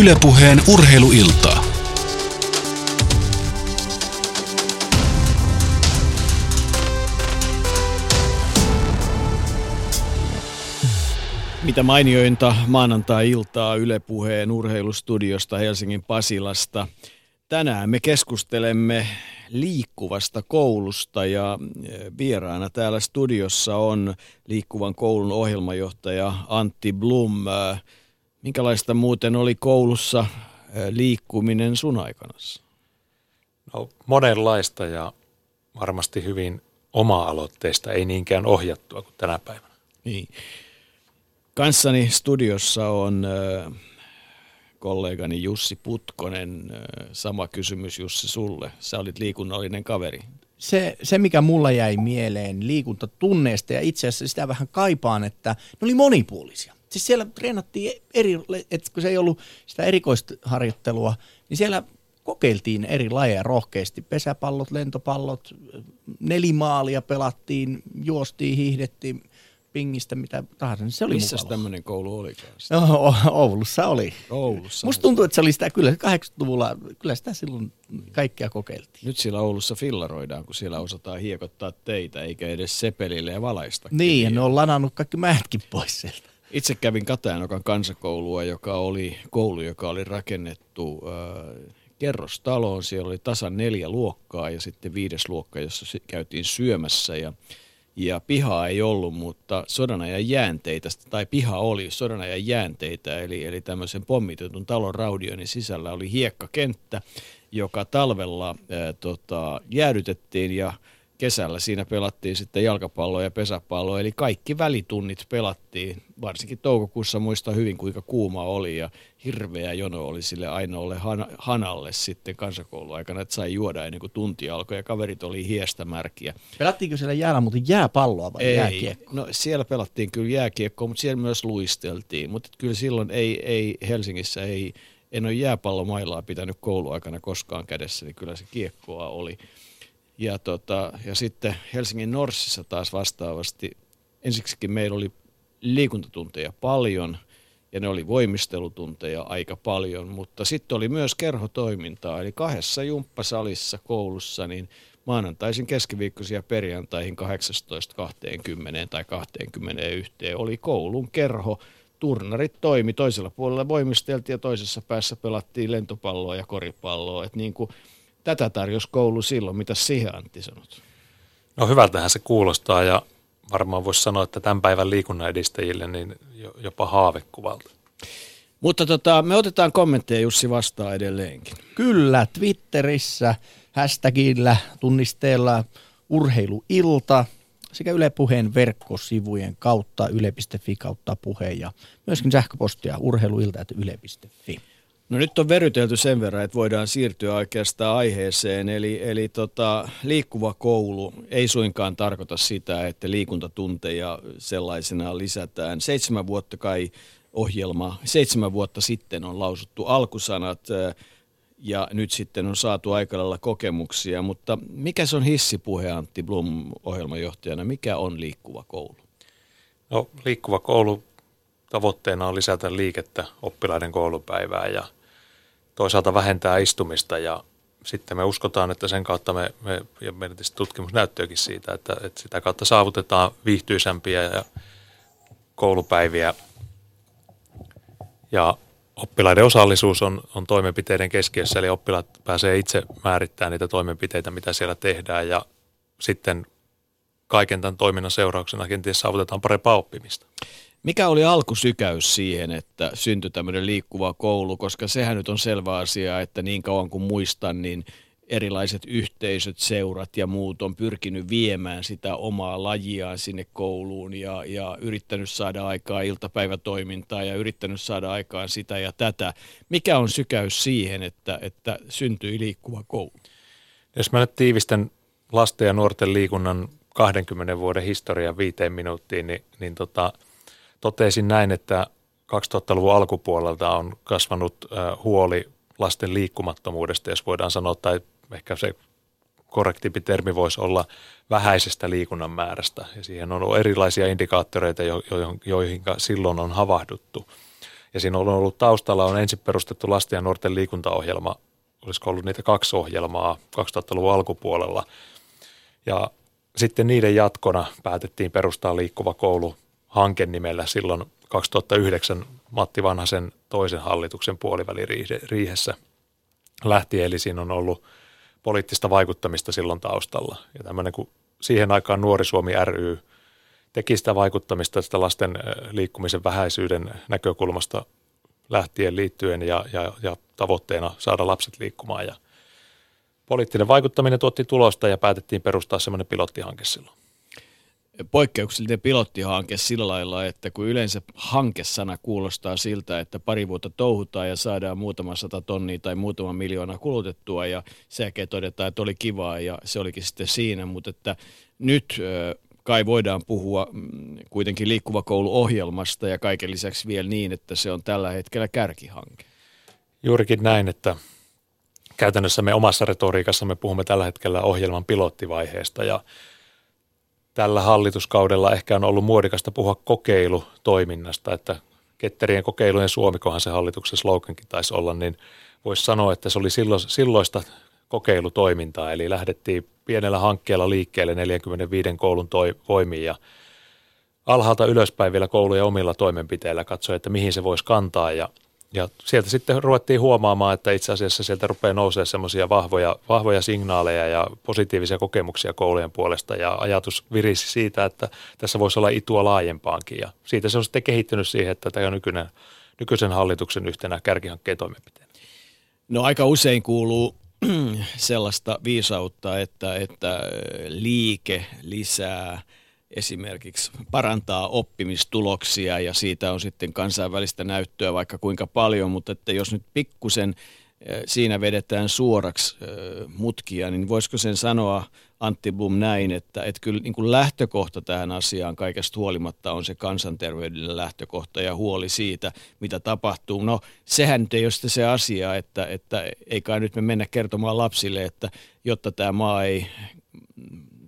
Ylepuheen urheiluiltaa. Mitä mainiointa maanantai-iltaa Ylepuheen urheilustudiosta Helsingin Pasilasta. Tänään me keskustelemme liikkuvasta koulusta ja e, vieraana täällä studiossa on liikkuvan koulun ohjelmajohtaja Antti Blum. Minkälaista muuten oli koulussa liikkuminen sun aikana? No monenlaista ja varmasti hyvin oma-aloitteista, ei niinkään ohjattua kuin tänä päivänä. Niin. Kanssani studiossa on kollegani Jussi Putkonen. Sama kysymys Jussi sulle. Sä olit liikunnallinen kaveri. Se, se, mikä mulla jäi mieleen liikuntatunneista ja itse asiassa sitä vähän kaipaan, että ne oli monipuolisia. Siis siellä treenattiin eri, että kun se ei ollut sitä erikoista harjoittelua, niin siellä kokeiltiin eri lajeja rohkeasti. Pesäpallot, lentopallot, nelimaalia pelattiin, juostiin, hiihdettiin pingistä, mitä tahansa. Niin se oli Missä tämmöinen koulu oli? No, Oulussa oli. Oulussa. Musta tuntuu, että se oli sitä kyllä 80-luvulla, kyllä sitä silloin kaikkea kokeiltiin. Nyt siellä Oulussa fillaroidaan, kun siellä osataan hiekottaa teitä, eikä edes sepelille ja valaista. Niin, ja ne on lanannut kaikki mätkin pois sieltä. Itse kävin Katajanokan kansakoulua, joka oli koulu, joka oli rakennettu äh, kerrostaloon. Siellä oli tasan neljä luokkaa ja sitten viides luokka, jossa käytiin syömässä ja ja pihaa ei ollut, mutta sodanajan jäänteitä, tai piha oli sodanajan jäänteitä, eli, eli tämmöisen pommitetun talon raudioinnin sisällä oli hiekkakenttä, joka talvella ää, tota, jäädytettiin ja kesällä siinä pelattiin sitten jalkapalloa ja pesäpalloa, eli kaikki välitunnit pelattiin. Varsinkin toukokuussa muista hyvin, kuinka kuuma oli ja hirveä jono oli sille ainoalle han- hanalle sitten kansakouluaikana, että sai juoda ennen kuin tunti alkoi ja kaverit oli hiestä märkiä. Pelattiinko siellä jäällä muuten jääpalloa vai ei, jääkiekkoa? No siellä pelattiin kyllä jääkiekkoa, mutta siellä myös luisteltiin, mutta kyllä silloin ei, ei Helsingissä ei, en ole jääpallomailaa pitänyt kouluaikana koskaan kädessä, niin kyllä se kiekkoa oli. Ja, tota, ja sitten Helsingin Norssissa taas vastaavasti, ensiksikin meillä oli liikuntatunteja paljon ja ne oli voimistelutunteja aika paljon, mutta sitten oli myös kerhotoimintaa, eli kahdessa jumppasalissa koulussa, niin maanantaisin keskiviikkoisia ja perjantaihin 18.20 tai 21 oli koulun kerho. Turnarit toimi, toisella puolella voimisteltiin ja toisessa päässä pelattiin lentopalloa ja koripalloa. Et niin kuin tätä tarjosi koulu silloin. Mitä siihen Antti sanot? No hyvältähän se kuulostaa ja varmaan voisi sanoa, että tämän päivän liikunnan edistäjille niin jopa haavekuvalta. Mutta tota, me otetaan kommentteja Jussi vastaan edelleenkin. Kyllä, Twitterissä hashtagillä tunnisteella urheiluilta sekä Yle Puheen verkkosivujen kautta yle.fi kautta puheen ja myöskin sähköpostia urheiluilta.yle.fi. No nyt on verytelty sen verran, että voidaan siirtyä oikeastaan aiheeseen. Eli, eli tota, liikkuva koulu ei suinkaan tarkoita sitä, että liikuntatunteja sellaisena lisätään. Seitsemän vuotta kai ohjelma, seitsemän vuotta sitten on lausuttu alkusanat ja nyt sitten on saatu aika lailla kokemuksia. Mutta mikä se on hissipuhe Antti Blum ohjelmajohtajana? Mikä on liikkuva koulu? No liikkuva koulu tavoitteena on lisätä liikettä oppilaiden koulupäivää ja – toisaalta vähentää istumista ja sitten me uskotaan, että sen kautta me, me ja meidän tutkimus näyttääkin siitä, että, että sitä kautta saavutetaan viihtyisämpiä ja koulupäiviä ja oppilaiden osallisuus on, on toimenpiteiden keskiössä, eli oppilaat pääsee itse määrittämään niitä toimenpiteitä, mitä siellä tehdään ja sitten kaiken tämän toiminnan seurauksena kenties saavutetaan parempaa oppimista. Mikä oli alkusykäys siihen, että syntyi tämmöinen liikkuva koulu, koska sehän nyt on selvä asia, että niin kauan kuin muistan, niin erilaiset yhteisöt, seurat ja muut on pyrkinyt viemään sitä omaa lajiaan sinne kouluun ja, ja yrittänyt saada aikaa iltapäivätoimintaa ja yrittänyt saada aikaan sitä ja tätä. Mikä on sykäys siihen, että, että syntyi liikkuva koulu? Jos mä nyt tiivistän lasten ja nuorten liikunnan 20 vuoden historian viiteen minuuttiin, niin, niin tota – totesin näin, että 2000-luvun alkupuolelta on kasvanut huoli lasten liikkumattomuudesta, jos voidaan sanoa, tai ehkä se korrektiipi termi voisi olla vähäisestä liikunnan määrästä. Ja siihen on erilaisia indikaattoreita, joihin silloin on havahduttu. Ja siinä on ollut taustalla, on ensin perustettu lasten ja nuorten liikuntaohjelma, olisiko ollut niitä kaksi ohjelmaa 2000-luvun alkupuolella. Ja sitten niiden jatkona päätettiin perustaa liikkuva koulu hanke nimellä silloin 2009 Matti Vanhasen toisen hallituksen puoliväliriihessä lähtien, eli siinä on ollut poliittista vaikuttamista silloin taustalla. Ja tämmöinen kuin siihen aikaan Nuori Suomi ry teki sitä vaikuttamista sitä lasten liikkumisen vähäisyyden näkökulmasta lähtien liittyen ja, ja, ja tavoitteena saada lapset liikkumaan. Ja poliittinen vaikuttaminen tuotti tulosta ja päätettiin perustaa semmoinen pilottihanke silloin poikkeuksellinen pilottihanke sillä lailla, että kun yleensä hankesana kuulostaa siltä, että pari vuotta touhutaan ja saadaan muutama sata tonnia tai muutama miljoona kulutettua ja sen todetaan, että oli kivaa ja se olikin sitten siinä, mutta että nyt kai voidaan puhua mm, kuitenkin liikkuva kouluohjelmasta ja kaiken lisäksi vielä niin, että se on tällä hetkellä kärkihanke. Juurikin näin, että käytännössä me omassa retoriikassa me puhumme tällä hetkellä ohjelman pilottivaiheesta ja tällä hallituskaudella ehkä on ollut muodikasta puhua kokeilutoiminnasta, että ketterien kokeilujen Suomikohan se hallituksen slogankin taisi olla, niin voisi sanoa, että se oli silloista kokeilutoimintaa, eli lähdettiin pienellä hankkeella liikkeelle 45 koulun voimiin ja alhaalta ylöspäin vielä koulujen omilla toimenpiteillä katsoa, että mihin se voisi kantaa. Ja ja sieltä sitten ruvettiin huomaamaan, että itse asiassa sieltä rupeaa nousemaan semmoisia vahvoja, vahvoja signaaleja ja positiivisia kokemuksia koulujen puolesta ja ajatus virisi siitä, että tässä voisi olla itua laajempaankin ja siitä se on sitten kehittynyt siihen, että tämä on nykyinen, nykyisen hallituksen yhtenä kärkihankkeen toimenpiteen. No aika usein kuuluu sellaista viisautta, että, että liike lisää – esimerkiksi parantaa oppimistuloksia ja siitä on sitten kansainvälistä näyttöä vaikka kuinka paljon, mutta että jos nyt pikkusen eh, siinä vedetään suoraksi eh, mutkia, niin voisiko sen sanoa Antti Blum näin, että, että kyllä niin kuin lähtökohta tähän asiaan kaikesta huolimatta on se kansanterveydellinen lähtökohta ja huoli siitä, mitä tapahtuu. No sehän nyt ei ole se asia, että, että ei kai nyt me mennä kertomaan lapsille, että jotta tämä maa ei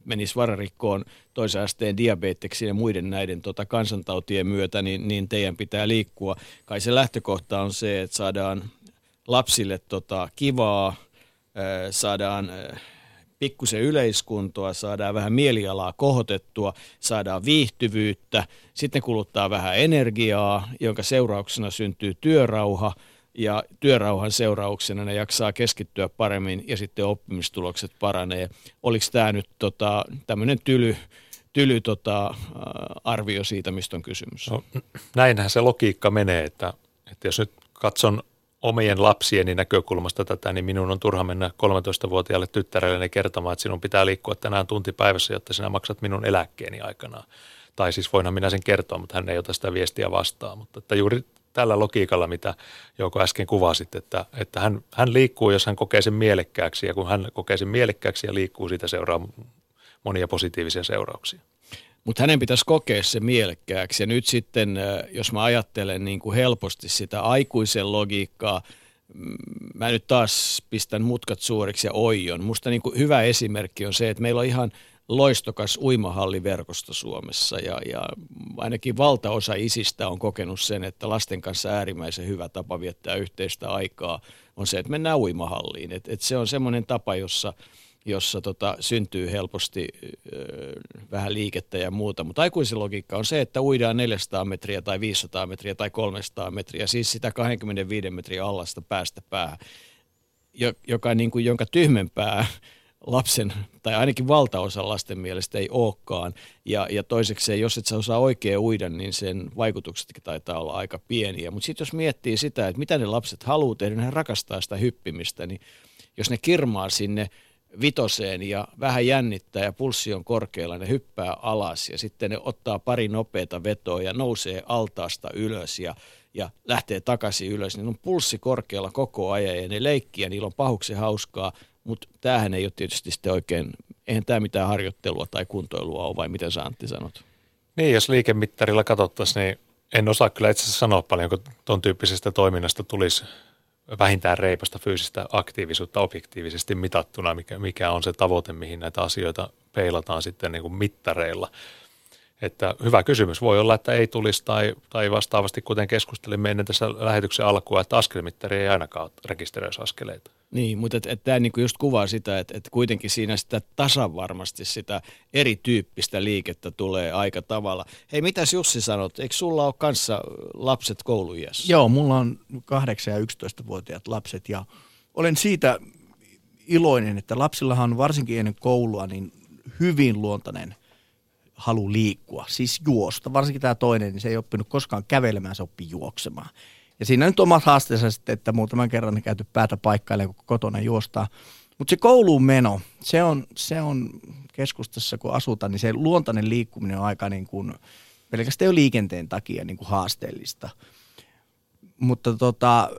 menisi vararikkoon toisen asteen diabeteksi ja muiden näiden tota, kansantautien myötä, niin, niin teidän pitää liikkua. Kai se lähtökohta on se, että saadaan lapsille tota, kivaa, saadaan pikkusen yleiskuntoa, saadaan vähän mielialaa kohotettua, saadaan viihtyvyyttä, sitten kuluttaa vähän energiaa, jonka seurauksena syntyy työrauha – ja työrauhan seurauksena ne jaksaa keskittyä paremmin ja sitten oppimistulokset paranee. Oliko tämä nyt tota, tämmöinen tyly, tyly tota, arvio siitä, mistä on kysymys? No, näinhän se logiikka menee, että, että jos nyt katson omien lapsieni näkökulmasta tätä, niin minun on turha mennä 13-vuotiaalle tyttärelle kertomaan, että sinun pitää liikkua tänään tunti päivässä, jotta sinä maksat minun eläkkeeni aikanaan. Tai siis voinhan minä sen kertoa, mutta hän ei ota sitä viestiä vastaan. Mutta että juuri tällä logiikalla, mitä Jouko äsken kuvasit, että, että hän, hän liikkuu, jos hän kokee sen mielekkääksi ja kun hän kokee sen mielekkääksi ja liikkuu, siitä seuraa monia positiivisia seurauksia. Mutta hänen pitäisi kokea se mielekkääksi ja nyt sitten, äh, jos mä ajattelen niin kuin helposti sitä aikuisen logiikkaa, mm, mä nyt taas pistän mutkat suoriksi ja oion. Musta niin kuin hyvä esimerkki on se, että meillä on ihan – loistokas uimahalliverkosto Suomessa ja, ja ainakin valtaosa isistä on kokenut sen, että lasten kanssa äärimmäisen hyvä tapa viettää yhteistä aikaa on se, että mennään uimahalliin. Et, et se on semmoinen tapa, jossa, jossa tota, syntyy helposti ö, vähän liikettä ja muuta, mutta aikuisen logiikka on se, että uidaan 400 metriä tai 500 metriä tai 300 metriä, siis sitä 25 metriä allasta päästä päähän, joka, niin kuin, jonka tyhmempää lapsen, tai ainakin valtaosa lasten mielestä ei olekaan. Ja, ja toiseksi, jos et sä osaa oikein uida, niin sen vaikutuksetkin taitaa olla aika pieniä. Mutta sitten jos miettii sitä, että mitä ne lapset haluaa tehdä, ne rakastaa sitä hyppimistä, niin jos ne kirmaa sinne vitoseen ja vähän jännittää ja pulssi on korkealla, ne hyppää alas ja sitten ne ottaa pari nopeata vetoa ja nousee altaasta ylös ja, ja lähtee takaisin ylös. Niin on pulssi korkealla koko ajan ja ne leikkiä, niillä on pahuksi hauskaa, mutta tämähän ei ole tietysti sitten oikein, eihän tämä mitään harjoittelua tai kuntoilua ole, vai miten sä Antti sanot? Niin, jos liikemittarilla katsottaisiin, niin en osaa kyllä itse asiassa sanoa kun tuon tyyppisestä toiminnasta tulisi vähintään reipasta fyysistä aktiivisuutta objektiivisesti mitattuna, mikä, mikä on se tavoite, mihin näitä asioita peilataan sitten niin kuin mittareilla. Että hyvä kysymys. Voi olla, että ei tulisi tai, tai vastaavasti, kuten keskustelimme ennen tässä lähetyksen alkua, että askelmittari ei ainakaan rekisteröisi askeleita. Niin, mutta et, et tämä niinku just kuvaa sitä, että et kuitenkin siinä sitä tasan varmasti sitä erityyppistä liikettä tulee aika tavalla. Hei, mitäs Jussi sanot? Eikö sulla ole kanssa lapset koulujässä? Joo, mulla on 8- ja 11-vuotiaat lapset ja olen siitä iloinen, että lapsillahan varsinkin ennen koulua niin hyvin luontainen halu liikkua, siis juosta. Varsinkin tämä toinen, niin se ei oppinut koskaan kävelemään, se oppi juoksemaan. Ja siinä nyt omat haasteensa sitten, että muutaman kerran käyty päätä paikkailemaan, kun kotona juostaa. Mutta se kouluun meno, se on, se on keskustassa, kun asutaan, niin se luontainen liikkuminen on aika niin kuin, pelkästään jo liikenteen takia niin kuin haasteellista. Mutta tota,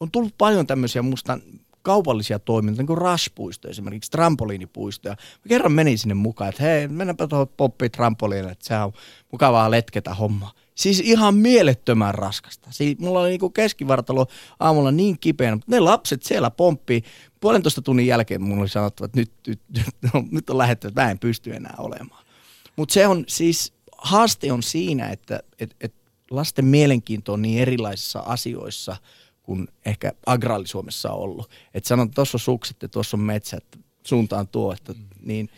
on tullut paljon tämmöisiä musta kaupallisia toimintoja, niin kuin raspuisto esimerkiksi, trampoliinipuistoja. Mä kerran menin sinne mukaan, että hei, mennäänpä tuohon poppi trampoliinille, että se on mukavaa letketä homma. Siis ihan mielettömän raskasta. Siis mulla oli niinku keskivartalo aamulla niin kipeänä, mutta ne lapset siellä pomppii. Puolentoista tunnin jälkeen mulla oli sanottu, että nyt, nyt, nyt, no, nyt on lähdetty, että mä en pysty enää olemaan. Mutta se on siis, haaste on siinä, että et, et lasten mielenkiinto on niin erilaisissa asioissa – kuin ehkä agraalisuomessa on ollut. Että sanon, että tuossa on sukset ja tuossa on metsät, suuntaan tuo, että niin,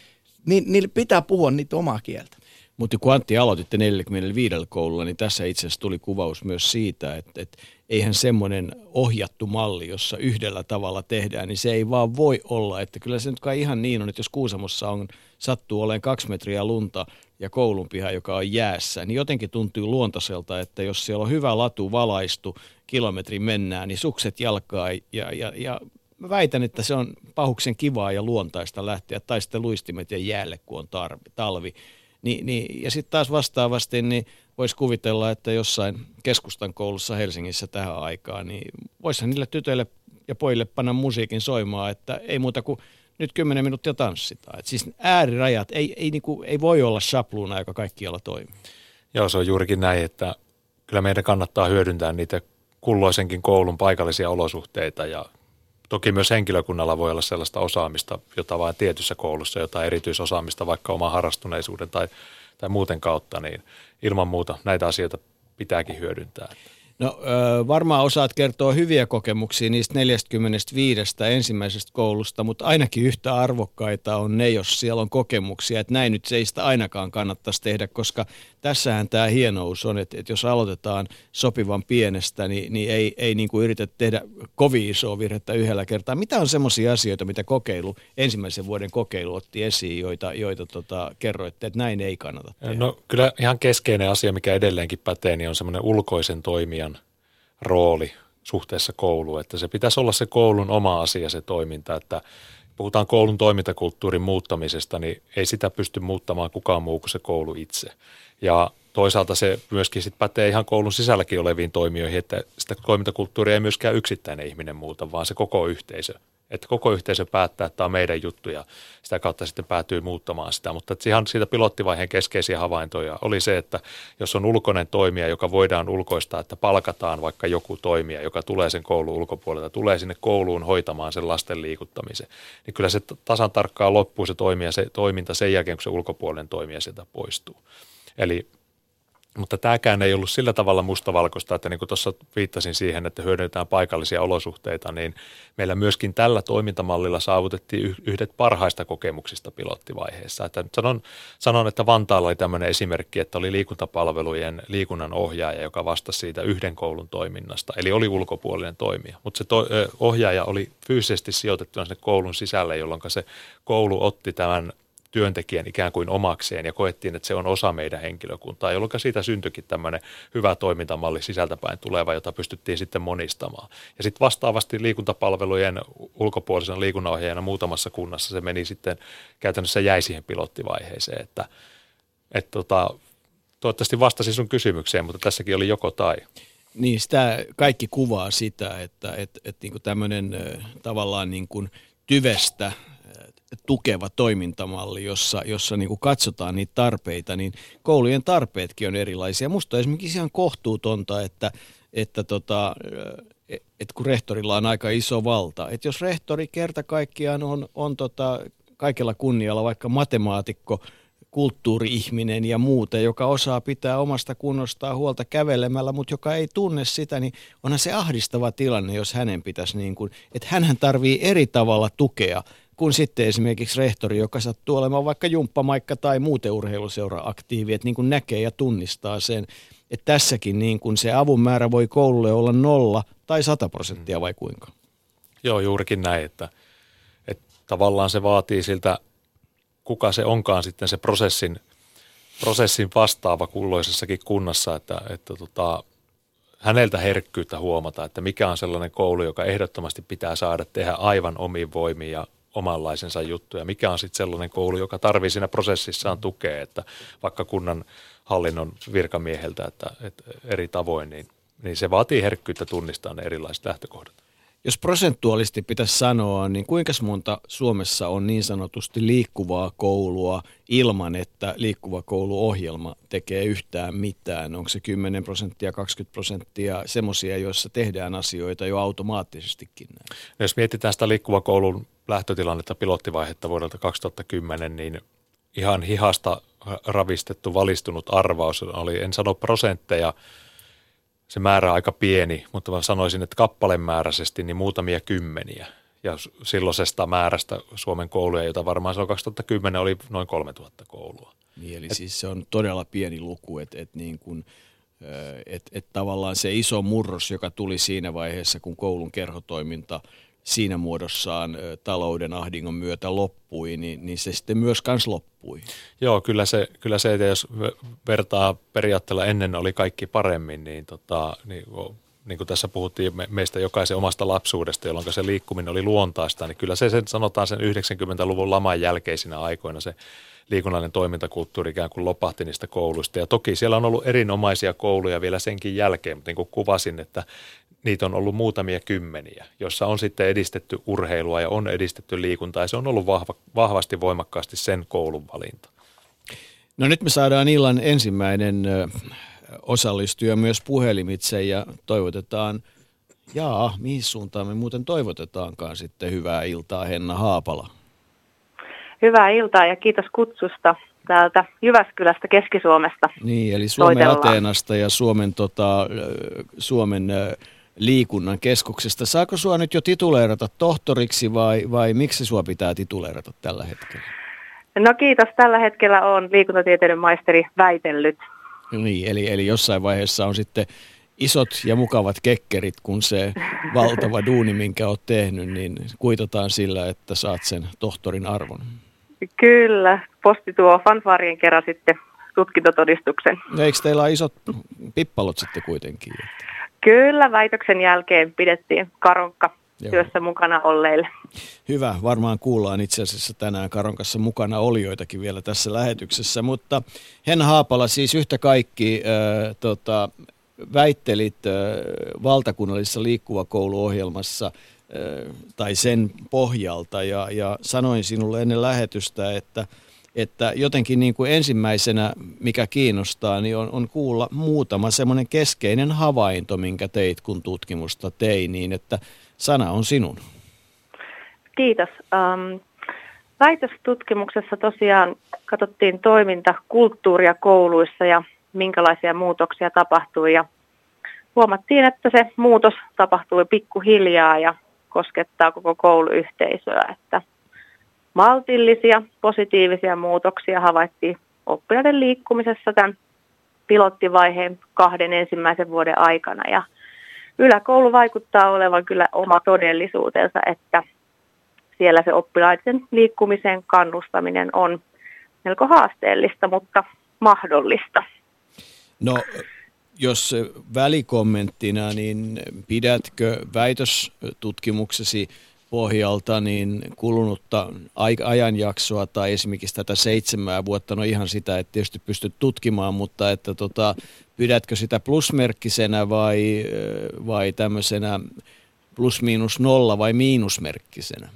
niin, niille pitää puhua niitä omaa kieltä. Mutta kun Antti aloititte 45 koululla, niin tässä itse asiassa tuli kuvaus myös siitä, että, että eihän semmoinen ohjattu malli, jossa yhdellä tavalla tehdään, niin se ei vaan voi olla. Että kyllä se nyt kai ihan niin on, että jos Kuusamossa on, sattuu olemaan kaksi metriä lunta ja koulunpiha, joka on jäässä, niin jotenkin tuntuu luontaiselta, että jos siellä on hyvä latu valaistu, kilometri mennään, niin sukset jalkaa ja, ja, ja mä väitän, että se on pahuksen kivaa ja luontaista lähteä, tai sitten luistimet ja jäälle, kun on tarvi, talvi. Ni, niin, ja sitten taas vastaavasti, niin voisi kuvitella, että jossain keskustan koulussa Helsingissä tähän aikaan, niin voisihan niille tytöille ja pojille panna musiikin soimaan, että ei muuta kuin nyt kymmenen minuuttia tanssitaan. Et siis äärirajat ei, ei, niinku, ei voi olla sapluuna, joka kaikkialla toimii. Joo, se on juurikin näin, että kyllä meidän kannattaa hyödyntää niitä kulloisenkin koulun paikallisia olosuhteita ja toki myös henkilökunnalla voi olla sellaista osaamista, jota vain tietyssä koulussa, jotain erityisosaamista vaikka oman harrastuneisuuden tai, tai muuten kautta, niin ilman muuta näitä asioita pitääkin hyödyntää. No varmaan osaat kertoa hyviä kokemuksia niistä 45 ensimmäisestä koulusta, mutta ainakin yhtä arvokkaita on ne, jos siellä on kokemuksia, että näin nyt se ei sitä ainakaan kannattaisi tehdä, koska tässähän tämä hienous on, että, että jos aloitetaan sopivan pienestä, niin, niin ei, ei niin kuin yritetä tehdä kovin isoa virhettä yhdellä kertaa. Mitä on semmoisia asioita, mitä kokeilu, ensimmäisen vuoden kokeilu otti esiin, joita, joita tota, kerroitte, että näin ei kannata tehdä? No kyllä ihan keskeinen asia, mikä edelleenkin pätee, niin on semmoinen ulkoisen toimijan rooli suhteessa kouluun, että se pitäisi olla se koulun oma asia se toiminta, että puhutaan koulun toimintakulttuurin muuttamisesta, niin ei sitä pysty muuttamaan kukaan muu kuin se koulu itse. Ja toisaalta se myöskin sit pätee ihan koulun sisälläkin oleviin toimijoihin, että sitä toimintakulttuuria ei myöskään yksittäinen ihminen muuta, vaan se koko yhteisö että koko yhteisö päättää, että tämä on meidän juttu ja sitä kautta sitten päätyy muuttamaan sitä. Mutta ihan siitä pilottivaiheen keskeisiä havaintoja oli se, että jos on ulkoinen toimija, joka voidaan ulkoistaa, että palkataan vaikka joku toimija, joka tulee sen koulun ulkopuolelta, tulee sinne kouluun hoitamaan sen lasten liikuttamisen, niin kyllä se tasan tarkkaan loppuu se, toimija, se toiminta sen jälkeen, kun se ulkopuolinen toimija sieltä poistuu. Eli mutta tämäkään ei ollut sillä tavalla mustavalkoista, että niin kuin tuossa viittasin siihen, että hyödynnetään paikallisia olosuhteita, niin meillä myöskin tällä toimintamallilla saavutettiin yhdet parhaista kokemuksista pilottivaiheessa. Että sanon, sanon, että Vantaalla oli tämmöinen esimerkki, että oli liikuntapalvelujen liikunnan ohjaaja, joka vastasi siitä yhden koulun toiminnasta, eli oli ulkopuolinen toimija. Mutta se to, ohjaaja oli fyysisesti sijoitettuna sinne koulun sisälle, jolloin se koulu otti tämän työntekijän ikään kuin omakseen ja koettiin, että se on osa meidän henkilökuntaa, jolloin siitä syntyikin tämmöinen hyvä toimintamalli sisältäpäin tuleva, jota pystyttiin sitten monistamaan. Ja sitten vastaavasti liikuntapalvelujen ulkopuolisen liikunnanohjaajana muutamassa kunnassa se meni sitten käytännössä jäi siihen pilottivaiheeseen, että, että tota, toivottavasti vastasin sun kysymykseen, mutta tässäkin oli joko tai. Niin, sitä kaikki kuvaa sitä, että, että, että niin tämmöinen tavallaan niin kuin tyvestä tukeva toimintamalli, jossa, jossa niin kuin katsotaan niitä tarpeita, niin koulujen tarpeetkin on erilaisia. Musta on esimerkiksi ihan kohtuutonta, että, että tota, et kun rehtorilla on aika iso valta, että jos rehtori kerta kaikkiaan on, on tota, kaikella kunnialla vaikka matemaatikko, kulttuuri-ihminen ja muuta, joka osaa pitää omasta kunnostaan huolta kävelemällä, mutta joka ei tunne sitä, niin onhan se ahdistava tilanne, jos hänen pitäisi, niin kuin, että hän tarvii eri tavalla tukea kuin sitten esimerkiksi rehtori, joka sattuu olemaan vaikka jumppamaikka tai muuten urheiluseura aktiivi, että niin kuin näkee ja tunnistaa sen, että tässäkin niin kuin se avun määrä voi koululle olla nolla tai sata prosenttia vai kuinka? Joo, juurikin näin, että, että tavallaan se vaatii siltä, kuka se onkaan sitten se prosessin, prosessin vastaava kulloisessakin kunnassa, että, että tota, häneltä herkkyyttä huomata, että mikä on sellainen koulu, joka ehdottomasti pitää saada tehdä aivan omiin voimiin ja omanlaisensa juttuja. Mikä on sitten sellainen koulu, joka tarvii siinä prosessissaan tukea, että vaikka kunnan hallinnon virkamieheltä että, että eri tavoin, niin, niin se vaatii herkkyyttä tunnistaa ne erilaiset lähtökohdat. Jos prosentuaalisesti pitäisi sanoa, niin kuinka monta Suomessa on niin sanotusti liikkuvaa koulua ilman, että liikkuva kouluohjelma tekee yhtään mitään? Onko se 10 prosenttia, 20 prosenttia semmoisia, joissa tehdään asioita jo automaattisestikin? Näin? No jos mietitään sitä liikkuva koulun lähtötilannetta, pilottivaihetta vuodelta 2010, niin ihan hihasta ravistettu, valistunut arvaus oli, en sano prosentteja, se määrä aika pieni, mutta mä sanoisin, että kappalemääräisesti niin muutamia kymmeniä. Ja silloisesta määrästä Suomen kouluja, jota varmaan silloin 2010 oli noin 3000 koulua. Niin, eli et, siis se on todella pieni luku, että et niin et, et tavallaan se iso murros, joka tuli siinä vaiheessa, kun koulun kerhotoiminta – siinä muodossaan talouden ahdingon myötä loppui, niin, niin se sitten myös kans loppui. Joo, kyllä se, kyllä se että jos vertaa periaatteella ennen oli kaikki paremmin, niin, tota, niin, niin kuin tässä puhuttiin me, meistä jokaisen omasta lapsuudesta, jolloin se liikkuminen oli luontaista, niin kyllä se sen, sanotaan sen 90-luvun laman jälkeisinä aikoina se liikunnallinen toimintakulttuuri ikään kuin lopahti niistä kouluista. Ja toki siellä on ollut erinomaisia kouluja vielä senkin jälkeen, mutta niin kuin kuvasin, että niitä on ollut muutamia kymmeniä, jossa on sitten edistetty urheilua ja on edistetty liikuntaa ja se on ollut vahva, vahvasti voimakkaasti sen koulun valinta. No nyt me saadaan illan ensimmäinen osallistuja myös puhelimitse ja toivotetaan, jaa, mihin suuntaan me muuten toivotetaankaan sitten hyvää iltaa Henna Haapala. Hyvää iltaa ja kiitos kutsusta täältä Jyväskylästä Keski-Suomesta. Niin, eli Suomen Ateenasta ja Suomen, tota, Suomen liikunnan keskuksesta. Saako sua nyt jo tituleerata tohtoriksi vai, vai miksi sua pitää tituleerata tällä hetkellä? No kiitos. Tällä hetkellä on liikuntatieteiden maisteri väitellyt. Niin, eli, eli jossain vaiheessa on sitten isot ja mukavat kekkerit, kun se valtava duuni, minkä olet tehnyt, niin kuitataan sillä, että saat sen tohtorin arvon. Kyllä. Posti tuo fanfaarien kerran sitten tutkintotodistuksen. No eikö teillä ole isot pippalot sitten kuitenkin? Kyllä, väitöksen jälkeen pidettiin karonkka Joo. työssä mukana olleille. Hyvä, varmaan kuullaan itse asiassa tänään Karonkassa mukana olijoitakin vielä tässä lähetyksessä, mutta Henna Haapala siis yhtä kaikki äh, tota, väittelit äh, valtakunnallisessa liikkuva kouluohjelmassa äh, tai sen pohjalta ja, ja sanoin sinulle ennen lähetystä, että – että jotenkin niin kuin ensimmäisenä, mikä kiinnostaa, niin on, on kuulla muutama semmoinen keskeinen havainto, minkä teit, kun tutkimusta tein, niin että sana on sinun. Kiitos. Um, väitöstutkimuksessa tosiaan katsottiin toimintakulttuuria kouluissa ja minkälaisia muutoksia tapahtui ja huomattiin, että se muutos tapahtui pikkuhiljaa ja koskettaa koko kouluyhteisöä, että – maltillisia, positiivisia muutoksia havaittiin oppilaiden liikkumisessa tämän pilottivaiheen kahden ensimmäisen vuoden aikana. Ja yläkoulu vaikuttaa olevan kyllä oma todellisuutensa, että siellä se oppilaiden liikkumiseen kannustaminen on melko haasteellista, mutta mahdollista. No, jos välikommenttina, niin pidätkö väitöstutkimuksesi pohjalta niin kulunutta ajanjaksoa tai esimerkiksi tätä seitsemää vuotta, no ihan sitä, että tietysti pysty tutkimaan, mutta että tota, pidätkö sitä plusmerkkisenä vai, vai tämmöisenä plus miinus nolla vai miinusmerkkisenä?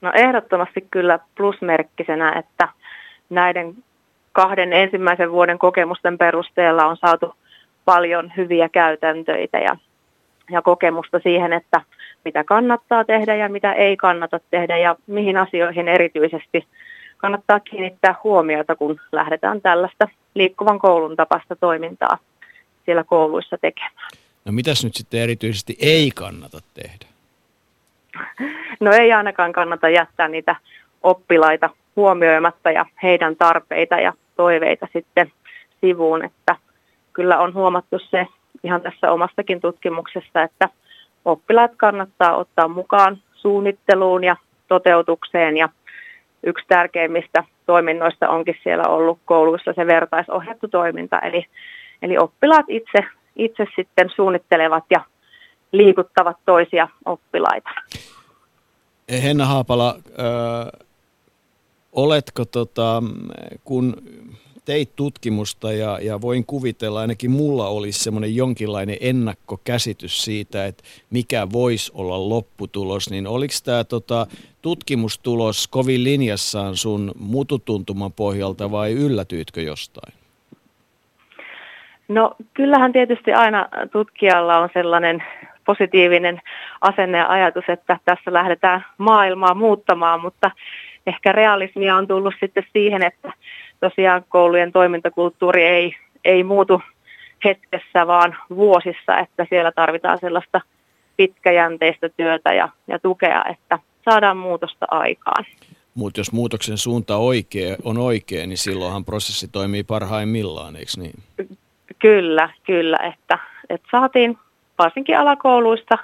No ehdottomasti kyllä plusmerkkisenä, että näiden kahden ensimmäisen vuoden kokemusten perusteella on saatu paljon hyviä käytäntöitä ja, ja kokemusta siihen, että mitä kannattaa tehdä ja mitä ei kannata tehdä ja mihin asioihin erityisesti kannattaa kiinnittää huomiota, kun lähdetään tällaista liikkuvan koulun tapasta toimintaa siellä kouluissa tekemään. No mitäs nyt sitten erityisesti ei kannata tehdä? No ei ainakaan kannata jättää niitä oppilaita huomioimatta ja heidän tarpeita ja toiveita sitten sivuun, että kyllä on huomattu se ihan tässä omastakin tutkimuksessa, että oppilaat kannattaa ottaa mukaan suunnitteluun ja toteutukseen ja yksi tärkeimmistä toiminnoista onkin siellä ollut kouluissa se vertaisohjattu toiminta, eli, eli oppilaat itse, itse sitten suunnittelevat ja liikuttavat toisia oppilaita. Henna Haapala, äh, oletko, tota, kun teit tutkimusta ja, ja voin kuvitella, ainakin mulla olisi semmoinen jonkinlainen ennakkokäsitys siitä, että mikä voisi olla lopputulos, niin oliko tämä tota, tutkimustulos kovin linjassaan sun mututuntuman pohjalta vai yllätyitkö jostain? No kyllähän tietysti aina tutkijalla on sellainen positiivinen asenne ja ajatus, että tässä lähdetään maailmaa muuttamaan, mutta ehkä realismia on tullut sitten siihen, että tosiaan koulujen toimintakulttuuri ei, ei muutu hetkessä, vaan vuosissa, että siellä tarvitaan sellaista pitkäjänteistä työtä ja, ja tukea, että saadaan muutosta aikaan. Mutta jos muutoksen suunta oikea, on oikea, niin silloinhan prosessi toimii parhaimmillaan, eikö niin? Kyllä, kyllä, että, että saatiin varsinkin alakouluista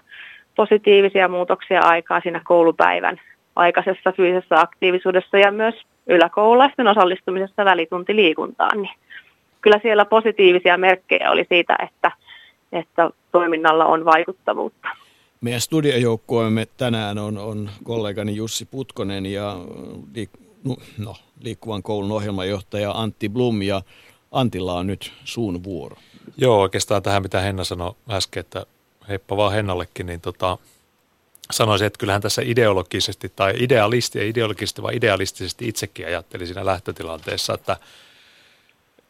positiivisia muutoksia aikaa siinä koulupäivän aikaisessa fyysisessä aktiivisuudessa ja myös yläkoululaisten osallistumisessa välituntiliikuntaan. Niin kyllä siellä positiivisia merkkejä oli siitä, että, että toiminnalla on vaikuttavuutta. Meidän studiojoukkueemme tänään on, on kollegani Jussi Putkonen ja no, liikkuvan koulun ohjelmajohtaja Antti Blum ja Antilla on nyt suun vuoro. Joo, oikeastaan tähän mitä Henna sanoi äsken, että heippa vaan Hennallekin, niin tota, sanoisin, että kyllähän tässä ideologisesti tai idealisti ja ideologisesti vai idealistisesti itsekin ajattelin siinä lähtötilanteessa, että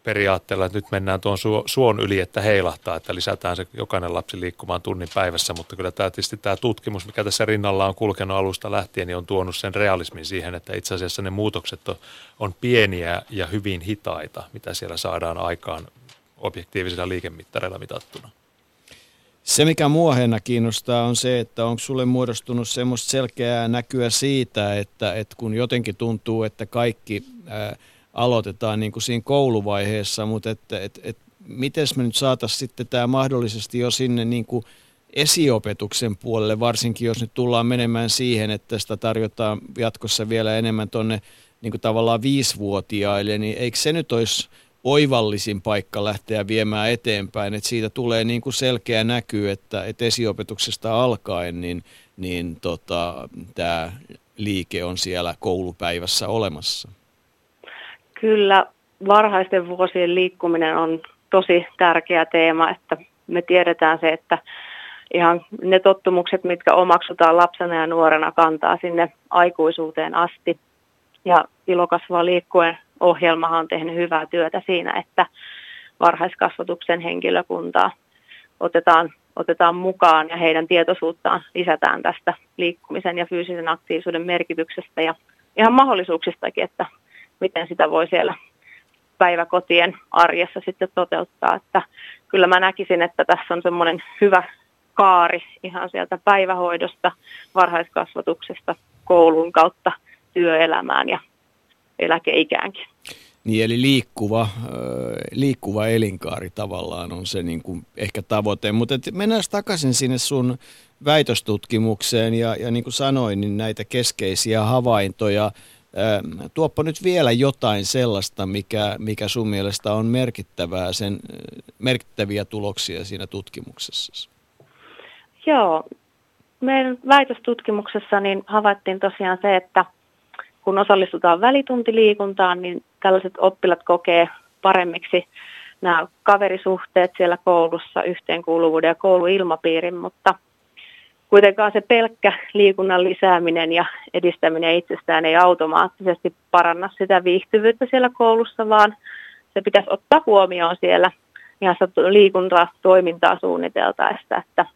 periaatteella, että nyt mennään tuon suon yli, että heilahtaa, että lisätään se jokainen lapsi liikkumaan tunnin päivässä, mutta kyllä tämä, tietysti tämä tutkimus, mikä tässä rinnalla on kulkenut alusta lähtien, niin on tuonut sen realismin siihen, että itse asiassa ne muutokset on, on pieniä ja hyvin hitaita, mitä siellä saadaan aikaan objektiivisilla liikemittareilla mitattuna. Se, mikä muoheena kiinnostaa, on se, että onko sulle muodostunut semmoista selkeää näkyä siitä, että, että kun jotenkin tuntuu, että kaikki ää, aloitetaan niin kuin siinä kouluvaiheessa, mutta että, että, että miten me nyt saataisiin sitten tämä mahdollisesti jo sinne niin kuin esiopetuksen puolelle, varsinkin jos nyt tullaan menemään siihen, että sitä tarjotaan jatkossa vielä enemmän tuonne niin kuin tavallaan viisivuotiaille, niin eikö se nyt olisi oivallisin paikka lähteä viemään eteenpäin, että siitä tulee niin kuin selkeä näky, että, että esiopetuksesta alkaen niin, niin tota, tämä liike on siellä koulupäivässä olemassa. Kyllä, varhaisten vuosien liikkuminen on tosi tärkeä teema, että me tiedetään se, että ihan ne tottumukset, mitkä omaksutaan lapsena ja nuorena, kantaa sinne aikuisuuteen asti. Ja ilokasvaa liikkuen ohjelmahan on tehnyt hyvää työtä siinä, että varhaiskasvatuksen henkilökuntaa otetaan, otetaan mukaan ja heidän tietoisuuttaan lisätään tästä liikkumisen ja fyysisen aktiivisuuden merkityksestä ja ihan mahdollisuuksistakin, että miten sitä voi siellä päiväkotien arjessa sitten toteuttaa. Että kyllä mä näkisin, että tässä on semmoinen hyvä kaari ihan sieltä päivähoidosta, varhaiskasvatuksesta, koulun kautta työelämään ja eläkeikäänkin. Niin, eli liikkuva, liikkuva elinkaari tavallaan on se niin kuin ehkä tavoite. Mutta mennään takaisin sinne sun väitöstutkimukseen ja, ja niin kuin sanoin, niin näitä keskeisiä havaintoja. Tuoppa nyt vielä jotain sellaista, mikä, mikä sun mielestä on merkittävää, sen, merkittäviä tuloksia siinä tutkimuksessa. Joo, meidän väitöstutkimuksessa niin havaittiin tosiaan se, että – kun osallistutaan välituntiliikuntaan, niin tällaiset oppilat kokee paremmiksi nämä kaverisuhteet siellä koulussa, yhteenkuuluvuuden ja kouluilmapiirin, mutta kuitenkaan se pelkkä liikunnan lisääminen ja edistäminen itsestään ei automaattisesti paranna sitä viihtyvyyttä siellä koulussa, vaan se pitäisi ottaa huomioon siellä ihan liikuntatoimintaa suunniteltaessa, että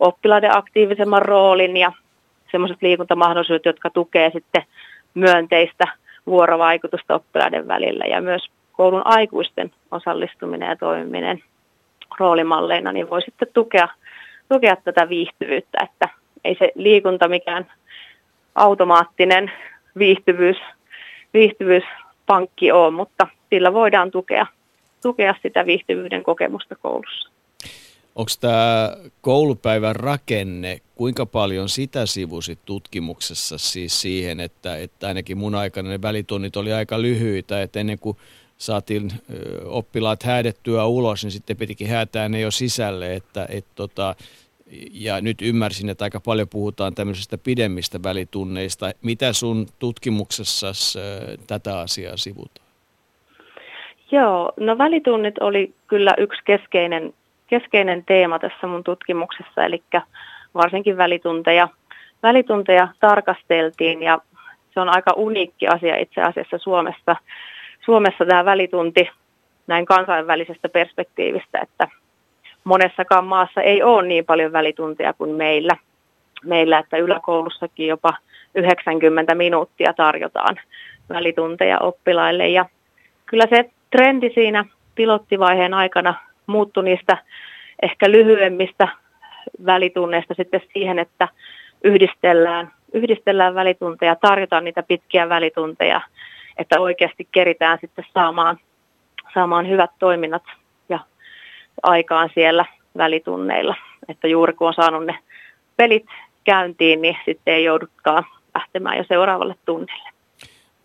oppilaiden aktiivisemman roolin ja semmoiset liikuntamahdollisuudet, jotka tukee sitten myönteistä vuorovaikutusta oppilaiden välillä ja myös koulun aikuisten osallistuminen ja toimiminen roolimalleina, niin voi sitten tukea, tukea tätä viihtyvyyttä, että ei se liikunta mikään automaattinen viihtyvyys, viihtyvyyspankki ole, mutta sillä voidaan tukea, tukea sitä viihtyvyyden kokemusta koulussa. Onko tämä koulupäivän rakenne, kuinka paljon sitä sivusit tutkimuksessa siis siihen, että, että ainakin mun aikana ne välitunnit oli aika lyhyitä, että ennen kuin saatiin oppilaat häädettyä ulos, niin sitten pitikin häätää ne jo sisälle, että et tota, ja nyt ymmärsin, että aika paljon puhutaan tämmöisistä pidemmistä välitunneista. Mitä sun tutkimuksessa tätä asiaa sivutaan? Joo, no välitunnit oli kyllä yksi keskeinen, keskeinen teema tässä mun tutkimuksessa, eli varsinkin välitunteja, välitunteja tarkasteltiin ja se on aika uniikki asia itse asiassa Suomessa, Suomessa tämä välitunti näin kansainvälisestä perspektiivistä, että monessakaan maassa ei ole niin paljon välitunteja kuin meillä. Meillä, että yläkoulussakin jopa 90 minuuttia tarjotaan välitunteja oppilaille. Ja kyllä se trendi siinä pilottivaiheen aikana muuttui niistä ehkä lyhyemmistä välitunneista sitten siihen, että yhdistellään, yhdistellään välitunteja, tarjotaan niitä pitkiä välitunteja, että oikeasti keritään sitten saamaan, saamaan hyvät toiminnat aikaan siellä välitunneilla. Että juuri kun on saanut ne pelit käyntiin, niin sitten ei joudutkaan lähtemään jo seuraavalle tunnille.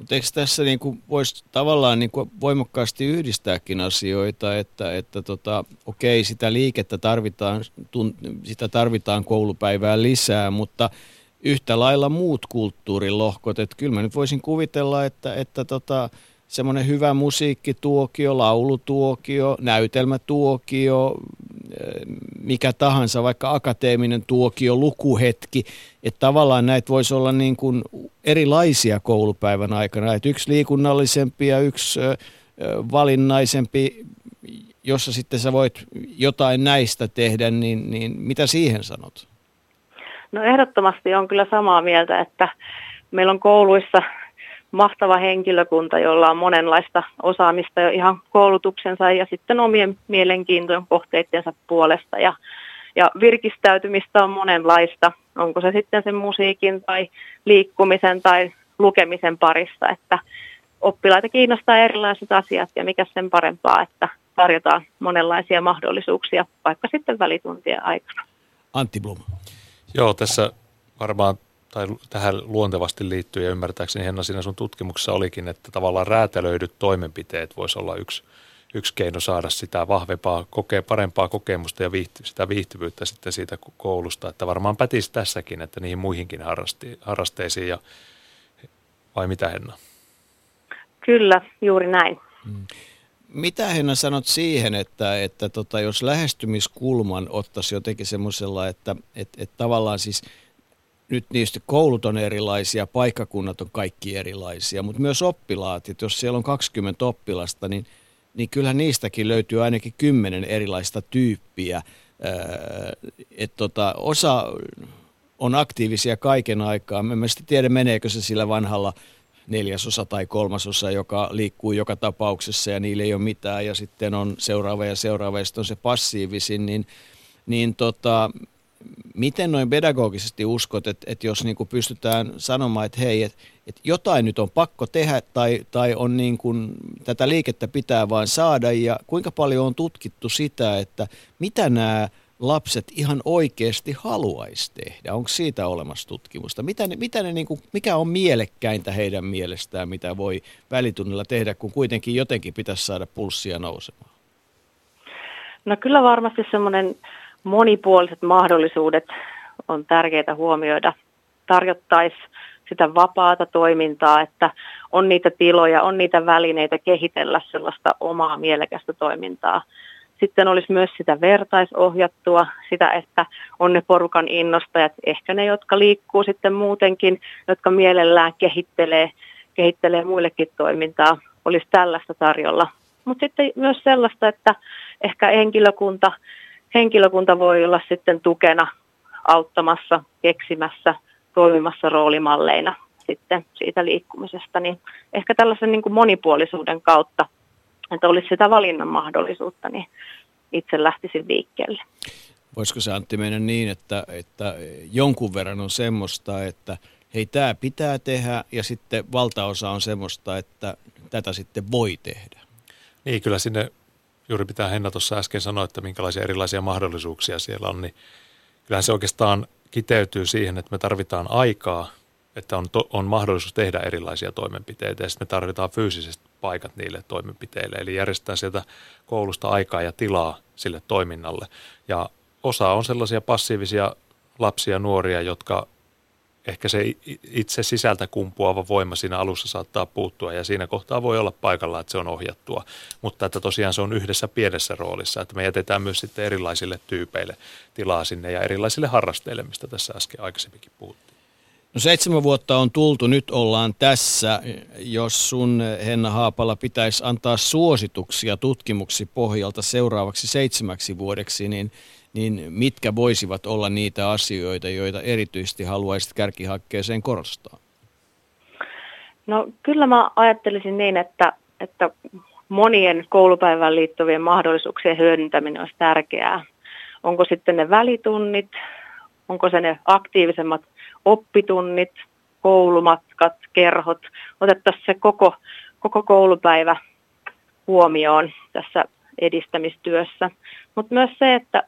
Mutta eikö tässä niin kuin voisi tavallaan niin voimakkaasti yhdistääkin asioita, että, että tota, okei, sitä liikettä tarvitaan, tun, sitä tarvitaan koulupäivää lisää, mutta yhtä lailla muut kulttuurilohkot. Että kyllä mä nyt voisin kuvitella, että, että tota, semmoinen hyvä musiikkituokio, laulutuokio, näytelmätuokio, eh, mikä tahansa, vaikka akateeminen tuokio, lukuhetki, että tavallaan näitä voisi olla niin kuin erilaisia koulupäivän aikana, että yksi liikunnallisempi ja yksi eh, valinnaisempi, jossa sitten sä voit jotain näistä tehdä, niin, niin mitä siihen sanot? No ehdottomasti on kyllä samaa mieltä, että meillä on kouluissa mahtava henkilökunta, jolla on monenlaista osaamista jo ihan koulutuksensa ja sitten omien mielenkiintojen kohteittensa puolesta. Ja, ja virkistäytymistä on monenlaista, onko se sitten sen musiikin tai liikkumisen tai lukemisen parissa, että oppilaita kiinnostaa erilaiset asiat ja mikä sen parempaa, että tarjotaan monenlaisia mahdollisuuksia vaikka sitten välituntien aikana. Antti Blum. Joo, tässä varmaan tai tähän luontevasti liittyy ja ymmärtääkseni Henna siinä sun tutkimuksessa olikin, että tavallaan räätälöidyt toimenpiteet voisi olla yksi, yksi keino saada sitä vahvempaa, kokea, parempaa kokemusta ja viihty, sitä viihtyvyyttä sitten siitä koulusta, että varmaan pätisi tässäkin, että niihin muihinkin harrasti, harrasteisiin ja vai mitä Henna? Kyllä, juuri näin. Hmm. Mitä Henna sanot siihen, että, että tota, jos lähestymiskulman ottaisi jotenkin semmoisella, että, että, että tavallaan siis – nyt niistä koulut on erilaisia, paikkakunnat on kaikki erilaisia, mutta myös oppilaat, että jos siellä on 20 oppilasta, niin, niin kyllä niistäkin löytyy ainakin 10 erilaista tyyppiä. että tota, osa on aktiivisia kaiken aikaa. Mä en tiedä, meneekö se sillä vanhalla neljäsosa tai kolmasosa, joka liikkuu joka tapauksessa ja niillä ei ole mitään. Ja sitten on seuraava ja seuraava ja sitten on se passiivisin, niin, niin tota, miten noin pedagogisesti uskot, että, että jos niin kuin pystytään sanomaan, että hei, että, että jotain nyt on pakko tehdä tai, tai on niin kuin, tätä liikettä pitää vain saada ja kuinka paljon on tutkittu sitä, että mitä nämä lapset ihan oikeasti haluaisi tehdä? Onko siitä olemassa tutkimusta? Mitä ne, mitä ne niin kuin, mikä on mielekkäintä heidän mielestään, mitä voi välitunnilla tehdä, kun kuitenkin jotenkin pitäisi saada pulssia nousemaan? No kyllä varmasti semmoinen monipuoliset mahdollisuudet on tärkeää huomioida. Tarjottaisiin sitä vapaata toimintaa, että on niitä tiloja, on niitä välineitä kehitellä sellaista omaa mielekästä toimintaa. Sitten olisi myös sitä vertaisohjattua, sitä, että on ne porukan innostajat, ehkä ne, jotka liikkuu sitten muutenkin, jotka mielellään kehittelee, kehittelee muillekin toimintaa, olisi tällaista tarjolla. Mutta sitten myös sellaista, että ehkä henkilökunta henkilökunta voi olla sitten tukena auttamassa, keksimässä, toimimassa roolimalleina sitten siitä liikkumisesta, niin ehkä tällaisen niin kuin monipuolisuuden kautta, että olisi sitä valinnan mahdollisuutta, niin itse lähtisin liikkeelle. Voisiko se Antti mennä niin, että, että jonkun verran on semmoista, että hei tämä pitää tehdä ja sitten valtaosa on semmoista, että tätä sitten voi tehdä? Niin, kyllä sinne juuri pitää Henna tuossa äsken sanoa, että minkälaisia erilaisia mahdollisuuksia siellä on, niin kyllähän se oikeastaan kiteytyy siihen, että me tarvitaan aikaa, että on, to, on mahdollisuus tehdä erilaisia toimenpiteitä ja sitten me tarvitaan fyysisesti paikat niille toimenpiteille. Eli järjestää sieltä koulusta aikaa ja tilaa sille toiminnalle. Ja osa on sellaisia passiivisia lapsia nuoria, jotka ehkä se itse sisältä kumpuava voima siinä alussa saattaa puuttua ja siinä kohtaa voi olla paikalla, että se on ohjattua. Mutta että tosiaan se on yhdessä pienessä roolissa, että me jätetään myös sitten erilaisille tyypeille tilaa sinne ja erilaisille harrasteille, mistä tässä äsken aikaisemminkin puhuttiin. No seitsemän vuotta on tultu, nyt ollaan tässä. Jos sun Henna Haapala pitäisi antaa suosituksia tutkimuksi pohjalta seuraavaksi seitsemäksi vuodeksi, niin niin mitkä voisivat olla niitä asioita, joita erityisesti haluaisit kärkihankkeeseen korostaa? No kyllä mä ajattelisin niin, että, että monien koulupäivään liittyvien mahdollisuuksien hyödyntäminen olisi tärkeää. Onko sitten ne välitunnit, onko se ne aktiivisemmat oppitunnit, koulumatkat, kerhot, otettaisiin se koko, koko koulupäivä huomioon tässä edistämistyössä. Mutta myös se, että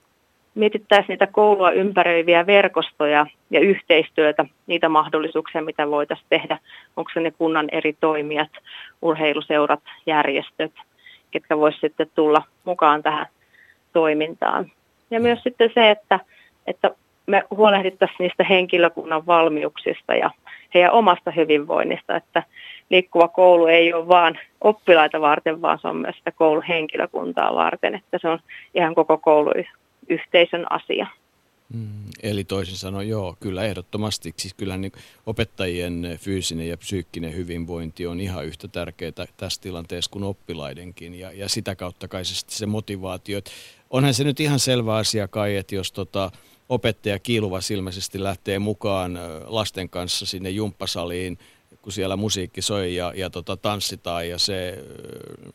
mietittäisiin niitä koulua ympäröiviä verkostoja ja yhteistyötä, niitä mahdollisuuksia, mitä voitaisiin tehdä. Onko se ne kunnan eri toimijat, urheiluseurat, järjestöt, ketkä voisivat sitten tulla mukaan tähän toimintaan. Ja myös sitten se, että, että me huolehdittaisiin niistä henkilökunnan valmiuksista ja heidän omasta hyvinvoinnista, että liikkuva koulu ei ole vain oppilaita varten, vaan se on myös sitä kouluhenkilökuntaa varten, että se on ihan koko koulu yhteisön asia. Mm, eli toisin sanoen, joo, kyllä ehdottomasti. Siis kyllä niin opettajien fyysinen ja psyykkinen hyvinvointi on ihan yhtä tärkeää tässä tilanteessa kuin oppilaidenkin. Ja, ja sitä kautta kai se, se motivaatio. Et onhan se nyt ihan selvä asia kai, että jos tota, opettaja kiiluva silmäisesti lähtee mukaan lasten kanssa sinne jumppasaliin, kun siellä musiikki soi ja, ja tota, tanssitaan ja se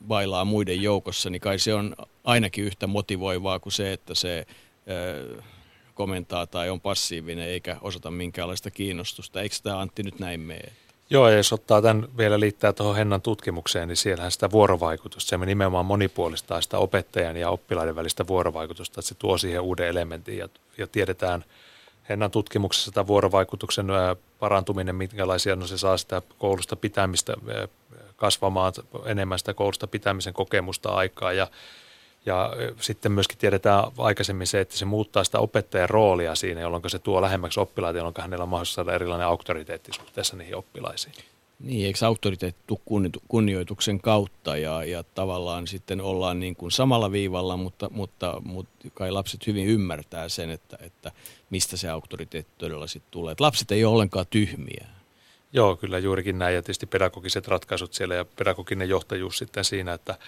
vailaa muiden joukossa, niin kai se on ainakin yhtä motivoivaa kuin se, että se ö, komentaa tai on passiivinen eikä osata minkäänlaista kiinnostusta. Eikö tämä Antti nyt näin mene? Joo, ja jos ottaa tämän vielä liittää tuohon Hennan tutkimukseen, niin siellähän sitä vuorovaikutusta, se nimenomaan monipuolistaa sitä opettajan ja oppilaiden välistä vuorovaikutusta, että se tuo siihen uuden elementin ja, ja tiedetään Hennan tutkimuksessa tämä vuorovaikutuksen parantuminen, minkälaisia, no se saa sitä koulusta pitämistä kasvamaan enemmän sitä koulusta pitämisen kokemusta aikaa ja ja sitten myöskin tiedetään aikaisemmin se, että se muuttaa sitä opettajan roolia siinä, jolloin se tuo lähemmäksi oppilaita, jolloin hänellä on mahdollisuus saada erilainen auktoriteetti suhteessa niihin oppilaisiin. Niin, eikö auktoriteetti kunnioituksen kautta ja, ja tavallaan sitten ollaan niin kuin samalla viivalla, mutta, mutta, mutta kai lapset hyvin ymmärtää sen, että, että mistä se auktoriteetti todella sitten tulee. Että lapset ei ole ollenkaan tyhmiä. Joo, kyllä juurikin näin ja tietysti pedagogiset ratkaisut siellä ja pedagoginen johtajuus sitten siinä, että,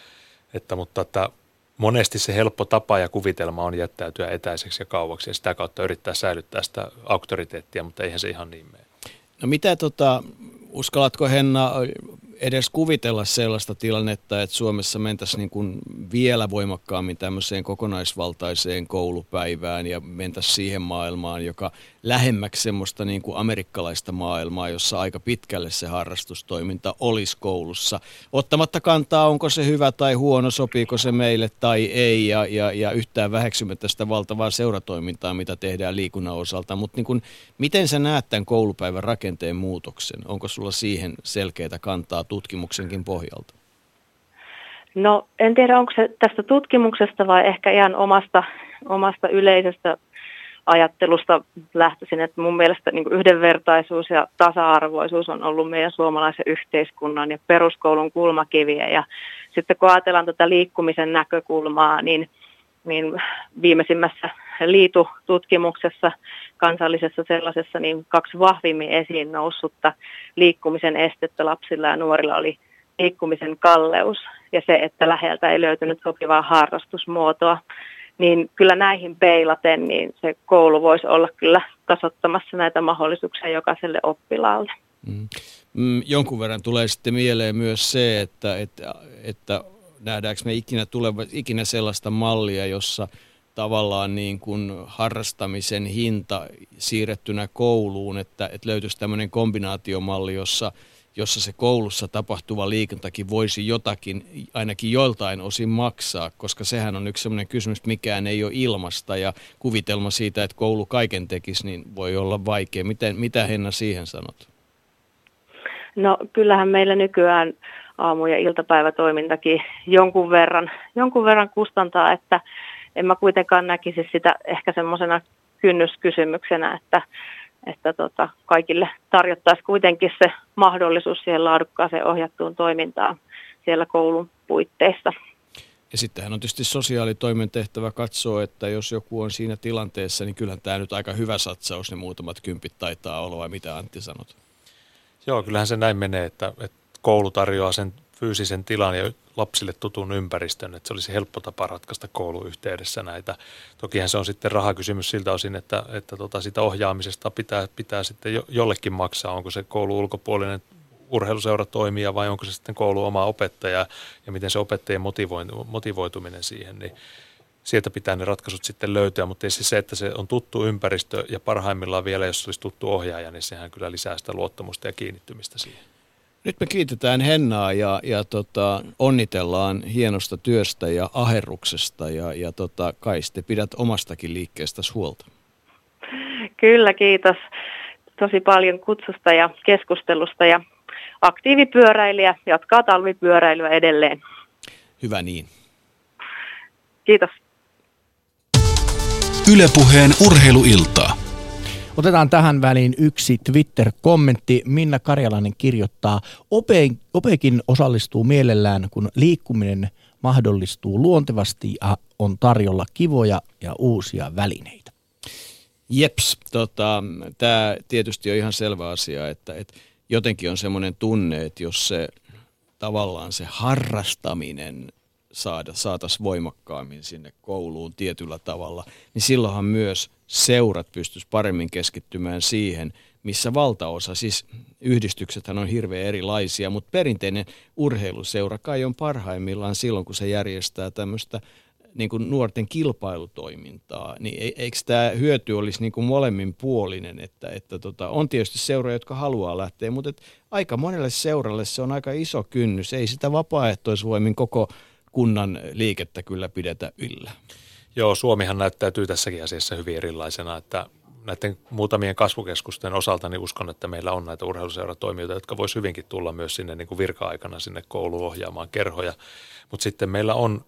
että mutta että monesti se helppo tapa ja kuvitelma on jättäytyä etäiseksi ja kauaksi ja sitä kautta yrittää säilyttää sitä auktoriteettia, mutta eihän se ihan niin mene. No mitä tota, uskallatko Henna edes kuvitella sellaista tilannetta, että Suomessa mentäisiin niin kuin vielä voimakkaammin tämmöiseen kokonaisvaltaiseen koulupäivään ja mentäisiin siihen maailmaan, joka lähemmäksi semmoista niin kuin amerikkalaista maailmaa, jossa aika pitkälle se harrastustoiminta olisi koulussa. Ottamatta kantaa, onko se hyvä tai huono, sopiiko se meille tai ei ja, ja, ja yhtään väheksymättä sitä valtavaa seuratoimintaa, mitä tehdään liikunnan osalta. Mutta niin miten sä näet tämän koulupäivän rakenteen muutoksen? Onko sulla siihen selkeää kantaa tutkimuksenkin pohjalta? No en tiedä, onko se tästä tutkimuksesta vai ehkä ihan omasta, omasta yleisestä ajattelusta lähtöisin, että mun mielestä niin yhdenvertaisuus ja tasa-arvoisuus on ollut meidän suomalaisen yhteiskunnan ja peruskoulun kulmakiviä. Ja sitten kun ajatellaan tätä liikkumisen näkökulmaa, niin, niin viimeisimmässä liitututkimuksessa, kansallisessa sellaisessa, niin kaksi vahvimmin esiin noussutta liikkumisen estettä lapsilla ja nuorilla oli liikkumisen kalleus ja se, että läheltä ei löytynyt sopivaa harrastusmuotoa niin kyllä näihin peilaten niin se koulu voisi olla kyllä tasoittamassa näitä mahdollisuuksia jokaiselle oppilaalle. Mm. Mm, jonkun verran tulee sitten mieleen myös se, että, että, että nähdäänkö me ikinä, tuleva, ikinä sellaista mallia, jossa tavallaan niin kuin harrastamisen hinta siirrettynä kouluun, että, että löytyisi tämmöinen kombinaatiomalli, jossa, jossa se koulussa tapahtuva liikuntakin voisi jotakin ainakin joiltain osin maksaa, koska sehän on yksi sellainen kysymys, mikään ei ole ilmasta ja kuvitelma siitä, että koulu kaiken tekisi, niin voi olla vaikea. Miten, mitä Henna siihen sanot? No kyllähän meillä nykyään aamu- ja iltapäivätoimintakin jonkun verran, jonkun verran kustantaa, että en mä kuitenkaan näkisi sitä ehkä semmoisena kynnyskysymyksenä, että, että tota, kaikille tarjottaisiin kuitenkin se mahdollisuus siihen laadukkaaseen ohjattuun toimintaan siellä koulun puitteissa. Ja sittenhän on tietysti sosiaalitoimen tehtävä katsoa, että jos joku on siinä tilanteessa, niin kyllähän tämä nyt aika hyvä satsaus, ne muutamat kympit taitaa olla, vai mitä Antti sanot? Joo, kyllähän se näin menee, että, että koulu tarjoaa sen fyysisen tilan ja lapsille tutun ympäristön, että se olisi helppo tapa ratkaista kouluyhteydessä näitä. Tokihan se on sitten rahakysymys siltä osin, että, että tota sitä ohjaamisesta pitää, pitää sitten jo, jollekin maksaa, onko se koulu ulkopuolinen urheiluseura toimija vai onko se sitten koulu oma opettaja ja miten se opettajien motivoituminen siihen, niin sieltä pitää ne ratkaisut sitten löytyä, mutta tietysti se, että se on tuttu ympäristö ja parhaimmillaan vielä, jos olisi tuttu ohjaaja, niin sehän kyllä lisää sitä luottamusta ja kiinnittymistä siihen. Nyt me kiitetään Hennaa ja, ja tota, onnitellaan hienosta työstä ja aherruksesta ja, ja tota, kai sitten pidät omastakin liikkeestä huolta. Kyllä, kiitos tosi paljon kutsusta ja keskustelusta ja aktiivipyöräilijä jatkaa talvipyöräilyä edelleen. Hyvä niin. Kiitos. Ylepuheen urheiluiltaa. Otetaan tähän väliin yksi Twitter-kommentti. Minna Karjalainen kirjoittaa, Ope, Opekin osallistuu mielellään, kun liikkuminen mahdollistuu luontevasti ja on tarjolla kivoja ja uusia välineitä. Jeps, tota, tämä tietysti on ihan selvä asia, että, että jotenkin on semmoinen tunne, että jos se tavallaan se harrastaminen saada, saataisiin voimakkaammin sinne kouluun tietyllä tavalla, niin silloinhan myös seurat pystyisi paremmin keskittymään siihen, missä valtaosa, siis yhdistyksethän on hirveän erilaisia, mutta perinteinen urheiluseura kai on parhaimmillaan silloin, kun se järjestää tämmöistä niin kuin nuorten kilpailutoimintaa, niin eikö tämä hyöty olisi niin kuin molemminpuolinen, että, että tota, on tietysti seuroja, jotka haluaa lähteä, mutta et aika monelle seuralle se on aika iso kynnys, ei sitä vapaaehtoisvoimin koko kunnan liikettä kyllä pidetä yllä. Joo, Suomihan näyttäytyy tässäkin asiassa hyvin erilaisena, että näiden muutamien kasvukeskusten osalta niin uskon, että meillä on näitä urheiluseuratoimijoita, jotka voisi hyvinkin tulla myös sinne niin kuin virka-aikana sinne kouluun ohjaamaan kerhoja. Mutta sitten meillä on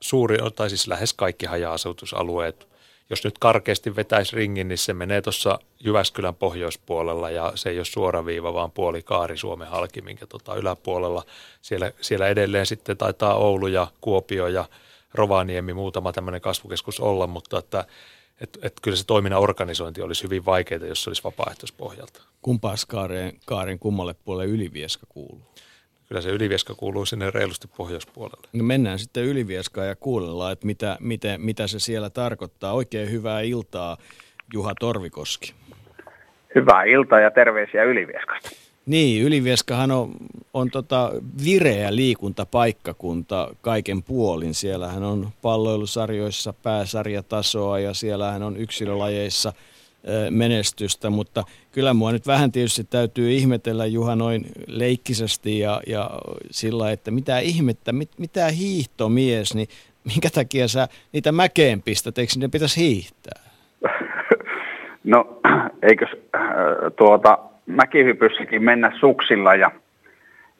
suuri, tai siis lähes kaikki haja-asutusalueet. Jos nyt karkeasti vetäisi ringin, niin se menee tuossa Jyväskylän pohjoispuolella ja se ei ole suora viiva, vaan puoli kaari Suomen halki, minkä tota yläpuolella. Siellä, siellä edelleen sitten taitaa Oulu ja Kuopio ja Rovaniemi muutama tämmöinen kasvukeskus olla, mutta että et, et kyllä se toiminnan organisointi olisi hyvin vaikeaa, jos se olisi vapaaehtoispohjalta. Kumpaas kaaren, kaaren kummalle puolelle Ylivieska kuuluu? Kyllä se Ylivieska kuuluu sinne reilusti pohjoispuolelle. No mennään sitten Ylivieskaan ja kuunnellaan, että mitä, mitä, mitä se siellä tarkoittaa. Oikein hyvää iltaa, Juha Torvikoski. Hyvää iltaa ja terveisiä Ylivieskasta. Niin, Ylivieskahan on, on tota vireä liikuntapaikkakunta kaiken puolin. Siellähän on palloilusarjoissa pääsarjatasoa ja siellähän on yksilölajeissa menestystä, mutta kyllä mua nyt vähän tietysti täytyy ihmetellä Juha noin leikkisesti ja, ja sillä, että mitä ihmettä, mit, mitä hiihtomies, niin minkä takia sä niitä mäkeen pistät, eikö ne pitäisi hiihtää? No, eikös tuota, mäkihypyssäkin mennä suksilla ja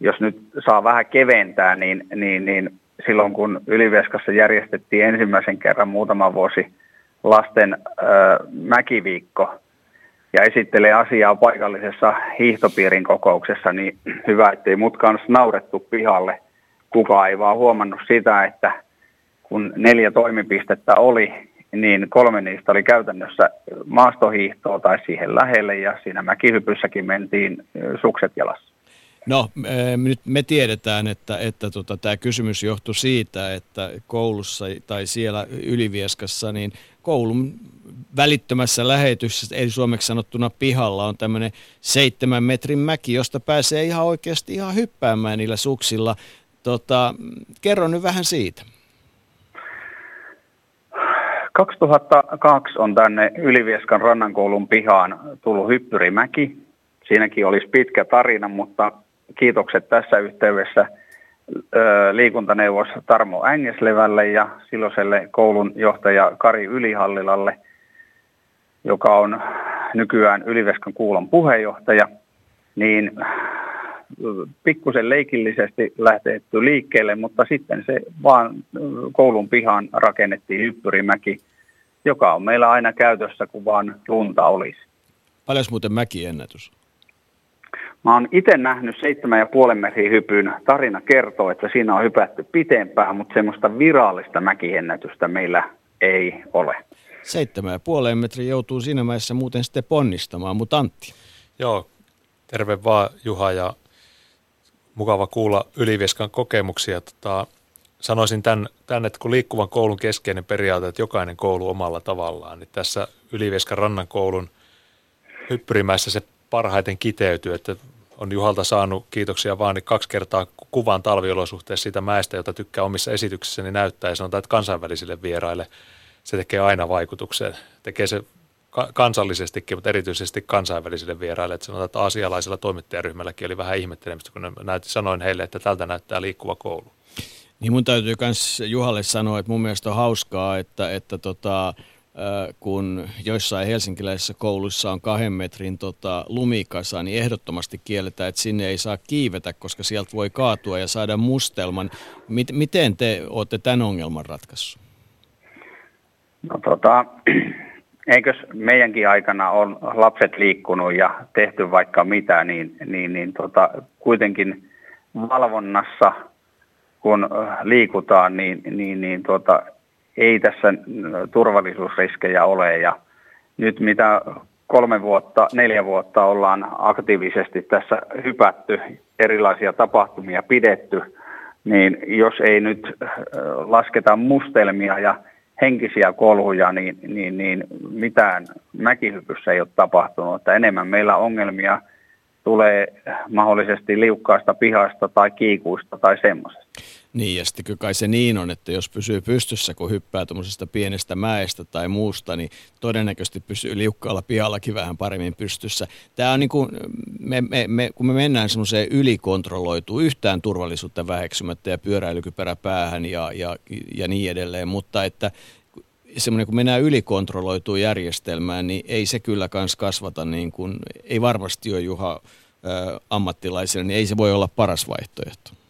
jos nyt saa vähän keventää, niin, niin, niin silloin kun Ylivieskassa järjestettiin ensimmäisen kerran muutama vuosi lasten ö, mäkiviikko ja esittelee asiaa paikallisessa hiihtopiirin kokouksessa, niin hyvä, ettei mut kanssa naurettu pihalle. Kuka ei vaan huomannut sitä, että kun neljä toimipistettä oli, niin kolme niistä oli käytännössä maastohiihtoa tai siihen lähelle ja siinä mäkihypyssäkin mentiin sukset jalassa. No nyt me tiedetään, että, että tota, tämä kysymys johtui siitä, että koulussa tai siellä Ylivieskassa niin koulun välittömässä lähetyssä, eli suomeksi sanottuna pihalla, on tämmöinen seitsemän metrin mäki, josta pääsee ihan oikeasti ihan hyppäämään niillä suksilla. Tota, kerro nyt vähän siitä. 2002 on tänne Ylivieskan rannankoulun pihaan tullut hyppyrimäki. Siinäkin olisi pitkä tarina, mutta kiitokset tässä yhteydessä liikuntaneuvos Tarmo Ängeslevälle ja silloiselle koulun johtaja Kari Ylihallilalle, joka on nykyään Yliveskan kuulon puheenjohtaja, niin pikkusen leikillisesti lähtetty liikkeelle, mutta sitten se vaan koulun pihaan rakennettiin hyppyrimäki, joka on meillä aina käytössä, kun vaan lunta olisi. Paljon muuten mäkiennätys? Mä oon itse nähnyt 7,5 metrin hypyn. Tarina kertoo, että siinä on hypätty pitempään, mutta semmoista virallista mäkiennätystä meillä ei ole. 7,5 metriä joutuu siinä vaiheessa muuten sitten ponnistamaan, mutta Antti. Joo, terve vaan Juha ja mukava kuulla Ylivieskan kokemuksia. Tota, sanoisin tämän, tämän, että kun liikkuvan koulun keskeinen periaate, että jokainen koulu omalla tavallaan, niin tässä Ylivieskan rannan koulun hyppyrimäessä se parhaiten kiteytyy, että on Juhalta saanut kiitoksia vaan niin kaksi kertaa kuvan talviolosuhteessa siitä mäestä, jota tykkää omissa esityksissäni näyttää ja sanotaan, että kansainvälisille vieraille se tekee aina vaikutuksen. Tekee se kansallisestikin, mutta erityisesti kansainvälisille vieraille. Että sanotaan, että asialaisella toimittajaryhmälläkin oli vähän ihmettelemistä, kun ne näytti, sanoin heille, että tältä näyttää liikkuva koulu. Niin mun täytyy myös Juhalle sanoa, että mun mielestä on hauskaa, että, että tota, kun joissain helsinkiläisissä kouluissa on kahden metrin tota, lumikasa, niin ehdottomasti kielletään, että sinne ei saa kiivetä, koska sieltä voi kaatua ja saada mustelman. miten te olette tämän ongelman ratkaissut? No tota, eikös meidänkin aikana on lapset liikkunut ja tehty vaikka mitä, niin, niin, niin tota, kuitenkin valvonnassa, kun liikutaan, niin, niin, niin tota, ei tässä turvallisuusriskejä ole. Ja nyt mitä kolme vuotta, neljä vuotta ollaan aktiivisesti tässä hypätty, erilaisia tapahtumia pidetty, niin jos ei nyt lasketa mustelmia ja henkisiä kolhuja, niin, niin, niin mitään mäkihypyssä ei ole tapahtunut. Että enemmän meillä ongelmia tulee mahdollisesti liukkaasta pihasta tai kiikuista tai semmoisesta. Niin, ja sitten kai se niin on, että jos pysyy pystyssä, kun hyppää tuommoisesta pienestä mäestä tai muusta, niin todennäköisesti pysyy liukkaalla pihallakin vähän paremmin pystyssä. Tämä on niin kuin, me, me, me, kun me mennään semmoiseen ylikontrolloituun yhtään turvallisuutta väheksymättä ja pyöräilykypärä päähän ja, ja, ja niin edelleen, mutta että semmoinen, kun mennään ylikontrolloituun järjestelmään, niin ei se kyllä kans kasvata niin kuin, ei varmasti ole Juha ammattilaisena, niin ei se voi olla paras vaihtoehto.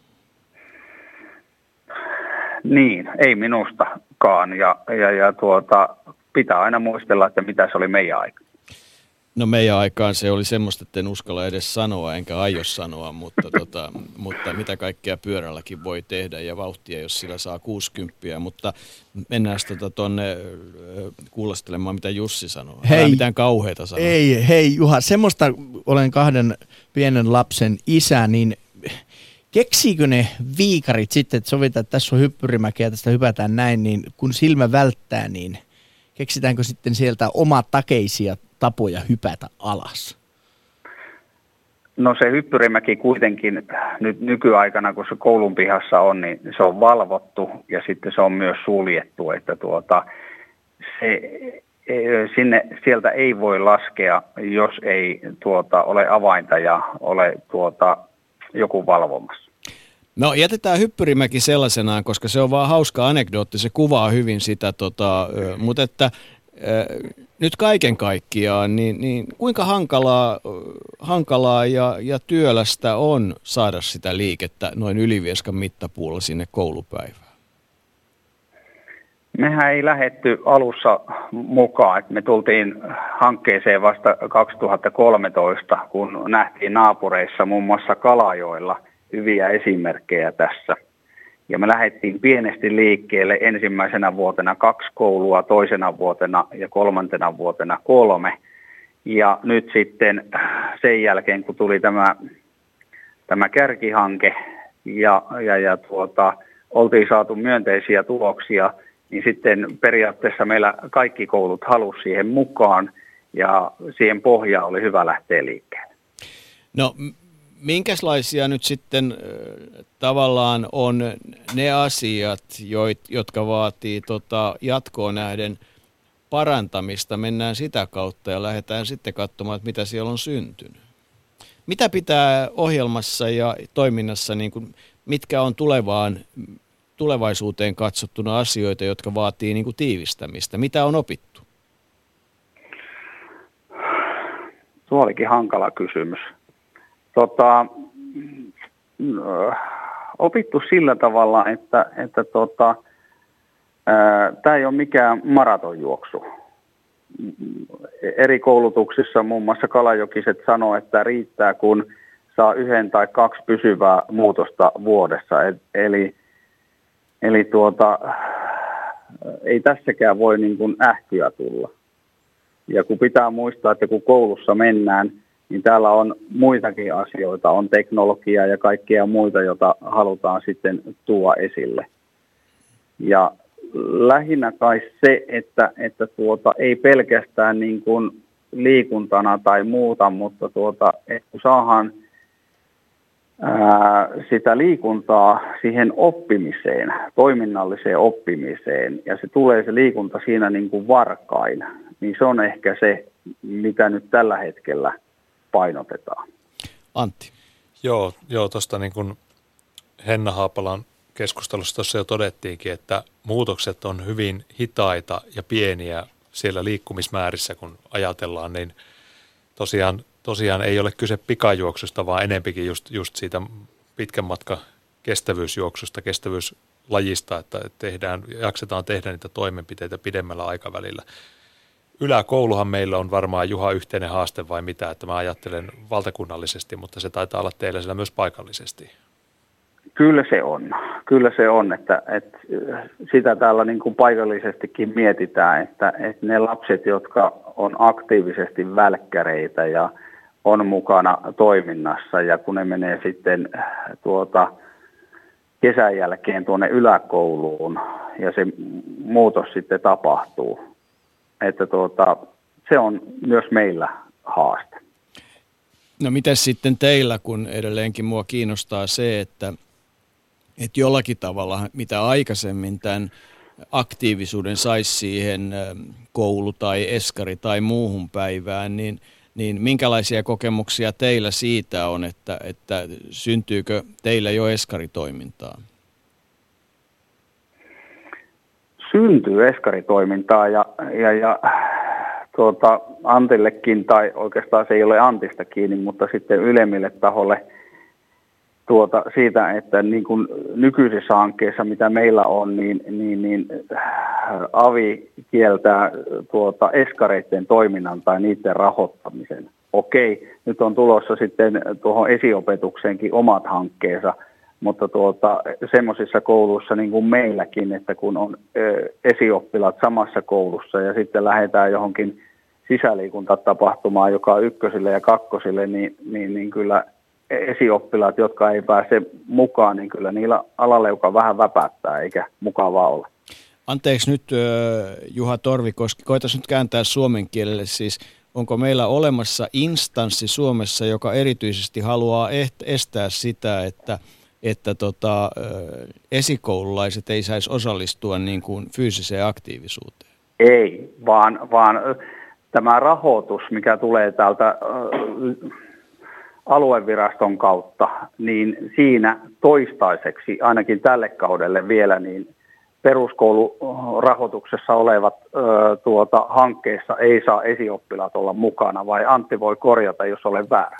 Niin, ei minustakaan. Ja, ja, ja tuota, pitää aina muistella, että mitä se oli meidän aika. No meidän aikaan se oli semmoista, että en uskalla edes sanoa, enkä aio sanoa, mutta, tota, mutta mitä kaikkea pyörälläkin voi tehdä ja vauhtia, jos sillä saa 60. Mutta mennään tuonne tota, kuulostelemaan, mitä Jussi sanoo. Hei, Älä mitään kauheita sanoa. Ei, hei Juha, semmoista olen kahden pienen lapsen isä, niin keksiikö ne viikarit sitten, että sovitaan, että tässä on hyppyrimäki ja tästä hypätään näin, niin kun silmä välttää, niin keksitäänkö sitten sieltä takeisia tapoja hypätä alas? No se hyppyrimäki kuitenkin nyt nykyaikana, kun se koulun pihassa on, niin se on valvottu ja sitten se on myös suljettu, että tuota, se, e, sinne, sieltä ei voi laskea, jos ei tuota, ole avainta ja ole tuota, joku valvomassa. No jätetään Hyppyrimäki sellaisenaan, koska se on vaan hauska anekdootti, se kuvaa hyvin sitä, tota, mutta että nyt kaiken kaikkiaan, niin, niin kuinka hankalaa, hankalaa ja, ja työlästä on saada sitä liikettä noin Ylivieskan mittapuulla sinne koulupäivään? Mehän ei lähetty alussa mukaan, että me tultiin hankkeeseen vasta 2013, kun nähtiin naapureissa muun muassa Kalajoilla hyviä esimerkkejä tässä – ja me lähdettiin pienesti liikkeelle ensimmäisenä vuotena kaksi koulua, toisena vuotena ja kolmantena vuotena kolme. Ja nyt sitten sen jälkeen, kun tuli tämä, tämä kärkihanke ja, ja, ja tuota, oltiin saatu myönteisiä tuloksia, niin sitten periaatteessa meillä kaikki koulut halusivat siihen mukaan ja siihen pohjaan oli hyvä lähteä liikkeelle. No minkälaisia nyt sitten tavallaan on ne asiat, jotka vaatii tota jatkoa nähden parantamista, mennään sitä kautta ja lähdetään sitten katsomaan, että mitä siellä on syntynyt. Mitä pitää ohjelmassa ja toiminnassa, niin kuin, mitkä on tulevaan, tulevaisuuteen katsottuna asioita, jotka vaatii niin kuin tiivistämistä? Mitä on opittu? Tuo olikin hankala kysymys. Tota, opittu sillä tavalla, että, että tota, tämä ei ole mikään maratonjuoksu. Eri koulutuksissa muun muassa Kalajokiset sanoo, että riittää kun saa yhden tai kaksi pysyvää muutosta vuodessa. Eli, eli tuota, ei tässäkään voi niin kuin ähkyä tulla. Ja kun pitää muistaa, että kun koulussa mennään – niin täällä on muitakin asioita, on teknologiaa ja kaikkea muita, jota halutaan sitten tuoda esille. Ja lähinnä kai se, että, että tuota, ei pelkästään niin kuin liikuntana tai muuta, mutta tuota, että kun saadaan ää, sitä liikuntaa siihen oppimiseen, toiminnalliseen oppimiseen, ja se tulee se liikunta siinä niin kuin varkain, niin se on ehkä se, mitä nyt tällä hetkellä painotetaan. Antti. Joo, joo tuosta niin kuin Henna Haapalan keskustelussa tuossa jo todettiinkin, että muutokset on hyvin hitaita ja pieniä siellä liikkumismäärissä, kun ajatellaan, niin tosiaan, tosiaan ei ole kyse pikajuoksusta, vaan enempikin just, just siitä pitkän matka kestävyysjuoksusta, kestävyyslajista, että tehdään, jaksetaan tehdä niitä toimenpiteitä pidemmällä aikavälillä yläkouluhan meillä on varmaan Juha yhteinen haaste vai mitä, että mä ajattelen valtakunnallisesti, mutta se taitaa olla teillä siellä myös paikallisesti. Kyllä se on. Kyllä se on, että, että sitä täällä niin kuin paikallisestikin mietitään, että, että ne lapset, jotka on aktiivisesti välkkäreitä ja on mukana toiminnassa ja kun ne menee sitten tuota, kesän jälkeen tuonne yläkouluun ja se muutos sitten tapahtuu, että tuota, se on myös meillä haaste. No miten sitten teillä, kun edelleenkin mua kiinnostaa se, että, että jollakin tavalla, mitä aikaisemmin tämän aktiivisuuden saisi siihen koulu- tai eskari- tai muuhun päivään, niin, niin minkälaisia kokemuksia teillä siitä on, että, että syntyykö teillä jo eskaritoimintaa? Syntyy eskaritoimintaa ja, ja, ja tuota, Antillekin, tai oikeastaan se ei ole Antista kiinni, mutta sitten ylemmille taholle tuota, siitä, että niin kuin nykyisissä hankkeissa, mitä meillä on, niin, niin, niin AVI kieltää tuota, eskareiden toiminnan tai niiden rahoittamisen. Okei, nyt on tulossa sitten tuohon esiopetukseenkin omat hankkeensa – mutta tuota, semmoisissa kouluissa niin kuin meilläkin, että kun on ö, esioppilat samassa koulussa ja sitten lähdetään johonkin sisäliikuntatapahtumaan, joka on ykkösille ja kakkosille, niin, niin, niin kyllä esioppilaat, jotka ei pääse mukaan, niin kyllä niillä alaleuka vähän väpättää eikä mukavaa ole. Anteeksi nyt Juha Torvikoski, koitaisiin nyt kääntää suomen kielelle siis, onko meillä olemassa instanssi Suomessa, joka erityisesti haluaa estää sitä, että että tota, esikoululaiset ei saisi osallistua niin kuin fyysiseen aktiivisuuteen? Ei, vaan, vaan tämä rahoitus, mikä tulee täältä alueviraston kautta, niin siinä toistaiseksi, ainakin tälle kaudelle vielä, niin peruskoulurahoituksessa olevat ö, tuota, hankkeessa ei saa esioppilaat olla mukana, vai Antti voi korjata, jos olen väärä?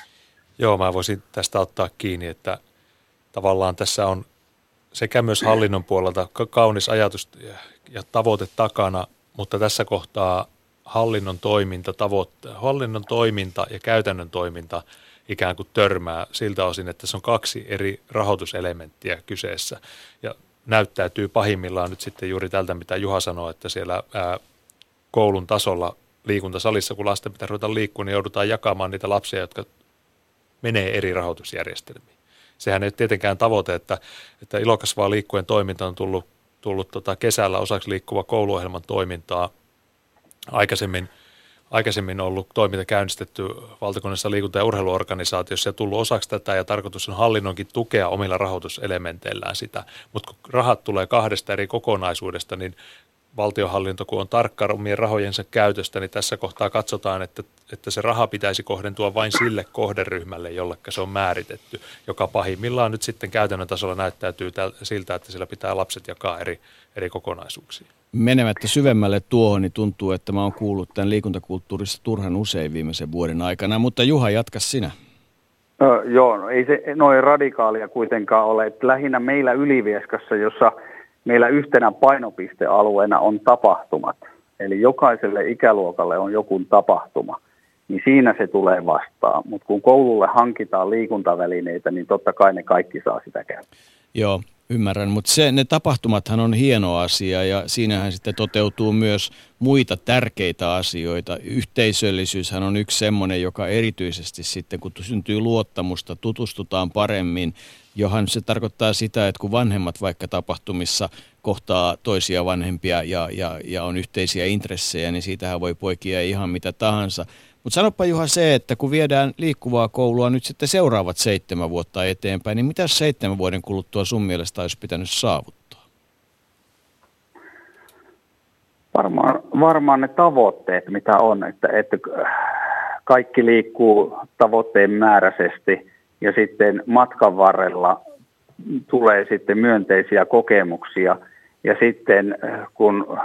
Joo, mä voisin tästä ottaa kiinni, että tavallaan tässä on sekä myös hallinnon puolelta kaunis ajatus ja tavoite takana, mutta tässä kohtaa hallinnon toiminta, tavoitte, hallinnon toiminta ja käytännön toiminta ikään kuin törmää siltä osin, että se on kaksi eri rahoituselementtiä kyseessä. Ja näyttäytyy pahimmillaan nyt sitten juuri tältä, mitä Juha sanoi, että siellä ää, koulun tasolla liikuntasalissa, kun lasten pitää ruveta liikkua, niin joudutaan jakamaan niitä lapsia, jotka menee eri rahoitusjärjestelmiin sehän ei tietenkään tavoite, että, että ilokasvaa liikkuen toiminta on tullut tullut tota kesällä osaksi liikkuva kouluohjelman toimintaa. Aikaisemmin, aikaisemmin ollut toiminta käynnistetty valtakunnassa liikunta- ja urheiluorganisaatiossa ja tullut osaksi tätä ja tarkoitus on hallinnonkin tukea omilla rahoituselementeillään sitä. Mutta kun rahat tulee kahdesta eri kokonaisuudesta, niin valtiohallinto, kun on tarkka omien rahojensa käytöstä, niin tässä kohtaa katsotaan, että, että se raha pitäisi kohdentua vain sille kohderyhmälle, jolle se on määritetty, joka pahimmillaan nyt sitten käytännön tasolla näyttäytyy siltä, että sillä pitää lapset jakaa eri, eri kokonaisuuksiin. Menemättä syvemmälle tuohon, niin tuntuu, että mä oon kuullut tämän liikuntakulttuurissa turhan usein viimeisen vuoden aikana, mutta Juha, jatka sinä. No, joo, no, ei se noin radikaalia kuitenkaan ole. Että lähinnä meillä Ylivieskassa, jossa – meillä yhtenä painopistealueena on tapahtumat. Eli jokaiselle ikäluokalle on joku tapahtuma, niin siinä se tulee vastaan. Mutta kun koululle hankitaan liikuntavälineitä, niin totta kai ne kaikki saa sitä käyttää. Joo, Ymmärrän, mutta ne tapahtumathan on hieno asia ja siinähän sitten toteutuu myös muita tärkeitä asioita. Yhteisöllisyyshän on yksi semmoinen, joka erityisesti sitten, kun syntyy luottamusta, tutustutaan paremmin, johan se tarkoittaa sitä, että kun vanhemmat vaikka tapahtumissa kohtaa toisia vanhempia ja, ja, ja on yhteisiä intressejä, niin siitähän voi poikia ihan mitä tahansa. Mutta sanoppa Juha se, että kun viedään liikkuvaa koulua nyt sitten seuraavat seitsemän vuotta eteenpäin, niin mitä seitsemän vuoden kuluttua sun mielestä olisi pitänyt saavuttaa? Varmaan, varmaan ne tavoitteet, mitä on, että, että kaikki liikkuu tavoitteen määräisesti ja sitten matkan varrella tulee sitten myönteisiä kokemuksia ja sitten kun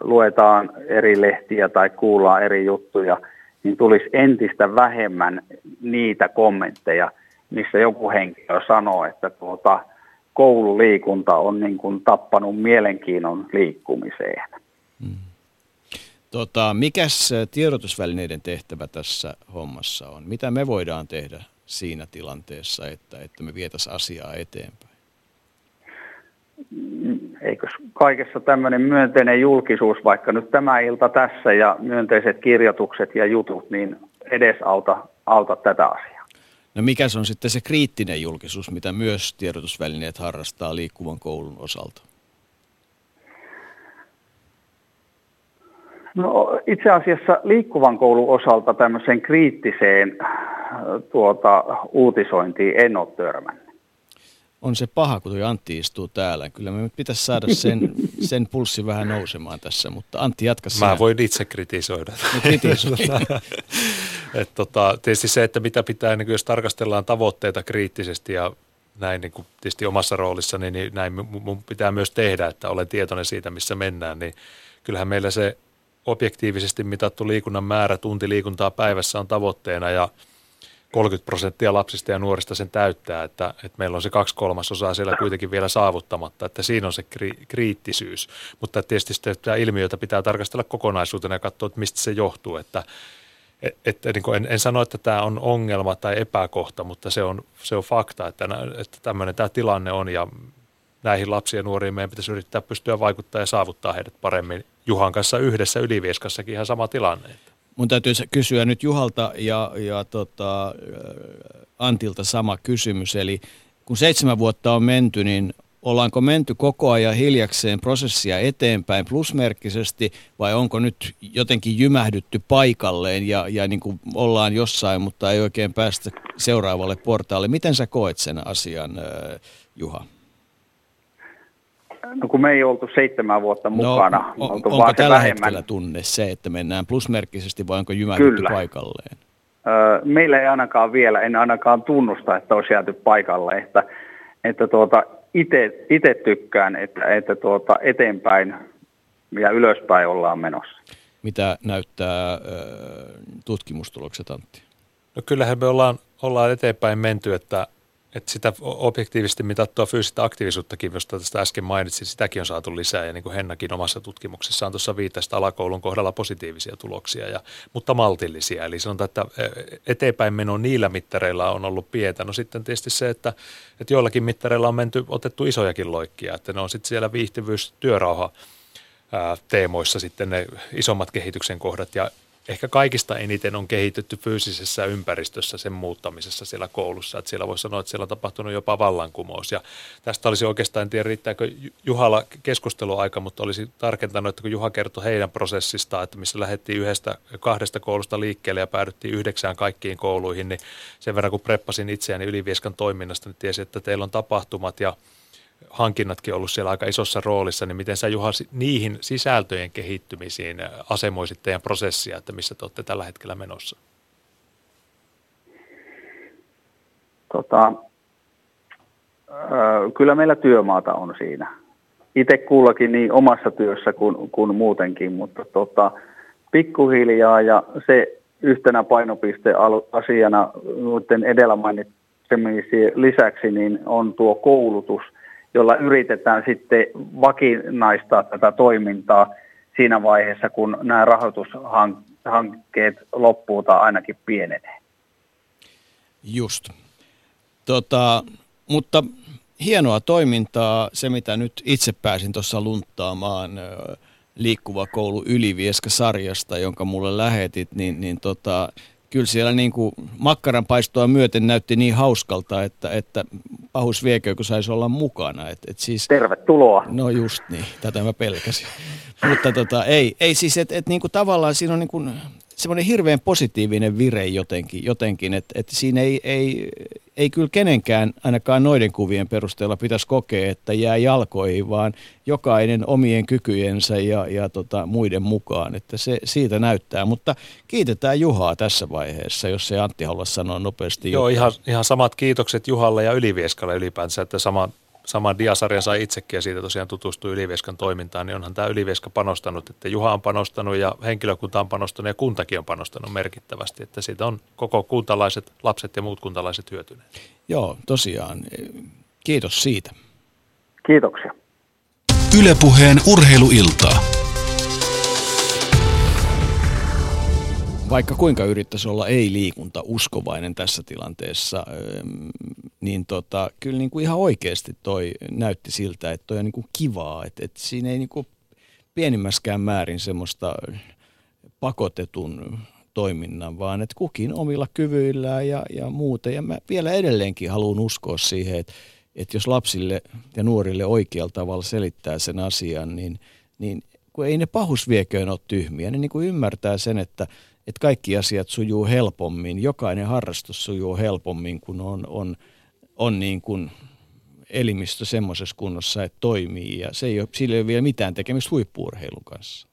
luetaan eri lehtiä tai kuullaan eri juttuja – niin tulisi entistä vähemmän niitä kommentteja, missä joku henkilö sanoo, että tuota, koululiikunta on niin kuin tappanut mielenkiinnon liikkumiseen. Hmm. Tota, mikäs tiedotusvälineiden tehtävä tässä hommassa on? Mitä me voidaan tehdä siinä tilanteessa, että, että me vietäisiin asiaa eteenpäin? eikö kaikessa tämmöinen myönteinen julkisuus, vaikka nyt tämä ilta tässä ja myönteiset kirjoitukset ja jutut, niin edes auta, auta tätä asiaa. No mikä se on sitten se kriittinen julkisuus, mitä myös tiedotusvälineet harrastaa liikkuvan koulun osalta? No itse asiassa liikkuvan koulun osalta tämmöiseen kriittiseen tuota, uutisointiin en ole törmännyt on se paha, kun tuo Antti istuu täällä. Kyllä me pitäisi saada sen, sen pulssi vähän nousemaan tässä, mutta Antti jatka sinä. Mä voin itse kritisoida. No, Et tota, tietysti se, että mitä pitää, niin jos tarkastellaan tavoitteita kriittisesti ja näin niin kuin tietysti omassa roolissani, niin näin mun pitää myös tehdä, että olen tietoinen siitä, missä mennään, niin kyllähän meillä se objektiivisesti mitattu liikunnan määrä tunti liikuntaa päivässä on tavoitteena ja – 30 prosenttia lapsista ja nuorista sen täyttää, että, että meillä on se kaksi kolmasosaa siellä kuitenkin vielä saavuttamatta, että siinä on se kri- kriittisyys. Mutta tietysti sitä ilmiötä pitää tarkastella kokonaisuutena ja katsoa, että mistä se johtuu, että että niin en, en sano, että tämä on ongelma tai epäkohta, mutta se on, se on fakta, että, että tämmöinen tämä tilanne on ja näihin lapsiin ja nuoriin meidän pitäisi yrittää pystyä vaikuttaa ja saavuttaa heidät paremmin. Juhan kanssa yhdessä Ylivieskassakin ihan sama tilanne. Mun täytyy kysyä nyt Juhalta ja, ja tota, Antilta sama kysymys. Eli kun seitsemän vuotta on menty, niin ollaanko menty koko ajan hiljakseen prosessia eteenpäin plusmerkkisesti vai onko nyt jotenkin jymähdytty paikalleen ja, ja niin kuin ollaan jossain, mutta ei oikein päästä seuraavalle portaalle. Miten sä koet sen asian, Juha? No kun me ei oltu seitsemän vuotta no, mukana. No, on, onko vaan tällä vähemmän. hetkellä tunne se, että mennään plusmerkkisesti vai onko jymähdytty paikalleen? Öö, meillä ei ainakaan vielä, en ainakaan tunnusta, että olisi jääty paikalle. Että, että tuota, itse tykkään, että, että tuota, eteenpäin ja ylöspäin ollaan menossa. Mitä näyttää ö, tutkimustulokset, Antti? No kyllähän me ollaan, ollaan eteenpäin menty, että että sitä objektiivisesti mitattua fyysistä aktiivisuuttakin, josta tästä äsken mainitsin, sitäkin on saatu lisää. Ja niin kuin Hennakin omassa tutkimuksessaan tuossa viittasi alakoulun kohdalla positiivisia tuloksia, ja, mutta maltillisia. Eli sanotaan, että eteenpäin meno niillä mittareilla on ollut pientä. No sitten tietysti se, että, että joillakin mittareilla on menty, otettu isojakin loikkia, että ne on sitten siellä viihtyvyys, työrauha teemoissa sitten ne isommat kehityksen kohdat. Ja ehkä kaikista eniten on kehitetty fyysisessä ympäristössä sen muuttamisessa siellä koulussa. Että siellä voisi sanoa, että siellä on tapahtunut jopa vallankumous. Ja tästä olisi oikeastaan, en tiedä riittääkö Juhalla keskusteluaika, mutta olisi tarkentanut, että kun Juha kertoi heidän prosessistaan, että missä lähdettiin yhdestä kahdesta koulusta liikkeelle ja päädyttiin yhdeksään kaikkiin kouluihin, niin sen verran kun preppasin itseäni Ylivieskan toiminnasta, niin tiesin, että teillä on tapahtumat ja hankinnatkin ollut siellä aika isossa roolissa, niin miten sä Juha niihin sisältöjen kehittymisiin asemoisit teidän prosessia, että missä te olette tällä hetkellä menossa? Tota, kyllä meillä työmaata on siinä. Itse kullakin niin omassa työssä kuin, kuin muutenkin, mutta tota, pikkuhiljaa ja se yhtenä painopisteasiana edellä mainitsemisen lisäksi niin on tuo koulutus – jolla yritetään sitten vakinaistaa tätä toimintaa siinä vaiheessa, kun nämä rahoitushankkeet loppuu tai ainakin pienenee. Just. Tota, mutta hienoa toimintaa, se mitä nyt itse pääsin tuossa lunttaamaan Liikkuva koulu Ylivieska-sarjasta, jonka mulle lähetit, niin, niin tota, kyllä siellä niin kuin makkaran paistoa myöten näytti niin hauskalta, että, että pahus viekö, kun saisi olla mukana. Et, et siis, Tervetuloa. No just niin, tätä mä pelkäsin. Mutta tota, ei, ei siis, että et, niin kuin tavallaan siinä on niin kuin semmoinen hirveän positiivinen vire jotenkin, jotenkin että, että siinä ei, ei, ei kyllä kenenkään, ainakaan noiden kuvien perusteella pitäisi kokea, että jää jalkoihin, vaan jokainen omien kykyjensä ja, ja tota, muiden mukaan, että se siitä näyttää. Mutta kiitetään Juhaa tässä vaiheessa, jos se Antti halua sanoa nopeasti. Joo, ihan, ihan samat kiitokset Juhalle ja Ylivieskalle ylipäänsä, että sama, saman diasarjan sai itsekin ja siitä tosiaan tutustui Ylivieskan toimintaan, niin onhan tämä Ylivieska panostanut, että Juha on panostanut ja henkilökunta on panostanut ja kuntakin on panostanut merkittävästi, että siitä on koko kuntalaiset, lapset ja muut kuntalaiset hyötyneet. Joo, tosiaan. Kiitos siitä. Kiitoksia. Ylepuheen urheiluiltaa. Vaikka kuinka yrittäisi olla ei-liikunta uskovainen tässä tilanteessa, niin tota, kyllä niin kuin ihan oikeasti toi näytti siltä, että toi on niin kuin kivaa, että, että siinä ei niin kuin pienimmäskään määrin semmoista pakotetun toiminnan, vaan että kukin omilla kyvyillään ja, ja muuta. Ja mä vielä edelleenkin haluan uskoa siihen, että, että jos lapsille ja nuorille oikealla tavalla selittää sen asian, niin, niin kun ei ne pahusvieköön ole tyhmiä, niin, niin kuin ymmärtää sen, että, että kaikki asiat sujuu helpommin, jokainen harrastus sujuu helpommin, kun on, on, on niin kuin elimistö semmoisessa kunnossa, että toimii ja se ei ole, sillä ei ole vielä mitään tekemistä huippuurheilun kanssa.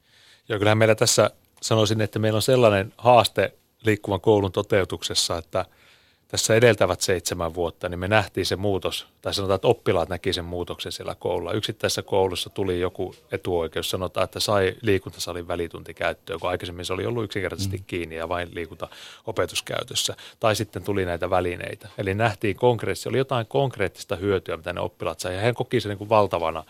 Joo, kyllähän meillä tässä sanoisin, että meillä on sellainen haaste liikkuvan koulun toteutuksessa, että – tässä edeltävät seitsemän vuotta, niin me nähtiin se muutos, tai sanotaan, että oppilaat näki sen muutoksen siellä koululla. Yksittäisessä koulussa tuli joku etuoikeus, sanotaan, että sai liikuntasalin välitunti käyttöön, kun aikaisemmin se oli ollut yksinkertaisesti mm. kiinni ja vain liikuntaopetuskäytössä. Tai sitten tuli näitä välineitä. Eli nähtiin konkreettisesti, oli jotain konkreettista hyötyä, mitä ne oppilaat sai, ja he koki sen niin kuin valtavana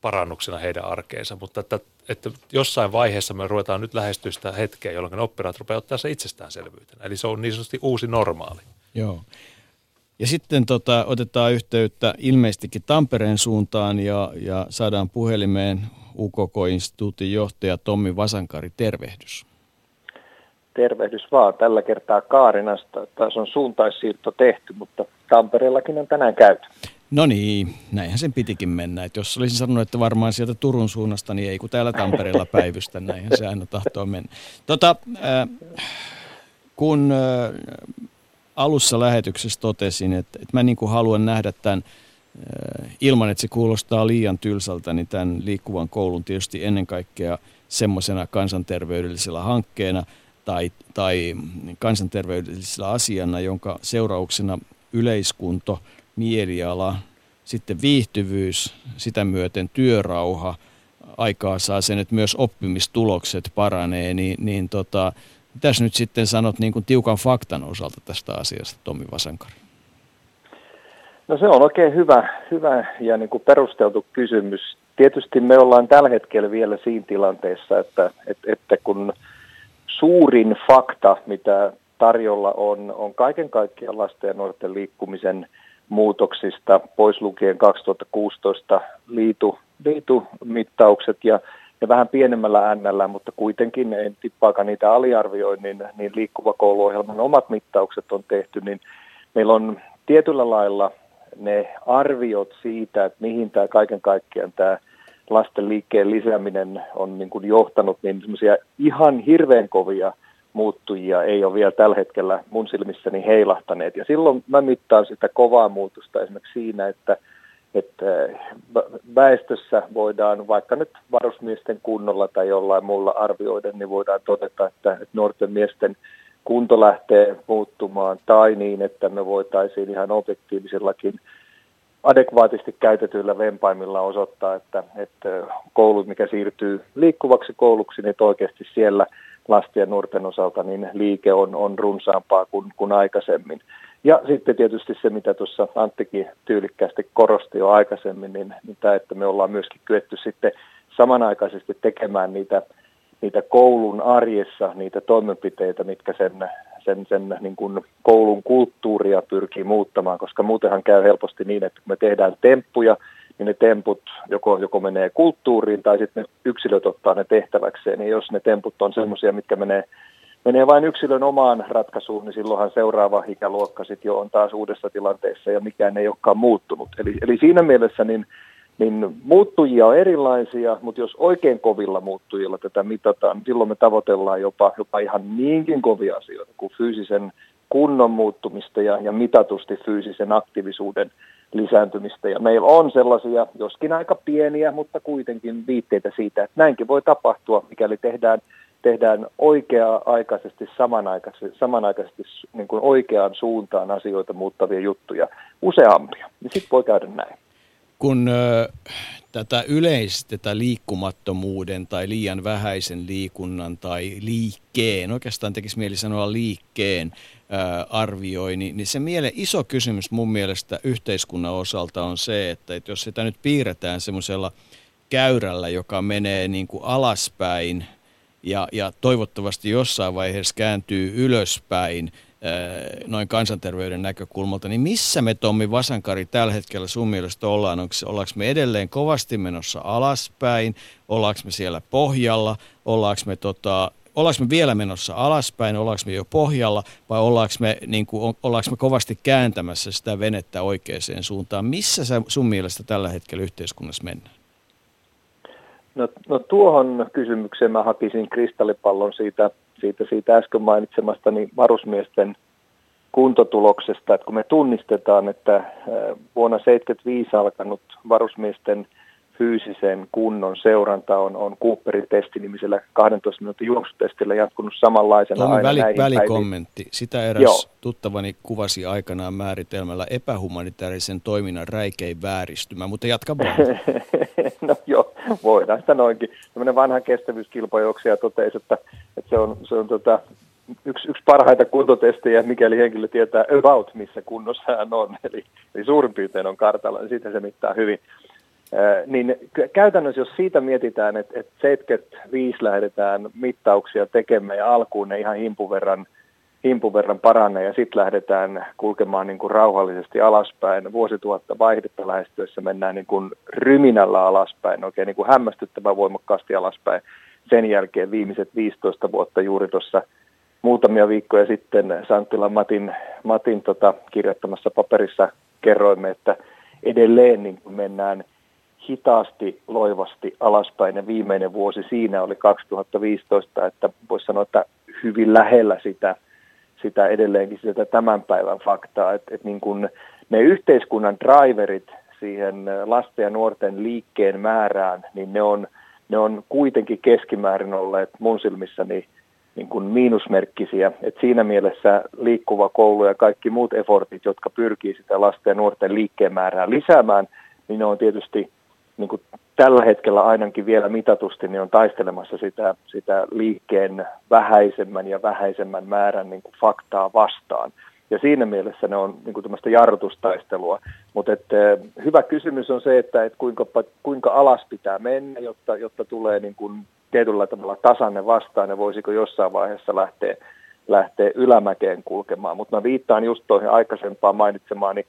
parannuksena heidän arkeensa, mutta että, että jossain vaiheessa me ruvetaan nyt lähestyä sitä hetkeä, jolloin oppilaat rupeavat ottaa se itsestäänselvyytenä. Eli se on niin sanotusti uusi normaali. Joo. Ja sitten tota, otetaan yhteyttä ilmeisestikin Tampereen suuntaan ja, ja saadaan puhelimeen UKK-instituutin johtaja Tommi Vasankari. Tervehdys. Tervehdys vaan. Tällä kertaa Kaarinasta. Taas on suuntaissiirto tehty, mutta Tampereellakin on tänään käyty. No niin, näinhän sen pitikin mennä. Et jos olisin sanonut, että varmaan sieltä Turun suunnasta, niin ei kun täällä Tampereella päivystä, näinhän se aina tahtoo mennä. Tota, äh, kun äh, alussa lähetyksessä totesin, että, että mä niin kuin haluan nähdä tämän äh, ilman, että se kuulostaa liian tylsältä, niin tämän liikkuvan koulun tietysti ennen kaikkea semmoisena kansanterveydellisellä hankkeena tai, tai kansanterveydellisellä asiana, jonka seurauksena yleiskunto, mieliala, sitten viihtyvyys, sitä myöten työrauha, aikaa saa sen, että myös oppimistulokset paranee, niin, niin tota, Mitäs nyt sitten sanot niin kuin tiukan faktan osalta tästä asiasta, Tomi Vasankari? No se on oikein hyvä, hyvä ja niin kuin perusteltu kysymys. Tietysti me ollaan tällä hetkellä vielä siinä tilanteessa, että, että, että kun suurin fakta, mitä tarjolla on, on kaiken kaikkiaan lasten ja nuorten liikkumisen muutoksista, pois lukien 2016 liitu, liitumittaukset ja ja vähän pienemmällä ännällä, mutta kuitenkin en tippaakaan niitä aliarvioi, niin, niin liikkuva kouluohjelman omat mittaukset on tehty, niin meillä on tietyllä lailla ne arviot siitä, että mihin tämä kaiken kaikkiaan tämä lasten liikkeen lisääminen on niin kuin johtanut, niin semmoisia ihan hirveän kovia muuttujia ei ole vielä tällä hetkellä mun silmissäni heilahtaneet. Ja silloin mä mittaan sitä kovaa muutosta esimerkiksi siinä, että, että väestössä voidaan vaikka nyt varusmiesten kunnolla tai jollain muulla arvioiden, niin voidaan todeta, että, nuorten miesten kunto lähtee muuttumaan tai niin, että me voitaisiin ihan objektiivisellakin adekvaatisti käytetyillä vempaimilla osoittaa, että, että koulu, mikä siirtyy liikkuvaksi kouluksi, niin oikeasti siellä lasten ja nuorten osalta niin liike on, on runsaampaa kuin, kuin aikaisemmin. Ja sitten tietysti se, mitä tuossa Anttikin tyylikkäästi korosti jo aikaisemmin, niin, niin tämä, että me ollaan myöskin kyetty sitten samanaikaisesti tekemään niitä, niitä koulun arjessa, niitä toimenpiteitä, mitkä sen sen, sen niin kuin koulun kulttuuria pyrkii muuttamaan, koska muutenhan käy helposti niin, että kun me tehdään temppuja, niin ne temput joko, joko menee kulttuuriin tai sitten ne yksilöt ottaa ne tehtäväkseen. Niin jos ne temput on semmoisia, mitkä menee, menee vain yksilön omaan ratkaisuun, niin silloinhan seuraava ikäluokka sitten jo on taas uudessa tilanteessa ja mikään ei olekaan muuttunut. Eli, eli siinä mielessä niin niin muuttujia on erilaisia, mutta jos oikein kovilla muuttujilla tätä mitataan, niin silloin me tavoitellaan jopa, jopa ihan niinkin kovia asioita kuin fyysisen kunnon muuttumista ja, ja mitatusti fyysisen aktiivisuuden lisääntymistä. Ja meillä on sellaisia, joskin aika pieniä, mutta kuitenkin viitteitä siitä, että näinkin voi tapahtua, mikäli tehdään, tehdään oikea-aikaisesti, samanaikaisesti, samanaikaisesti niin kuin oikeaan suuntaan asioita muuttavia juttuja, useampia. Niin sitten voi käydä näin kun ö, tätä yleistettä liikkumattomuuden tai liian vähäisen liikunnan tai liikkeen, oikeastaan tekisi mieli sanoa liikkeen, ö, arvioi, niin, niin se miele, iso kysymys mun mielestä yhteiskunnan osalta on se, että, että jos sitä nyt piirretään semmoisella käyrällä, joka menee niin kuin alaspäin ja, ja toivottavasti jossain vaiheessa kääntyy ylöspäin – noin kansanterveyden näkökulmalta, niin missä me Tommi Vasankari tällä hetkellä sun mielestä ollaan? Onko, ollaanko me edelleen kovasti menossa alaspäin? Ollaanko me siellä pohjalla? Ollaanko me, tota, ollaanko me vielä menossa alaspäin? Ollaanko me jo pohjalla? Vai ollaanko me, niin kuin, ollaanko me kovasti kääntämässä sitä venettä oikeaan suuntaan? Missä sä sun mielestä tällä hetkellä yhteiskunnassa mennään? No, no tuohon kysymykseen mä hakisin kristallipallon siitä siitä, siitä äsken mainitsemastani varusmiesten kuntotuloksesta, että kun me tunnistetaan, että vuonna 1975 alkanut varusmiesten fyysisen kunnon seuranta on, on Cooperin testi-nimisellä 12 minuutin juoksutestillä jatkunut samanlaisena Tuo aina väli, välikommentti. Sitä eräs Joo. tuttavani kuvasi aikanaan määritelmällä epähumanitaarisen toiminnan räikein vääristymä, mutta jatka vaan. no joo, voidaan sitä noinkin. Tämmöinen vanha kestävyyskilpajuoksija totesi, että, että se on, se on tota, yksi, yksi parhaita kuntotestejä, mikäli henkilö tietää about, missä kunnossa hän on. Eli, eli suurin piirtein on kartalla, niin siitä se mittaa hyvin niin käytännössä jos siitä mietitään, että, että 75 lähdetään mittauksia tekemään ja alkuun ne ihan himpun verran, himpun verran paranee ja sitten lähdetään kulkemaan niin kuin rauhallisesti alaspäin. Vuosituhatta vaihdetta lähestyessä mennään niin kuin ryminällä alaspäin, oikein niin kuin hämmästyttävän voimakkaasti alaspäin. Sen jälkeen viimeiset 15 vuotta juuri tuossa muutamia viikkoja sitten Santtilan Matin, Matin tota, kirjoittamassa paperissa kerroimme, että edelleen niin kuin mennään – hitaasti, loivasti alaspäin ja viimeinen vuosi siinä oli 2015, että voisi sanoa, että hyvin lähellä sitä, sitä edelleenkin sitä tämän päivän faktaa, että, että niin kuin ne yhteiskunnan driverit siihen lasten ja nuorten liikkeen määrään, niin ne on, ne on kuitenkin keskimäärin olleet mun silmissäni niin kuin miinusmerkkisiä. Et siinä mielessä liikkuva koulu ja kaikki muut effortit, jotka pyrkii sitä lasten ja nuorten liikkeen määrää lisäämään, niin ne on tietysti niin kuin tällä hetkellä ainakin vielä mitatusti niin on taistelemassa sitä, sitä liikkeen vähäisemmän ja vähäisemmän määrän niin kuin faktaa vastaan. Ja siinä mielessä ne on niin kuin tämmöistä jarrutustaistelua. Mutta et, hyvä kysymys on se, että et kuinka, kuinka alas pitää mennä, jotta, jotta tulee niin kuin tietyllä tavalla tasanne vastaan ja voisiko jossain vaiheessa lähteä, lähteä ylämäkeen kulkemaan. Mutta mä viittaan just tuohon aikaisempaan mainitsemaani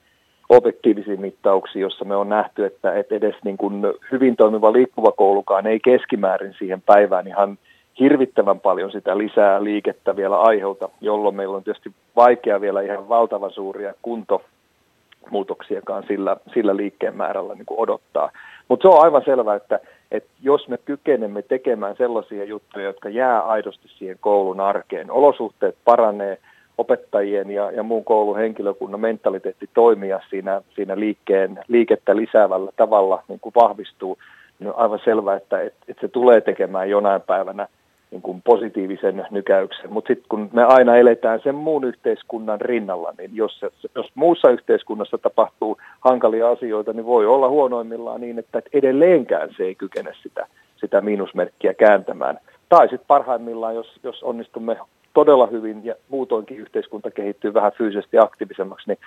objektiivisia mittauksia, jossa me on nähty, että, että edes niin kuin hyvin toimiva liikkuva koulukaan ei keskimäärin siihen päivään ihan hirvittävän paljon sitä lisää liikettä vielä aiheuta, jolloin meillä on tietysti vaikea vielä ihan valtavan suuria kuntomuutoksiakaan sillä, sillä liikkeen määrällä niin kuin odottaa. Mutta se on aivan selvää, että, että jos me kykenemme tekemään sellaisia juttuja, jotka jää aidosti siihen koulun arkeen, olosuhteet paranee, opettajien ja, ja muun koulun henkilökunnan mentaliteetti toimia siinä, siinä liikkeen, liikettä lisäävällä tavalla niin kuin vahvistuu, niin on aivan selvää, että, että, että se tulee tekemään jonain päivänä – niin kuin positiivisen nykäyksen. Mutta sitten kun me aina eletään sen muun yhteiskunnan rinnalla, niin jos, jos muussa yhteiskunnassa tapahtuu hankalia asioita, niin voi olla huonoimmillaan niin, että edelleenkään se ei kykene sitä, sitä miinusmerkkiä kääntämään. Tai sitten parhaimmillaan, jos, jos onnistumme todella hyvin ja muutoinkin yhteiskunta kehittyy vähän fyysisesti aktiivisemmaksi, niin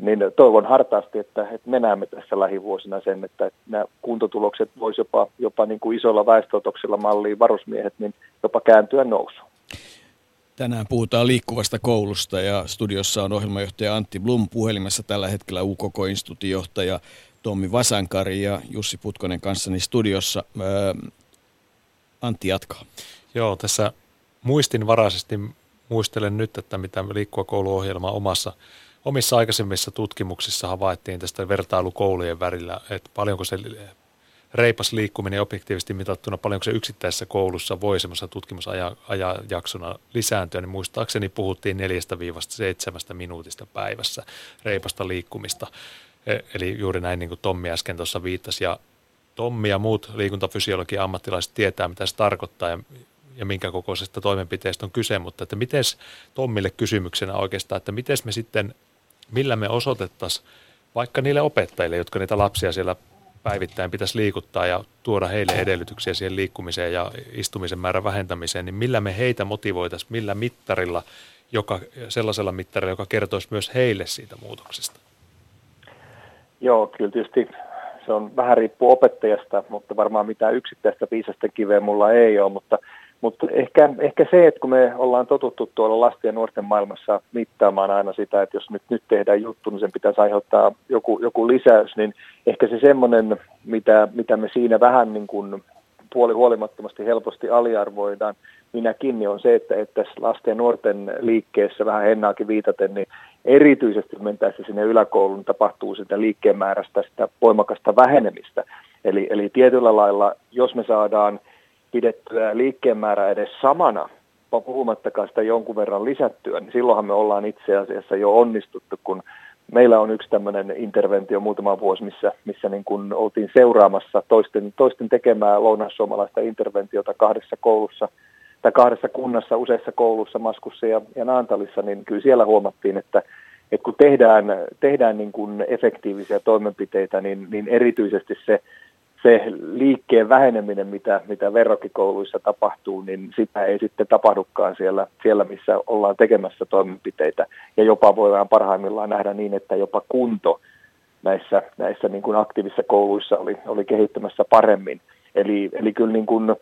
niin toivon hartaasti, että, että me näemme tässä lähivuosina sen, että nämä kuntotulokset voisi jopa, jopa niin kuin isolla väestöotoksella malliin varusmiehet niin jopa kääntyä nousuun. Tänään puhutaan liikkuvasta koulusta ja studiossa on ohjelmajohtaja Antti Blum puhelimessa tällä hetkellä UKK-instituutin johtaja Tommi Vasankari ja Jussi Putkonen kanssani studiossa. Ää, Antti jatkaa. Joo, tässä muistinvaraisesti muistelen nyt, että mitä liikkuva kouluohjelma omassa omissa aikaisemmissa tutkimuksissa havaittiin tästä vertailukoulujen värillä, että paljonko se reipas liikkuminen objektiivisesti mitattuna, paljonko se yksittäisessä koulussa voi semmoisessa tutkimusajajaksona lisääntyä, niin muistaakseni puhuttiin 4-7 minuutista päivässä reipasta liikkumista. E, eli juuri näin niin kuin Tommi äsken tuossa viittasi. Ja Tommi ja muut liikuntafysiologian ammattilaiset tietää, mitä se tarkoittaa ja ja minkä kokoisesta toimenpiteestä on kyse, mutta että miten Tommille kysymyksenä oikeastaan, että miten me sitten millä me osoitettaisiin vaikka niille opettajille, jotka niitä lapsia siellä päivittäin pitäisi liikuttaa ja tuoda heille edellytyksiä siihen liikkumiseen ja istumisen määrän vähentämiseen, niin millä me heitä motivoitaisiin, millä mittarilla, joka, sellaisella mittarilla, joka kertoisi myös heille siitä muutoksesta? Joo, kyllä tietysti se on vähän riippuu opettajasta, mutta varmaan mitään yksittäistä viisasta kiveä mulla ei ole, mutta mutta ehkä, ehkä se, että kun me ollaan totuttu tuolla lasten ja nuorten maailmassa mittaamaan aina sitä, että jos nyt, nyt tehdään juttu, niin sen pitäisi aiheuttaa joku, joku lisäys, niin ehkä se semmoinen, mitä, mitä me siinä vähän niin kuin puoli huolimattomasti helposti aliarvoidaan, minäkin, niin on se, että, että tässä lasten ja nuorten liikkeessä vähän Hennaakin viitaten, niin erityisesti mentäessä sinne yläkouluun tapahtuu sitä liikkeen määrästä sitä voimakasta vähenemistä. Eli, eli tietyllä lailla, jos me saadaan – pidettyä liikkeen määrä edes samana, puhumattakaan sitä jonkun verran lisättyä, niin silloinhan me ollaan itse asiassa jo onnistuttu, kun meillä on yksi tämmöinen interventio muutama vuosi, missä, missä niin kun oltiin seuraamassa toisten, toisten tekemää lounassuomalaista interventiota kahdessa koulussa tai kahdessa kunnassa, useissa koulussa, Maskussa ja, ja Naantalissa, niin kyllä siellä huomattiin, että, että kun tehdään, tehdään niin kuin efektiivisiä toimenpiteitä, niin, niin erityisesti se se liikkeen väheneminen, mitä, mitä verrokkikouluissa tapahtuu, niin sitä ei sitten tapahdukaan siellä, siellä, missä ollaan tekemässä toimenpiteitä. Ja jopa voidaan parhaimmillaan nähdä niin, että jopa kunto näissä, näissä niin kuin aktiivisissa kouluissa oli, oli kehittymässä paremmin. Eli, eli kyllä niin kuin,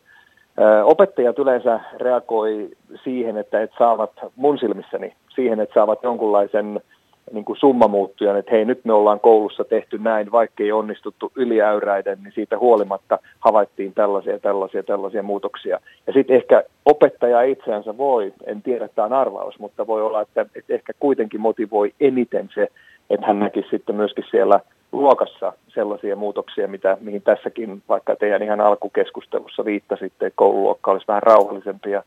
opettajat yleensä reagoi siihen, että et saavat mun silmissäni siihen, että saavat jonkunlaisen niin kuin summa muuttujan, että hei nyt me ollaan koulussa tehty näin, vaikkei onnistuttu yliäyräiden, niin siitä huolimatta havaittiin tällaisia, tällaisia, tällaisia muutoksia. Ja sitten ehkä opettaja itseänsä voi, en tiedä, tämä on arvaus, mutta voi olla, että, että ehkä kuitenkin motivoi eniten se, että hän näkisi sitten myöskin siellä luokassa sellaisia muutoksia, mitä, mihin tässäkin vaikka teidän ihan alkukeskustelussa viittasitte, että koululuokka olisi vähän rauhallisempi ja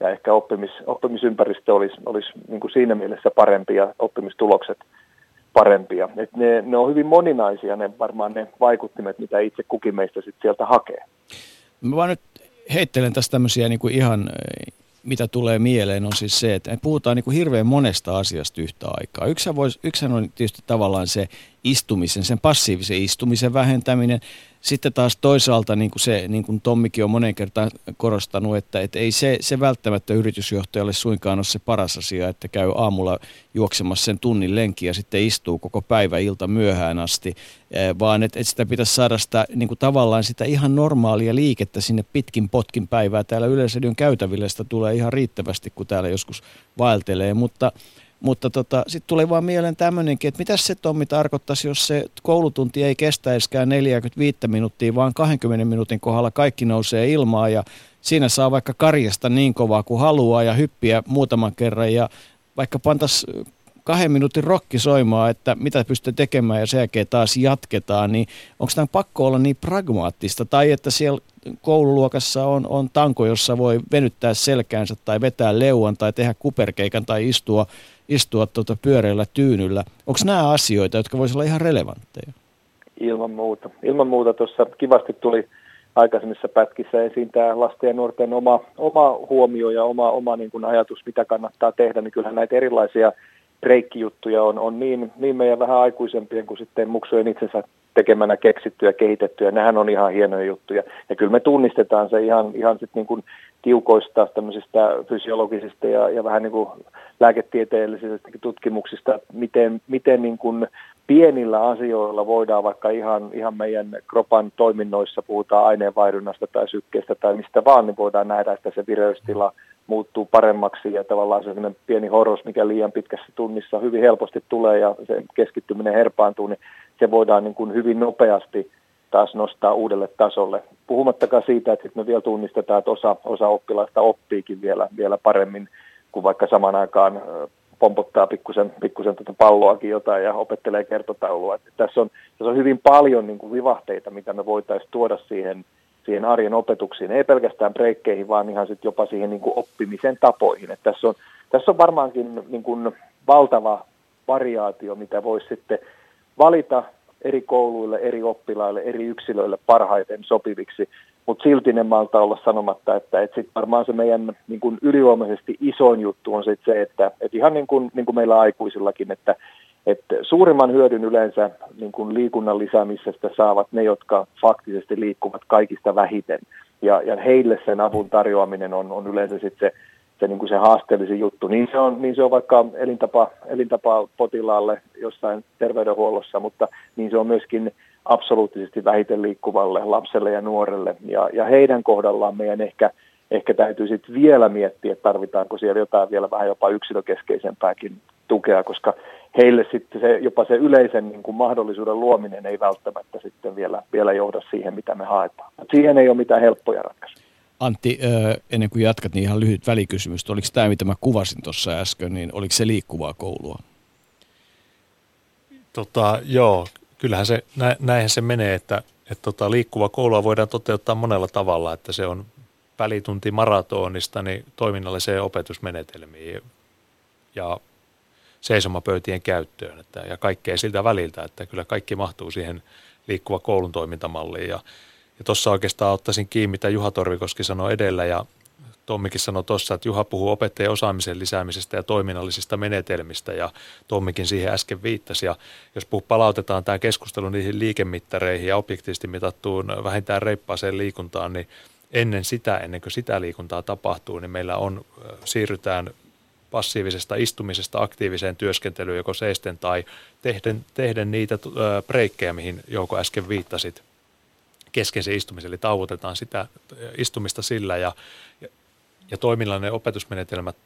ja ehkä oppimis, oppimisympäristö olisi, olisi niin kuin siinä mielessä parempi ja oppimistulokset parempia. Et ne, ne on hyvin moninaisia ne varmaan ne vaikuttimet, mitä itse kukin meistä sit sieltä hakee. Mä vaan nyt heittelen tässä tämmöisiä niin kuin ihan mitä tulee mieleen, on siis se, että puhutaan niin kuin hirveän monesta asiasta yhtä aikaa. Yksi vois, on tietysti tavallaan se istumisen, sen passiivisen istumisen vähentäminen. Sitten taas toisaalta niin kuin se, niin kuin Tommikin on monen kertaan korostanut, että, että ei se, se välttämättä yritysjohtajalle suinkaan ole se paras asia, että käy aamulla juoksemassa sen tunnin lenki ja sitten istuu koko päivä ilta myöhään asti, eh, vaan että, että sitä pitäisi saada sitä niin kuin tavallaan sitä ihan normaalia liikettä sinne pitkin potkin päivää. Täällä Yleisradion käytäville sitä tulee ihan riittävästi, kun täällä joskus vaeltelee, mutta Mutta tota, sitten tulee vaan mieleen tämmöinenkin, että mitä se Tommi tarkoittaisi, jos se koulutunti ei kestäisikään 45 minuuttia, vaan 20 minuutin kohdalla kaikki nousee ilmaan ja siinä saa vaikka karjasta niin kovaa kuin haluaa ja hyppiä muutaman kerran ja vaikka pantas kahden minuutin rokki soimaan, että mitä pystyy tekemään ja sen jälkeen taas jatketaan, niin onko tämä pakko olla niin pragmaattista? Tai että siellä koululuokassa on, on tanko, jossa voi venyttää selkäänsä tai vetää leuan tai tehdä kuperkeikan tai istua, istua tuota pyöreällä tyynyllä. Onko nämä asioita, jotka voisivat olla ihan relevantteja? Ilman muuta. Ilman muuta tuossa kivasti tuli aikaisemmissa pätkissä esiin tämä lasten ja nuorten oma, oma huomio ja oma, oma niin kuin ajatus, mitä kannattaa tehdä, niin kyllähän näitä erilaisia breikkijuttuja on, on niin, niin meidän vähän aikuisempien kuin sitten muksujen itsensä tekemänä keksittyä ja kehitettyä. Nehän on ihan hienoja juttuja. Ja kyllä me tunnistetaan se ihan, ihan sit niin kuin tiukoista tämmöisistä fysiologisista ja, ja vähän niin kuin lääketieteellisistä tutkimuksista, miten, miten niin kuin pienillä asioilla voidaan vaikka ihan, ihan meidän kropan toiminnoissa, puhutaan aineenvaihdunnasta tai sykkeestä tai mistä vaan, niin voidaan nähdä, että se vireystila muuttuu paremmaksi ja tavallaan se sellainen pieni horos, mikä liian pitkässä tunnissa hyvin helposti tulee ja se keskittyminen herpaantuu, niin se voidaan niin kuin hyvin nopeasti taas nostaa uudelle tasolle. Puhumattakaan siitä, että me vielä tunnistetaan, että osa, osa oppilaista oppiikin vielä, vielä paremmin kuin vaikka saman aikaan pompottaa pikkusen, pikkusen tuota palloakin jotain ja opettelee kertotaulua. Että tässä, on, tässä on hyvin paljon niin kuin vivahteita, mitä me voitaisiin tuoda siihen, siihen arjen opetuksiin. Ei pelkästään breikkeihin, vaan ihan sit jopa siihen niin kuin oppimisen tapoihin. Että tässä, on, tässä on varmaankin niin kuin valtava variaatio, mitä voisi sitten valita eri kouluille, eri oppilaille, eri yksilöille parhaiten sopiviksi, mutta silti ne malta olla sanomatta, että et sit varmaan se meidän niin kuin ylivoimaisesti isoin juttu on sit se, että et ihan niin kuin, niin meillä aikuisillakin, että et suurimman hyödyn yleensä niin kuin liikunnan lisäämisestä saavat ne, jotka faktisesti liikkuvat kaikista vähiten. Ja, ja heille sen avun tarjoaminen on, on yleensä sitten se se, niin kuin se haasteellisin juttu. Niin se on, niin se on vaikka elintapa, elintapa potilaalle jossain terveydenhuollossa, mutta niin se on myöskin absoluuttisesti vähiten liikkuvalle lapselle ja nuorelle. Ja, ja heidän kohdallaan meidän ehkä, ehkä täytyy sitten vielä miettiä, että tarvitaanko siellä jotain vielä vähän jopa yksilökeskeisempääkin tukea, koska heille sitten se, jopa se yleisen niin kuin mahdollisuuden luominen ei välttämättä sitten vielä, vielä johda siihen, mitä me haetaan. Siihen ei ole mitään helppoja ratkaisuja. Antti, ennen kuin jatkat, niin ihan lyhyt välikysymys. Oliko tämä, mitä mä kuvasin tuossa äsken, niin oliko se liikkuvaa koulua? Tota, joo, kyllähän se, nä, näinhän se menee, että, että tota, liikkuva koulua voidaan toteuttaa monella tavalla, että se on välitunti maratonista niin toiminnalliseen opetusmenetelmiin ja seisomapöytien käyttöön että, ja kaikkea siltä väliltä, että kyllä kaikki mahtuu siihen liikkuva koulun toimintamalliin ja ja tuossa oikeastaan ottaisin kiinni, mitä Juha Torvikoski sanoi edellä ja Tommikin sanoi tuossa, että Juha puhuu opettajien osaamisen lisäämisestä ja toiminnallisista menetelmistä ja Tommikin siihen äsken viittasi. Ja jos puh, palautetaan tämä keskustelu niihin liikemittareihin ja objektiivisesti mitattuun vähintään reippaaseen liikuntaan, niin ennen sitä, ennen kuin sitä liikuntaa tapahtuu, niin meillä on, siirrytään passiivisesta istumisesta aktiiviseen työskentelyyn joko seisten tai tehden, tehden niitä breikkejä, mihin Jouko äsken viittasit – keskeisen istumisen, eli tauotetaan sitä istumista sillä ja, ja, ja toiminnallinen opetusmenetelmät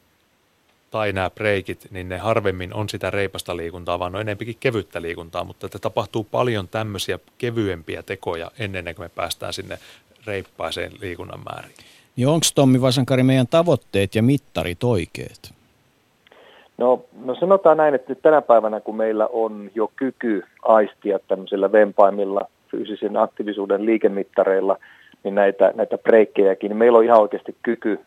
tai nämä breikit, niin ne harvemmin on sitä reipasta liikuntaa, vaan on enempikin kevyttä liikuntaa, mutta että tapahtuu paljon tämmöisiä kevyempiä tekoja ennen kuin me päästään sinne reippaiseen liikunnan määriin. Niin onko Tommi Vasankari meidän tavoitteet ja mittarit oikeat? No, no sanotaan näin, että tänä päivänä kun meillä on jo kyky aistia tämmöisillä vempaimilla fyysisen aktiivisuuden liikemittareilla, niin näitä, näitä breikkejäkin, niin meillä on ihan oikeasti kyky,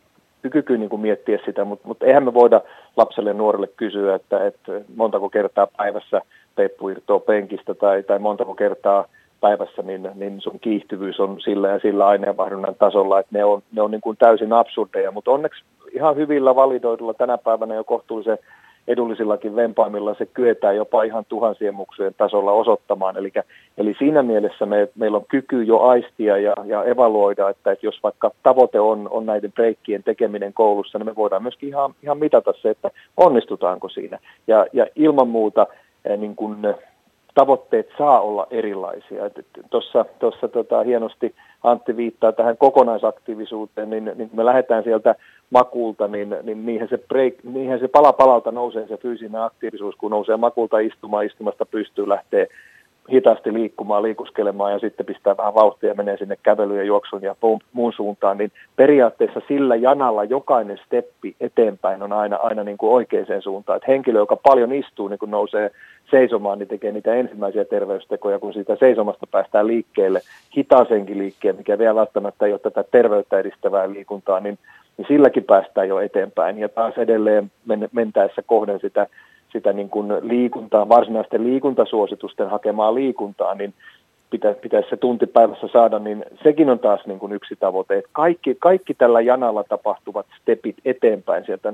kyky niin kuin miettiä sitä, mutta, mutta eihän me voida lapselle ja nuorelle kysyä, että, että montako kertaa päivässä peppu irtoaa penkistä tai, tai montako kertaa päivässä, niin, niin sun kiihtyvyys on sillä ja sillä aineenvaihdunnan tasolla, että ne on, ne on niin kuin täysin absurdeja, mutta onneksi ihan hyvillä validoidulla tänä päivänä jo kohtuullisen edullisillakin vempaimilla se kyetään jopa ihan tuhansien muksujen tasolla osoittamaan. Eli, eli siinä mielessä me, meillä on kyky jo aistia ja, ja evaluoida, että, että jos vaikka tavoite on, on näiden breikkien tekeminen koulussa, niin me voidaan myöskin ihan, ihan mitata se, että onnistutaanko siinä. Ja, ja ilman muuta eh, niin kun tavoitteet saa olla erilaisia. Tuossa tota, hienosti Antti viittaa tähän kokonaisaktiivisuuteen, niin, niin kun me lähdetään sieltä makulta, niin, niin niinhän, se break, niinhän se pala palalta nousee se fyysinen aktiivisuus, kun nousee makulta istumaan, istumasta pystyy lähtee hitaasti liikkumaan, liikuskelemaan ja sitten pistää vähän vauhtia ja menee sinne kävelyyn ja juoksun ja muun suuntaan, niin periaatteessa sillä janalla jokainen steppi eteenpäin on aina, aina niin kuin oikeaan suuntaan. Että henkilö, joka paljon istuu, niin kun nousee seisomaan, niin tekee niitä ensimmäisiä terveystekoja, kun siitä seisomasta päästään liikkeelle, hitaasenkin liikkeen, mikä vielä välttämättä ei ole tätä terveyttä edistävää liikuntaa, niin, niin silläkin päästään jo eteenpäin. Ja taas edelleen mentäessä kohden sitä sitä niin kuin liikuntaa, varsinaisten liikuntasuositusten hakemaa liikuntaa, niin pitä, pitäisi se tunti päivässä saada, niin sekin on taas niin kuin yksi tavoite. Että kaikki, kaikki tällä janalla tapahtuvat stepit eteenpäin sieltä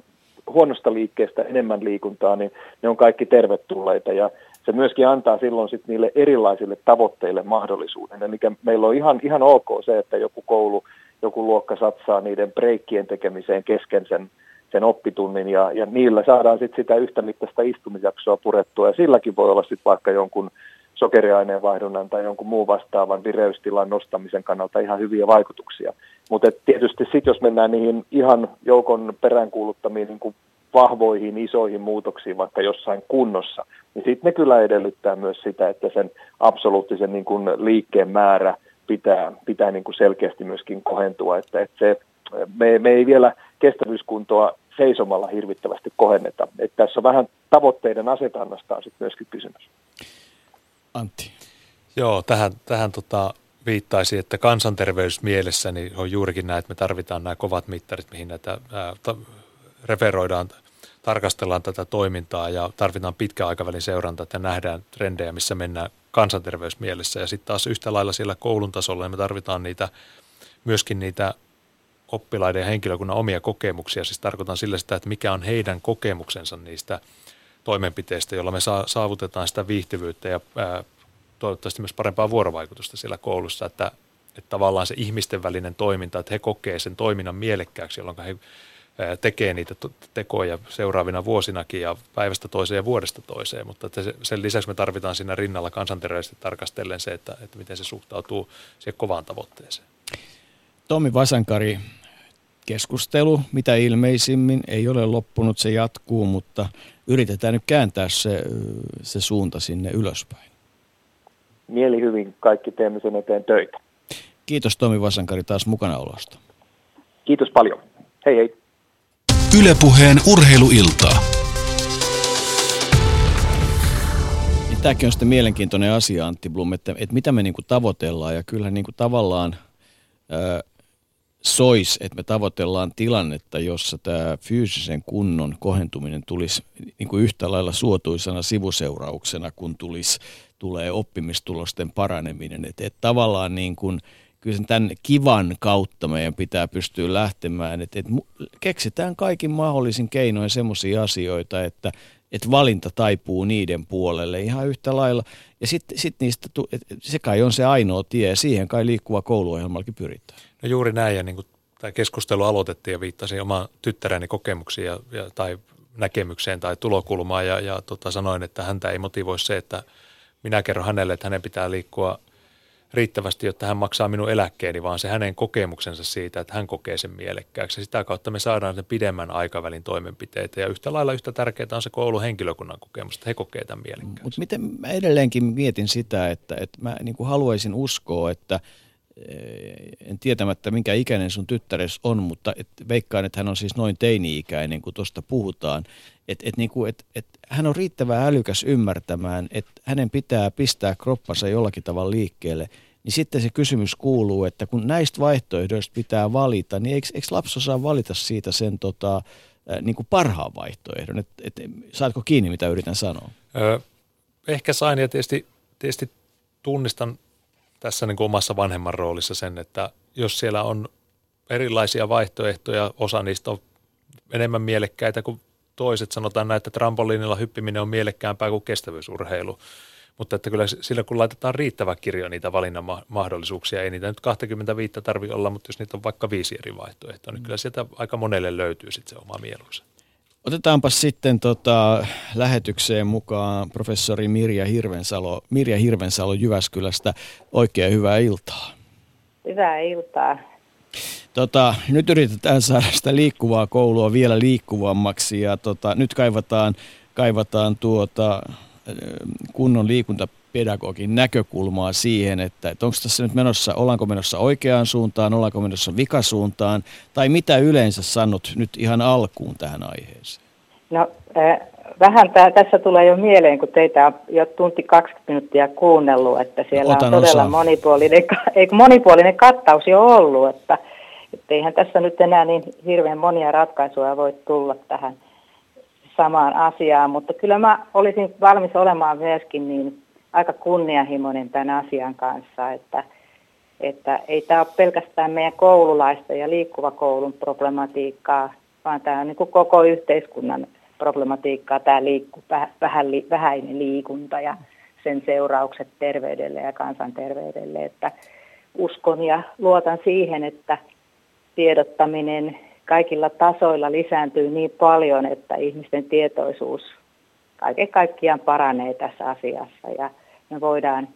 huonosta liikkeestä enemmän liikuntaa, niin ne on kaikki tervetulleita ja se myöskin antaa silloin sit niille erilaisille tavoitteille mahdollisuuden. Eli meillä on ihan, ihan ok se, että joku koulu, joku luokka satsaa niiden breikkien tekemiseen kesken sen sen oppitunnin ja, ja niillä saadaan sitten sitä yhtä mittaista istumisjaksoa purettua ja silläkin voi olla sitten vaikka jonkun sokeriaineen vaihdunnan tai jonkun muun vastaavan vireystilan nostamisen kannalta ihan hyviä vaikutuksia. Mutta tietysti sitten jos mennään niihin ihan joukon peräänkuuluttamiin niin kuin vahvoihin, isoihin muutoksiin vaikka jossain kunnossa, niin sitten ne kyllä edellyttää myös sitä, että sen absoluuttisen niin kuin liikkeen määrä pitää, pitää niin kuin selkeästi myöskin kohentua, että, että se, me, me ei vielä kestävyyskuntoa seisomalla hirvittävästi kohenneta. Että tässä on vähän tavoitteiden asetannasta on sitten myöskin kysymys. Antti. Joo, tähän, tähän tota, viittaisi, että kansanterveysmielessä niin on juurikin näin, että me tarvitaan nämä kovat mittarit, mihin näitä ää, ta, referoidaan, tarkastellaan tätä toimintaa ja tarvitaan pitkä aikavälin seuranta, että nähdään trendejä, missä mennään kansanterveysmielessä. Ja sitten taas yhtä lailla siellä koulun tasolla niin me tarvitaan niitä, myöskin niitä oppilaiden ja henkilökunnan omia kokemuksia. Siis tarkoitan sillä sitä, että mikä on heidän kokemuksensa niistä toimenpiteistä, jolla me saavutetaan sitä viihtyvyyttä ja toivottavasti myös parempaa vuorovaikutusta siellä koulussa, että, että tavallaan se ihmisten välinen toiminta, että he kokee sen toiminnan mielekkääksi, jolloin he tekee niitä tekoja seuraavina vuosinakin ja päivästä toiseen ja vuodesta toiseen, mutta sen lisäksi me tarvitaan siinä rinnalla kansanterveydellisesti tarkastellen se, että, että miten se suhtautuu siihen kovaan tavoitteeseen. Tomi Vasankari, keskustelu mitä ilmeisimmin ei ole loppunut, se jatkuu, mutta yritetään nyt kääntää se, se suunta sinne ylöspäin. Mieli hyvin, kaikki teemme sen eteen töitä. Kiitos Tomi Vasankari taas mukanaolosta. Kiitos paljon. Hei hei. Ylepuheen urheiluiltaa. Tämäkin on sitten mielenkiintoinen asia, Antti Blum, että, että mitä me niinku tavoitellaan. Ja kyllä niinku tavallaan sois, että me tavoitellaan tilannetta, jossa tämä fyysisen kunnon kohentuminen tulisi niin kuin yhtä lailla suotuisana sivuseurauksena, kun tulisi, tulee oppimistulosten paraneminen. Että et tavallaan niin kuin, kyllä sen tämän kivan kautta meidän pitää pystyä lähtemään, että et keksitään kaikin mahdollisin keinoin semmoisia asioita, että et valinta taipuu niiden puolelle ihan yhtä lailla. Ja sitten sit niistä, se kai on se ainoa tie, ja siihen kai liikkuva kouluohjelmallakin pyritään. No juuri näin, ja niin kuin tämä keskustelu aloitettiin ja viittasin omaan tyttäreni kokemuksiin ja, ja, tai näkemykseen tai tulokulmaan ja, ja tota, sanoin, että häntä ei motivoi se, että minä kerron hänelle, että hänen pitää liikkua riittävästi, jotta hän maksaa minun eläkkeeni, vaan se hänen kokemuksensa siitä, että hän kokee sen mielekkääksi. Sitä kautta me saadaan sen pidemmän aikavälin toimenpiteitä. Ja yhtä lailla yhtä tärkeää on se kouluhenkilökunnan kokemus, että he kokee tämän mielekkääksi. Mutta miten mä edelleenkin mietin sitä, että, että mä niin haluaisin uskoa, että – en tietämättä minkä ikäinen sun tyttäres on, mutta et veikkaan, että hän on siis noin teini-ikäinen, kun tuosta puhutaan. Että et niinku, et, et hän on riittävän älykäs ymmärtämään, että hänen pitää pistää kroppansa jollakin tavalla liikkeelle. Niin sitten se kysymys kuuluu, että kun näistä vaihtoehdoista pitää valita, niin eikö, eikö lapsi osaa valita siitä sen tota, niin kuin parhaan vaihtoehdon? Et, et, saatko kiinni, mitä yritän sanoa? Ehkä sain ja tietysti, tietysti tunnistan tässä niin kuin omassa vanhemman roolissa sen, että jos siellä on erilaisia vaihtoehtoja, osa niistä on enemmän mielekkäitä kuin toiset. Sanotaan näin, että trampoliinilla hyppiminen on mielekkäämpää kuin kestävyysurheilu. Mutta että kyllä sillä kun laitetaan riittävä kirjo niitä valinnan mahdollisuuksia, ei niitä nyt 25 tarvi olla, mutta jos niitä on vaikka viisi eri vaihtoehtoa, niin kyllä sieltä aika monelle löytyy sitten se oma mieluisa. Otetaanpa sitten tota, lähetykseen mukaan professori Mirja Hirvensalo, Mirja Hirvensalo Jyväskylästä. Oikein hyvää iltaa. Hyvää iltaa. Tota, nyt yritetään saada sitä liikkuvaa koulua vielä liikkuvammaksi ja tota, nyt kaivataan, kaivataan tuota, kunnon liikuntapedagogin näkökulmaa siihen, että, että onko tässä nyt menossa, ollaanko menossa oikeaan suuntaan, ollaanko menossa vikasuuntaan, tai mitä yleensä sanot nyt ihan alkuun tähän aiheeseen? No äh, vähän tää, tässä tulee jo mieleen, kun teitä on jo tunti 20 minuuttia kuunnellut, että siellä Otan on todella monipuolinen, eikö monipuolinen kattaus jo ollut, että että eihän tässä nyt enää niin hirveän monia ratkaisuja voi tulla tähän samaan asiaan, mutta kyllä mä olisin valmis olemaan myöskin niin aika kunnianhimoinen tämän asian kanssa, että, että ei tämä ole pelkästään meidän koululaista ja liikkuva koulun problematiikkaa, vaan tämä on niin kuin koko yhteiskunnan problematiikkaa, tämä liikku, vähän, vähäinen liikunta ja sen seuraukset terveydelle ja kansanterveydelle, että uskon ja luotan siihen, että tiedottaminen kaikilla tasoilla lisääntyy niin paljon, että ihmisten tietoisuus kaiken kaikkiaan paranee tässä asiassa. Ja me voidaan,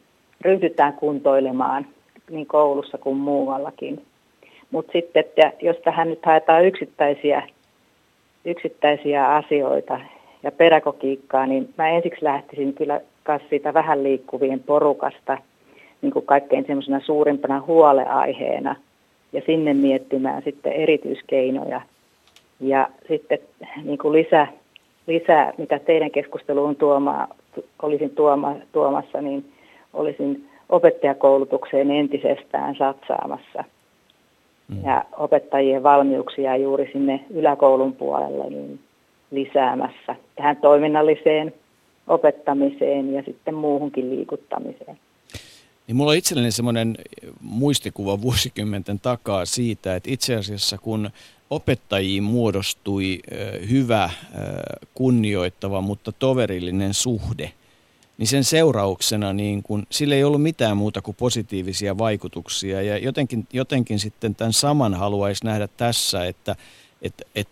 ryhdytään kuntoilemaan niin koulussa kuin muuallakin. Mutta sitten, että jos tähän nyt haetaan yksittäisiä, yksittäisiä asioita ja pedagogiikkaa, niin mä ensiksi lähtisin kyllä siitä vähän liikkuvien porukasta niin kuin kaikkein semmoisena suurimpana huoleaiheena – ja sinne miettimään sitten erityiskeinoja. Ja sitten niin kuin lisä, lisää, mitä teidän keskusteluun tuomaa, olisin tuoma, tuomassa, niin olisin opettajakoulutukseen entisestään satsaamassa. Mm. Ja opettajien valmiuksia juuri sinne yläkoulun puolelle niin lisäämässä tähän toiminnalliseen opettamiseen ja sitten muuhunkin liikuttamiseen. Niin mulla on itselleni semmoinen muistikuva vuosikymmenten takaa siitä, että itse asiassa kun opettajiin muodostui hyvä, kunnioittava, mutta toverillinen suhde, niin sen seurauksena niin kun, sillä ei ollut mitään muuta kuin positiivisia vaikutuksia. Ja jotenkin, jotenkin sitten tämän saman haluaisi nähdä tässä, että et, et,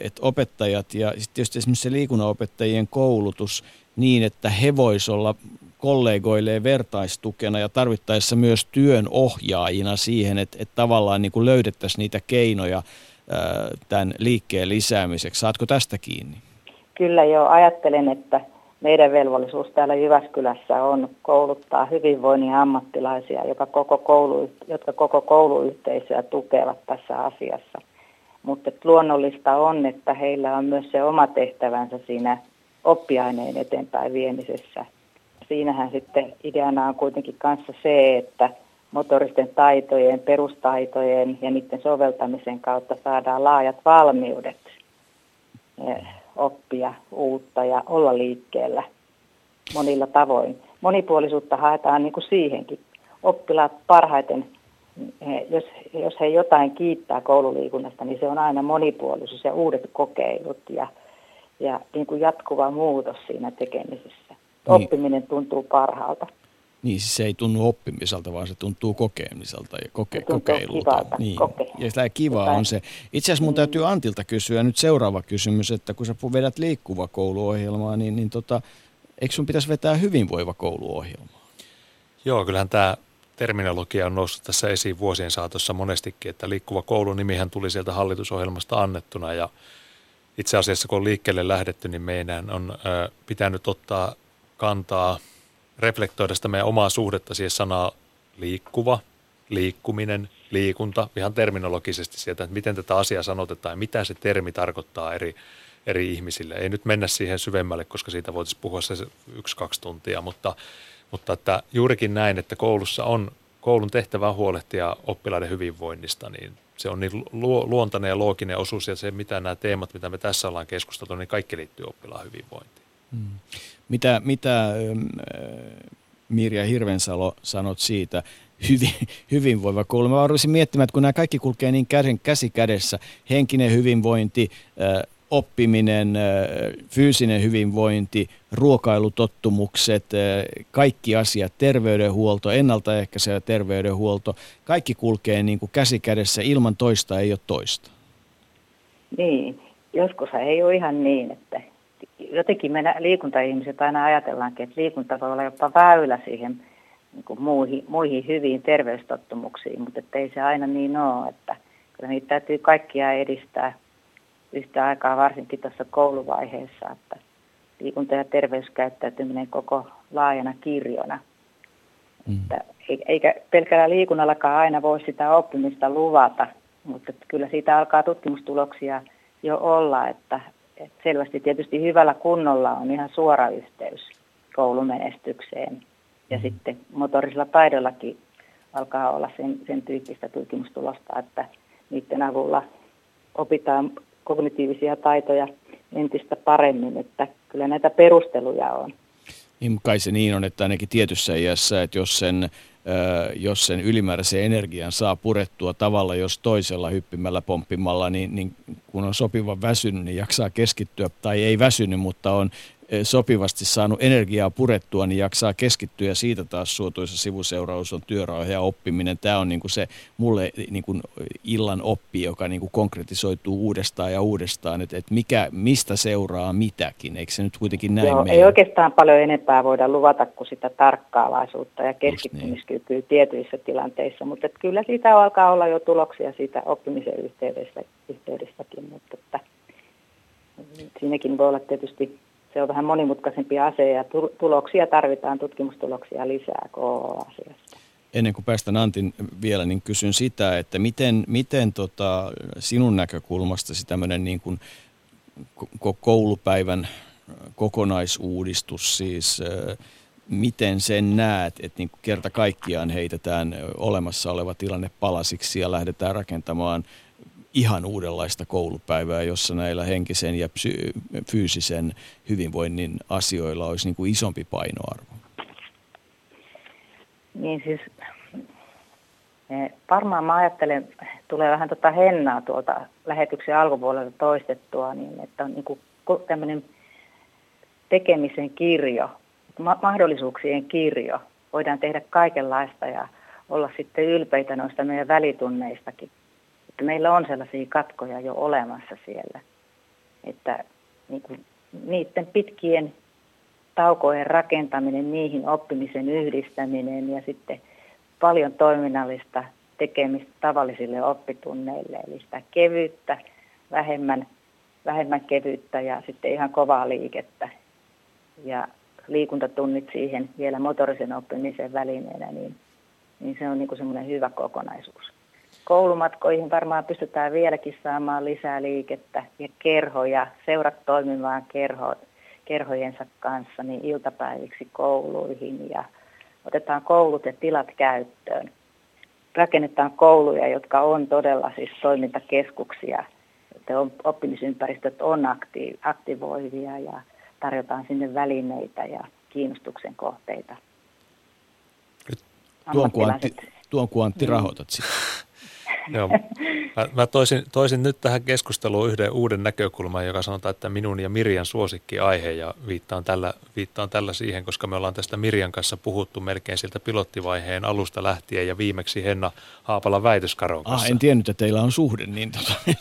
et opettajat ja sitten tietysti esimerkiksi se liikunnanopettajien koulutus niin, että he voisivat olla kollegoilleen vertaistukena ja tarvittaessa myös työn ohjaajina siihen, että, että tavallaan niin kuin löydettäisiin niitä keinoja tämän liikkeen lisäämiseksi. Saatko tästä kiinni? Kyllä jo. Ajattelen, että meidän velvollisuus täällä Jyväskylässä on kouluttaa hyvinvoinnin ammattilaisia, joka koko koulu, jotka koko kouluyhteisöä tukevat tässä asiassa. Mutta luonnollista on, että heillä on myös se oma tehtävänsä siinä oppiaineen eteenpäin viemisessä siinähän sitten ideana on kuitenkin kanssa se, että motoristen taitojen, perustaitojen ja niiden soveltamisen kautta saadaan laajat valmiudet eh, oppia uutta ja olla liikkeellä monilla tavoin. Monipuolisuutta haetaan niin kuin siihenkin. Oppilaat parhaiten, jos, jos he jotain kiittää koululiikunnasta, niin se on aina monipuolisuus ja uudet kokeilut ja, ja niin kuin jatkuva muutos siinä tekemisessä. Niin. Oppiminen tuntuu parhaalta. Niin, siis se ei tunnu oppimiselta, vaan se tuntuu kokemiselta ja koke- se kokeilulta. Kivalta. Niin. Koke. Ja tämä kiva on se. Itse asiassa mun niin. täytyy Antilta kysyä nyt seuraava kysymys, että kun sä vedät liikkuva kouluohjelmaa, niin, niin tota, eikö sun pitäisi vetää hyvinvoiva kouluohjelmaa? Joo, kyllähän tämä terminologia on noussut tässä esiin vuosien saatossa monestikin, että liikkuva koulu nimihän tuli sieltä hallitusohjelmasta annettuna ja itse asiassa kun on liikkeelle lähdetty, niin meidän on ö, pitänyt ottaa kantaa, reflektoida sitä meidän omaa suhdetta siihen sanaa liikkuva, liikkuminen, liikunta, ihan terminologisesti sieltä, että miten tätä asiaa sanotetaan ja mitä se termi tarkoittaa eri, eri ihmisille. Ei nyt mennä siihen syvemmälle, koska siitä voitaisiin puhua se yksi-kaksi tuntia, mutta, mutta että juurikin näin, että koulussa on koulun tehtävä huolehtia oppilaiden hyvinvoinnista, niin se on niin luontainen ja looginen osuus ja se, mitä nämä teemat, mitä me tässä ollaan keskusteltu, niin kaikki liittyy oppilaan hyvinvointiin. Hmm. Mitä, mitä äh, Mirja Hirvensalo sanot siitä hyvin, hyvinvoiva koulu? Mä varuisin miettimään, että kun nämä kaikki kulkee niin käden, käsi kädessä, henkinen hyvinvointi, äh, oppiminen, äh, fyysinen hyvinvointi, ruokailutottumukset, kaikki asiat, terveydenhuolto, ennaltaehkäisevä terveydenhuolto, kaikki kulkee niin kuin käsi kädessä, ilman toista ei ole toista. Niin, joskus ei ole ihan niin, että jotenkin me liikuntaihmiset aina ajatellaankin, että liikunta voi olla jopa väylä siihen niin kuin muihin, muihin hyviin terveystottumuksiin, mutta ei se aina niin ole, että kyllä niitä täytyy kaikkia edistää yhtä aikaa, varsinkin tuossa kouluvaiheessa, että liikunta- ja terveyskäyttäytyminen koko laajana kirjona. Mm. Että eikä pelkällä liikunnallakaan aina voi sitä oppimista luvata, mutta kyllä siitä alkaa tutkimustuloksia jo olla, että, että selvästi tietysti hyvällä kunnolla on ihan suora yhteys koulumenestykseen. Ja mm. sitten motorisilla taidollakin alkaa olla sen, sen tyyppistä tutkimustulosta, että niiden avulla opitaan kognitiivisia taitoja entistä paremmin, että kyllä näitä perusteluja on. Niin kai se niin on, että ainakin tietyssä iässä, että jos sen jos sen ylimääräisen energian saa purettua tavalla, jos toisella hyppimällä, pomppimalla, niin, niin kun on sopiva väsynyt, niin jaksaa keskittyä, tai ei väsynyt, mutta on sopivasti saanut energiaa purettua, niin jaksaa keskittyä ja siitä taas suotuisa sivuseuraus on työrauha ja oppiminen. Tämä on niin kuin se mulle niin kuin illan oppi, joka niin kuin konkretisoituu uudestaan ja uudestaan, että, että mikä, mistä seuraa mitäkin, eikö se nyt kuitenkin näin Joo, Ei oikeastaan paljon enempää voida luvata kuin sitä tarkkaavaisuutta ja niin. keskittymiskykyä niin. tietyissä tilanteissa, mutta että kyllä siitä alkaa olla jo tuloksia siitä oppimisen yhteydessä, yhteydestäkin, mutta että siinäkin voi olla tietysti se on vähän monimutkaisempi asia ja tuloksia tarvitaan, tutkimustuloksia lisää KO-asiasta. Ennen kuin päästään Antin vielä, niin kysyn sitä, että miten, miten tota, sinun näkökulmastasi tämmöinen niin kuin koulupäivän kokonaisuudistus, siis miten sen näet, että niin kerta kaikkiaan heitetään olemassa oleva tilanne palasiksi ja lähdetään rakentamaan ihan uudenlaista koulupäivää, jossa näillä henkisen ja psy- fyysisen hyvinvoinnin asioilla olisi niin kuin isompi painoarvo? Niin siis eh, varmaan mä ajattelen, tulee vähän tota hennaa tuolta lähetyksen alkupuolelta toistettua, niin että on niin kuin tämmöinen tekemisen kirjo, mahdollisuuksien kirjo. Voidaan tehdä kaikenlaista ja olla sitten ylpeitä noista meidän välitunneistakin että meillä on sellaisia katkoja jo olemassa siellä, että niin kuin, niiden pitkien taukojen rakentaminen, niihin oppimisen yhdistäminen ja sitten paljon toiminnallista tekemistä tavallisille oppitunneille, eli sitä kevyttä, vähemmän, vähemmän kevyttä ja sitten ihan kovaa liikettä. Ja liikuntatunnit siihen vielä motorisen oppimisen välineenä, niin, niin se on niin semmoinen hyvä kokonaisuus koulumatkoihin varmaan pystytään vieläkin saamaan lisää liikettä ja kerhoja, seurat toimimaan kerho, kerhojensa kanssa niin iltapäiviksi kouluihin ja otetaan koulut ja tilat käyttöön. Rakennetaan kouluja, jotka on todella siis toimintakeskuksia, että oppimisympäristöt on aktivoivia ja tarjotaan sinne välineitä ja kiinnostuksen kohteita. Tuon kun Antti, tuon kun Antti rahoitat sitä. Joo. Mä, mä toisin, toisin nyt tähän keskusteluun yhden uuden näkökulman, joka sanotaan, että minun ja Mirjan suosikki aihe ja viittaan tällä, viittaan tällä siihen, koska me ollaan tästä Mirjan kanssa puhuttu melkein siltä pilottivaiheen alusta lähtien ja viimeksi Henna Haapala väitöskaron ah, kanssa. Ah, en tiennyt, että teillä on suhde, niin tota,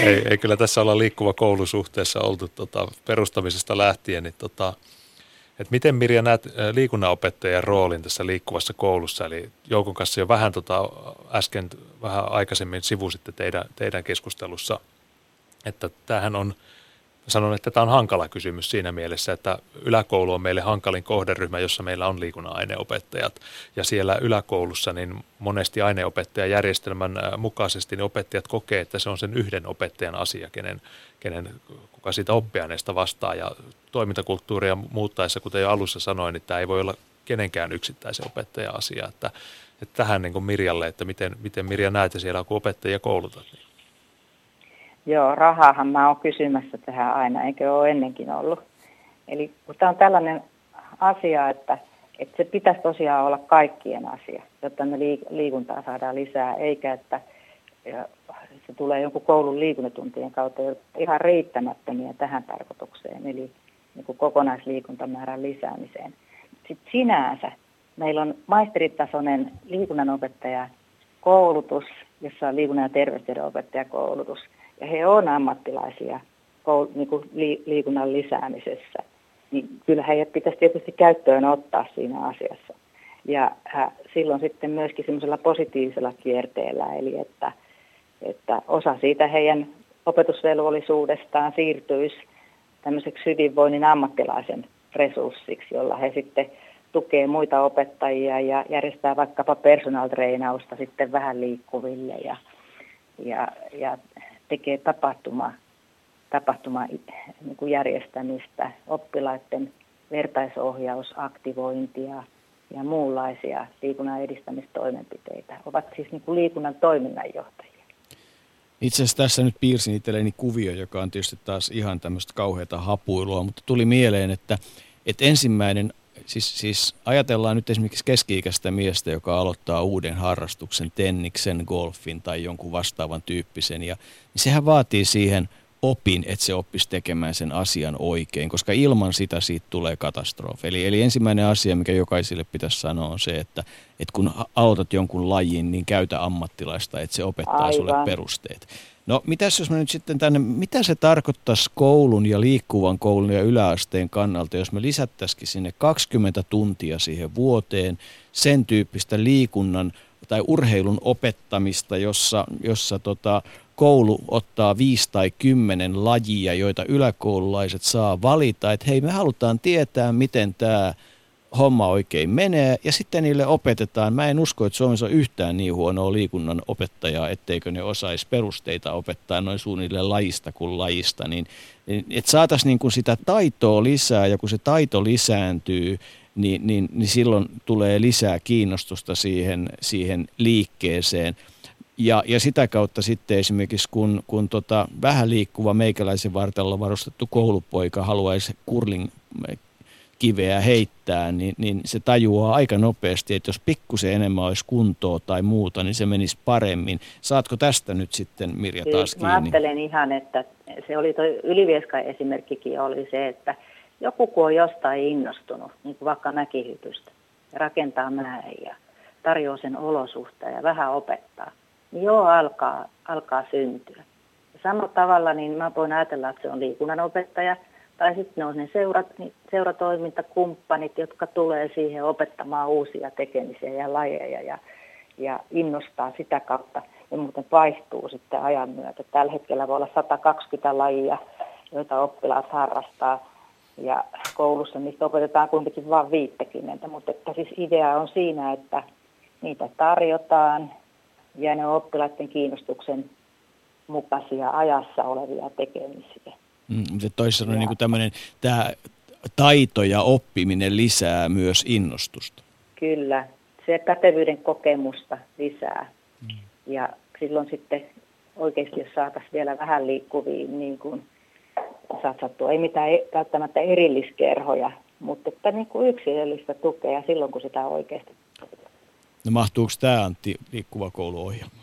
ei, ei, kyllä tässä olla liikkuva koulusuhteessa oltu tota, perustamisesta lähtien, niin tota, et miten Mirja näet liikunnanopettajan roolin tässä liikkuvassa koulussa? Eli Joukon kanssa jo vähän tota, äsken vähän aikaisemmin sivusitte teidän, teidän keskustelussa, että tämähän on, sanon, että tämä on hankala kysymys siinä mielessä, että yläkoulu on meille hankalin kohderyhmä, jossa meillä on liikunnan aineopettajat. Ja siellä yläkoulussa niin monesti aineopettajajärjestelmän mukaisesti niin opettajat kokee, että se on sen yhden opettajan asia, kenen, kenen kuka siitä oppiaineesta vastaa. Ja toimintakulttuuria muuttaessa, kuten jo alussa sanoin, niin tämä ei voi olla kenenkään yksittäisen opettajan asia. Että, että tähän niin kuin Mirjalle, että miten, miten Mirja näet siellä, kun opettajia koulutat? Niin. Joo, rahaahan mä oon kysymässä tähän aina, eikö ole ennenkin ollut. Eli tämä on tällainen asia, että, että se pitäisi tosiaan olla kaikkien asia, jotta me liikuntaa saadaan lisää, eikä että se tulee jonkun koulun liikuntatuntien kautta ihan riittämättömiä tähän tarkoitukseen. Eli niin kuin kokonaisliikuntamäärän lisäämiseen. Sitten sinänsä meillä on maisteritasoinen liikunnanopettaja koulutus, jossa on liikunnan ja terveystiedon opettajakoulutus. ja he on ammattilaisia niin kuin liikunnan lisäämisessä, niin kyllä heidät pitäisi tietysti käyttöön ottaa siinä asiassa. Ja äh, silloin sitten myöskin semmoisella positiivisella kierteellä, eli että, että osa siitä heidän opetusvelvollisuudestaan siirtyisi tämmöiseksi hyvinvoinnin ammattilaisen resurssiksi, jolla he sitten tukee muita opettajia ja järjestää vaikkapa personal treenausta sitten vähän liikkuville ja, ja, ja tekee tapahtuma, tapahtuma niin kuin järjestämistä, oppilaiden vertaisohjausaktivointia ja muunlaisia liikunnan edistämistoimenpiteitä. Ovat siis niin kuin liikunnan toiminnanjohtajia. Itse asiassa tässä nyt piirsin itselleni kuvio, joka on tietysti taas ihan tämmöistä kauheata hapuilua, mutta tuli mieleen, että, että ensimmäinen Siis, siis ajatellaan nyt esimerkiksi keski-ikäistä miestä, joka aloittaa uuden harrastuksen, tenniksen, golfin tai jonkun vastaavan tyyppisen. Ja, niin sehän vaatii siihen opin, että se oppisi tekemään sen asian oikein, koska ilman sitä siitä tulee katastrofi. Eli, eli ensimmäinen asia, mikä jokaiselle pitäisi sanoa, on se, että, että kun aloitat jonkun lajin, niin käytä ammattilaista, että se opettaa Aivan. sulle perusteet. No mitäs jos me nyt sitten tänne, mitä se tarkoittaisi koulun ja liikkuvan koulun ja yläasteen kannalta, jos me lisättäisikin sinne 20 tuntia siihen vuoteen sen tyyppistä liikunnan tai urheilun opettamista, jossa, jossa tota, koulu ottaa viisi tai kymmenen lajia, joita yläkoululaiset saa valita, että hei me halutaan tietää, miten tämä homma oikein menee ja sitten niille opetetaan. Mä en usko, että Suomessa on yhtään niin huonoa liikunnan opettajaa, etteikö ne osaisi perusteita opettaa noin suunnilleen lajista kuin lajista. Niin, että saataisiin niin kuin sitä taitoa lisää ja kun se taito lisääntyy, niin, niin, niin silloin tulee lisää kiinnostusta siihen, siihen liikkeeseen. Ja, ja sitä kautta sitten esimerkiksi kun, kun tota, vähän liikkuva meikäläisen vartalla varustettu koulupoika haluaisi kurling kiveä heittää, niin, niin se tajuaa aika nopeasti, että jos pikkusen enemmän olisi kuntoa tai muuta, niin se menisi paremmin. Saatko tästä nyt sitten Mirja taas siis, kiinni? Mä ajattelen ihan, että se oli tuo Ylivieska esimerkkikin oli se, että joku kun on jostain innostunut, niin kuin vaikka mäkihypystä, ja rakentaa mäen ja tarjoaa sen olosuhteen ja vähän opettaa, niin joo alkaa, alkaa syntyä. Ja samalla tavalla niin mä voin ajatella, että se on liikunnanopettaja – tai sitten ne on ne seurat, niin seuratoimintakumppanit, jotka tulee siihen opettamaan uusia tekemisiä ja lajeja ja, ja innostaa sitä kautta. Ja muuten vaihtuu sitten ajan myötä. Tällä hetkellä voi olla 120 lajia, joita oppilaat harrastaa. Ja koulussa niistä opetetaan kuitenkin vain 50, mutta että siis idea on siinä, että niitä tarjotaan ja ne on oppilaiden kiinnostuksen mukaisia ajassa olevia tekemisiä. Mm, toisin sanoen niin tämmöinen, tämä taito ja oppiminen lisää myös innostusta. Kyllä, se pätevyyden kokemusta lisää. Mm. Ja silloin sitten oikeasti, jos saataisiin vielä vähän liikkuviin niin kuin satsattua, ei mitään e- välttämättä erilliskerhoja, mutta että niin kuin yksilöllistä tukea silloin, kun sitä oikeasti No mahtuuko tämä Antti liikkuva kouluohjelma?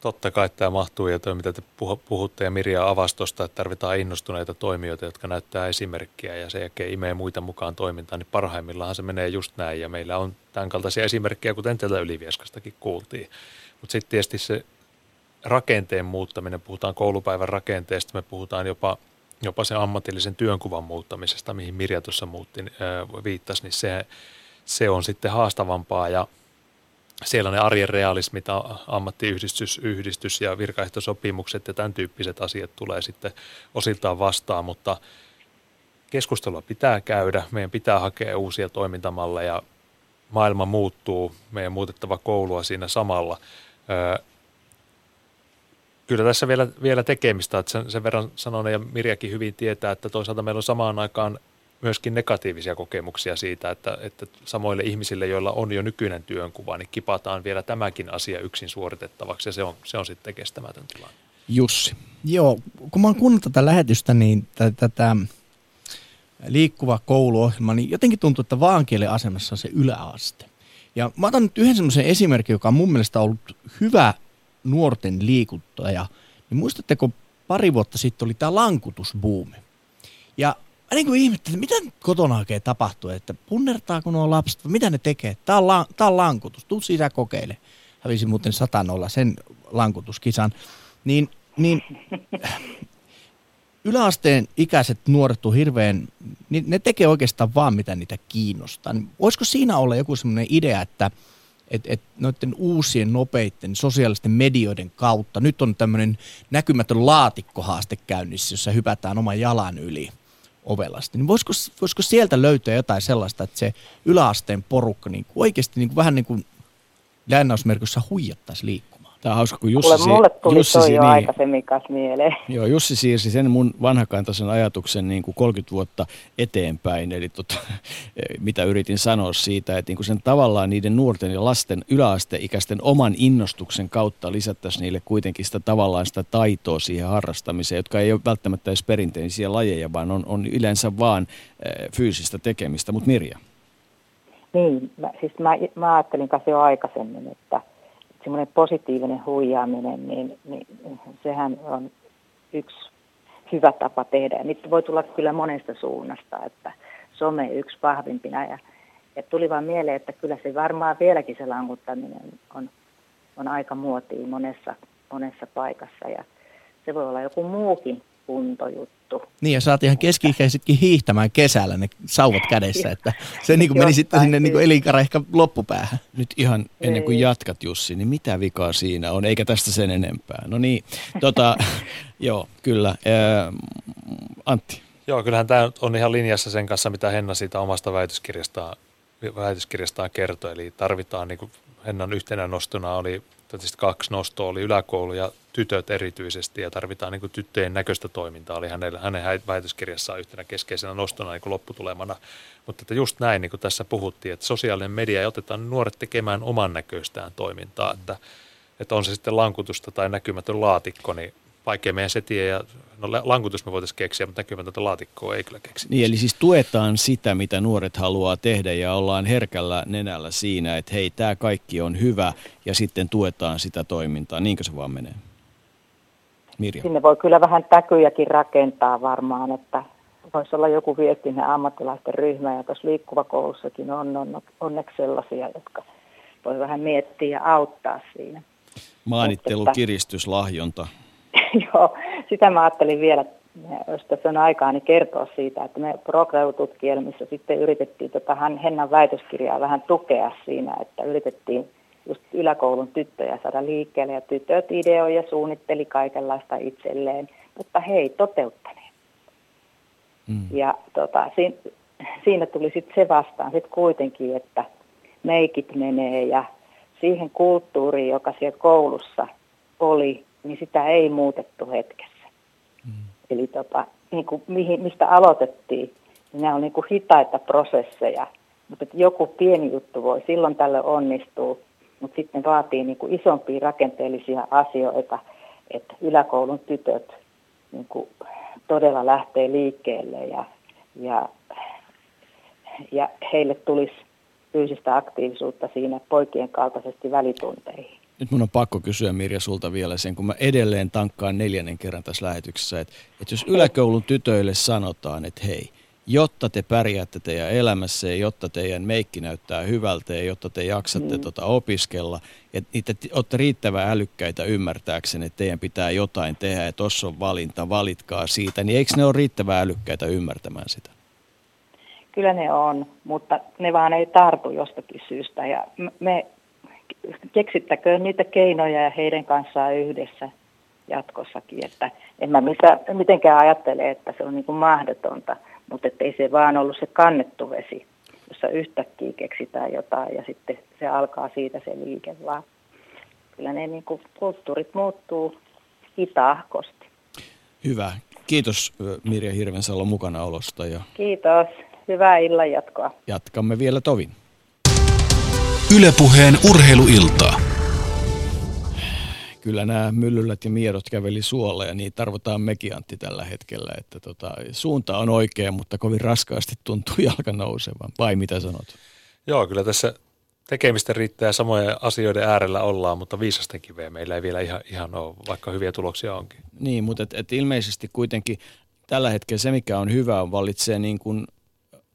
Totta kai tämä mahtuu ja tuo, mitä te puhutte ja Mirja avastosta, että tarvitaan innostuneita toimijoita, jotka näyttää esimerkkiä ja sen jälkeen imee muita mukaan toimintaan, niin parhaimmillaan se menee just näin ja meillä on tämän kaltaisia esimerkkejä, kuten teiltä Ylivieskastakin kuultiin. Mutta sitten tietysti se rakenteen muuttaminen, puhutaan koulupäivän rakenteesta, me puhutaan jopa, jopa sen ammatillisen työnkuvan muuttamisesta, mihin Mirja tuossa muutti, viittasi, niin se, se on sitten haastavampaa ja siellä ne arjen realismit, ammattiyhdistys yhdistys ja virkaehtosopimukset ja tämän tyyppiset asiat tulee sitten osiltaan vastaan, mutta keskustelua pitää käydä, meidän pitää hakea uusia toimintamalleja, maailma muuttuu, meidän muutettava koulua siinä samalla. Kyllä tässä vielä, vielä tekemistä, että sen, sen verran sanon ja Mirjakin hyvin tietää, että toisaalta meillä on samaan aikaan myöskin negatiivisia kokemuksia siitä, että, että samoille ihmisille, joilla on jo nykyinen työnkuva, niin kipataan vielä tämäkin asia yksin suoritettavaksi ja se on, se on sitten kestämätön tilanne. Jussi. Joo, kun mä oon kuunnellut tätä lähetystä, niin tätä liikkuva kouluohjelma, niin jotenkin tuntuu, että vaankielen asemassa on se yläaste. Ja mä otan nyt yhden semmoisen esimerkin, joka on mun mielestä ollut hyvä nuorten liikuttaja. Niin muistatteko, pari vuotta sitten oli tämä lankutusbuumi. Ja mä niin kuin ihmettelin, mitä kotona oikein tapahtuu, että punnertaako nuo lapset, mitä ne tekee? Tää on, la, tää on lankutus, tuu sisään kokeile. Hävisi muuten satanolla sen lankutuskisan. Niin niin yläasteen ikäiset nuoret on hirveän, niin ne tekee oikeastaan vaan mitä niitä kiinnostaa. Niin voisiko siinä olla joku semmoinen idea, että et, et noiden uusien nopeiden sosiaalisten medioiden kautta, nyt on tämmöinen näkymätön laatikkohaaste käynnissä, jossa hypätään oman jalan yli ovelasti, niin voisiko, voisiko sieltä löytää jotain sellaista, että se yläasteen porukka niin kuin oikeasti niin kuin vähän niin kuin lainausmerkissä huijattaisi liikkua? Tämä on hauska, kun Jussi, Kuule, mulle tuli Jussi, toi jo niin, aikaisemmin kanssa mieleen. Joo, Jussi siirsi sen mun vanhakantaisen ajatuksen niin kuin 30 vuotta eteenpäin, eli tota, mitä yritin sanoa siitä, että niin kuin sen tavallaan niiden nuorten ja lasten yläasteikäisten oman innostuksen kautta lisättäisiin niille kuitenkin sitä tavallaan sitä taitoa siihen harrastamiseen, jotka ei ole välttämättä edes perinteisiä lajeja, vaan on, on yleensä vaan äh, fyysistä tekemistä. Mutta Mirja. Niin, mä, siis mä, mä ajattelin kanssa jo aikaisemmin, että semmoinen positiivinen huijaaminen, niin, niin sehän on yksi hyvä tapa tehdä. Ja niitä voi tulla kyllä monesta suunnasta, että some yksi vahvimpina. Ja, ja tuli vaan mieleen, että kyllä se varmaan vieläkin se lankuttaminen on, on aika muotia monessa, monessa paikassa. Ja se voi olla joku muukin kuntojuttu. Niin ja saat ihan keski-ikäisetkin hiihtämään kesällä ne sauvat kädessä, että se niin kuin meni sitten sinne niin elinkaara ehkä loppupäähän. Nyt ihan ennen kuin jatkat Jussi, niin mitä vikaa siinä on, eikä tästä sen enempää. No niin, tota, joo, kyllä. Ää, Antti. Joo, kyllähän tämä on ihan linjassa sen kanssa, mitä Henna siitä omasta väitöskirjastaan, väitöskirjastaan kertoi. Eli tarvitaan, niin kuin Hennan yhtenä nostona oli tietysti kaksi nostoa, oli yläkoulu ja tytöt erityisesti, ja tarvitaan niin kuin tyttöjen näköistä toimintaa, oli hänellä, hänen väitöskirjassaan yhtenä keskeisenä nostona niin kuin lopputulemana. Mutta että just näin, niin kuin tässä puhuttiin, että sosiaalinen media ei otetaan nuoret tekemään oman näköistään toimintaa, että, että on se sitten lankutusta tai näkymätön laatikko, niin vaikea meidän se tie, ja no lankutus me voitaisiin keksiä, mutta näkymätöntä laatikkoa ei kyllä keksi. Niin, eli siis tuetaan sitä, mitä nuoret haluaa tehdä ja ollaan herkällä nenällä siinä, että hei, tämä kaikki on hyvä ja sitten tuetaan sitä toimintaa. Niinkö se vaan menee? Mirja. Sinne voi kyllä vähän täkyjäkin rakentaa varmaan, että voisi olla joku viestinnän ammattilaisten ryhmä ja tuossa liikkuvakoulussakin on, on onneksi sellaisia, jotka voi vähän miettiä ja auttaa siinä. Maanittelu, kiristys, lahjonta. Joo, sitä mä ajattelin vielä, jos tässä on aikaa, niin kertoa siitä, että me Prokreu-tutkielmissa sitten yritettiin tota Hennan väitöskirjaa vähän tukea siinä, että yritettiin just yläkoulun tyttöjä saada liikkeelle ja tytöt ideoi ja suunnitteli kaikenlaista itselleen, mutta he ei toteuttaneet. Mm. Ja tota, siinä, siinä tuli sitten se vastaan sit kuitenkin, että meikit menee ja siihen kulttuuriin, joka siellä koulussa oli, niin sitä ei muutettu hetkessä. Mm. Eli tota, niin kuin mihin, mistä aloitettiin, niin nämä on niin kuin hitaita prosesseja, mutta joku pieni juttu voi silloin tälle onnistua, mutta sitten vaatii niin kuin isompia rakenteellisia asioita, että yläkoulun tytöt niin kuin todella lähtee liikkeelle ja, ja, ja heille tulisi fyysistä aktiivisuutta siinä poikien kaltaisesti välitunteihin. Nyt mun on pakko kysyä Mirja sulta vielä sen, kun mä edelleen tankkaan neljännen kerran tässä lähetyksessä, että, että jos yläkoulun tytöille sanotaan, että hei, jotta te pärjäätte teidän elämässä ja jotta teidän meikki näyttää hyvältä ja jotta te jaksatte mm. tota opiskella, että te olette riittävän älykkäitä ymmärtääkseen, että teidän pitää jotain tehdä ja tuossa on valinta, valitkaa siitä, niin eikö ne ole riittävän älykkäitä ymmärtämään sitä? Kyllä ne on, mutta ne vaan ei tartu jostakin syystä ja me keksittäköön niitä keinoja ja heidän kanssaan yhdessä jatkossakin. Että en mä mitenkään ajattele, että se on niin kuin mahdotonta, mutta ei se vaan ollut se kannettu vesi, jossa yhtäkkiä keksitään jotain ja sitten se alkaa siitä se liike, vaan kyllä ne niin kuin kulttuurit muuttuu hitaahkosti. Hyvä. Kiitos Mirja Hirvensalo mukana olosta. Ja Kiitos. Hyvää illan jatkoa. Jatkamme vielä tovin. Ylepuheen urheiluiltaa. Kyllä nämä myllylät ja miedot käveli suolla ja niin tarvitaan mekin Antti tällä hetkellä. Että tota, suunta on oikea, mutta kovin raskaasti tuntuu jalka nousevan. Vai mitä sanot? Joo, kyllä tässä tekemistä riittää samojen asioiden äärellä ollaan, mutta viisasten kiveä meillä ei vielä ihan, ihan ole, vaikka hyviä tuloksia onkin. Niin, mutta et, et ilmeisesti kuitenkin tällä hetkellä se, mikä on hyvä, on vallitsee niin kuin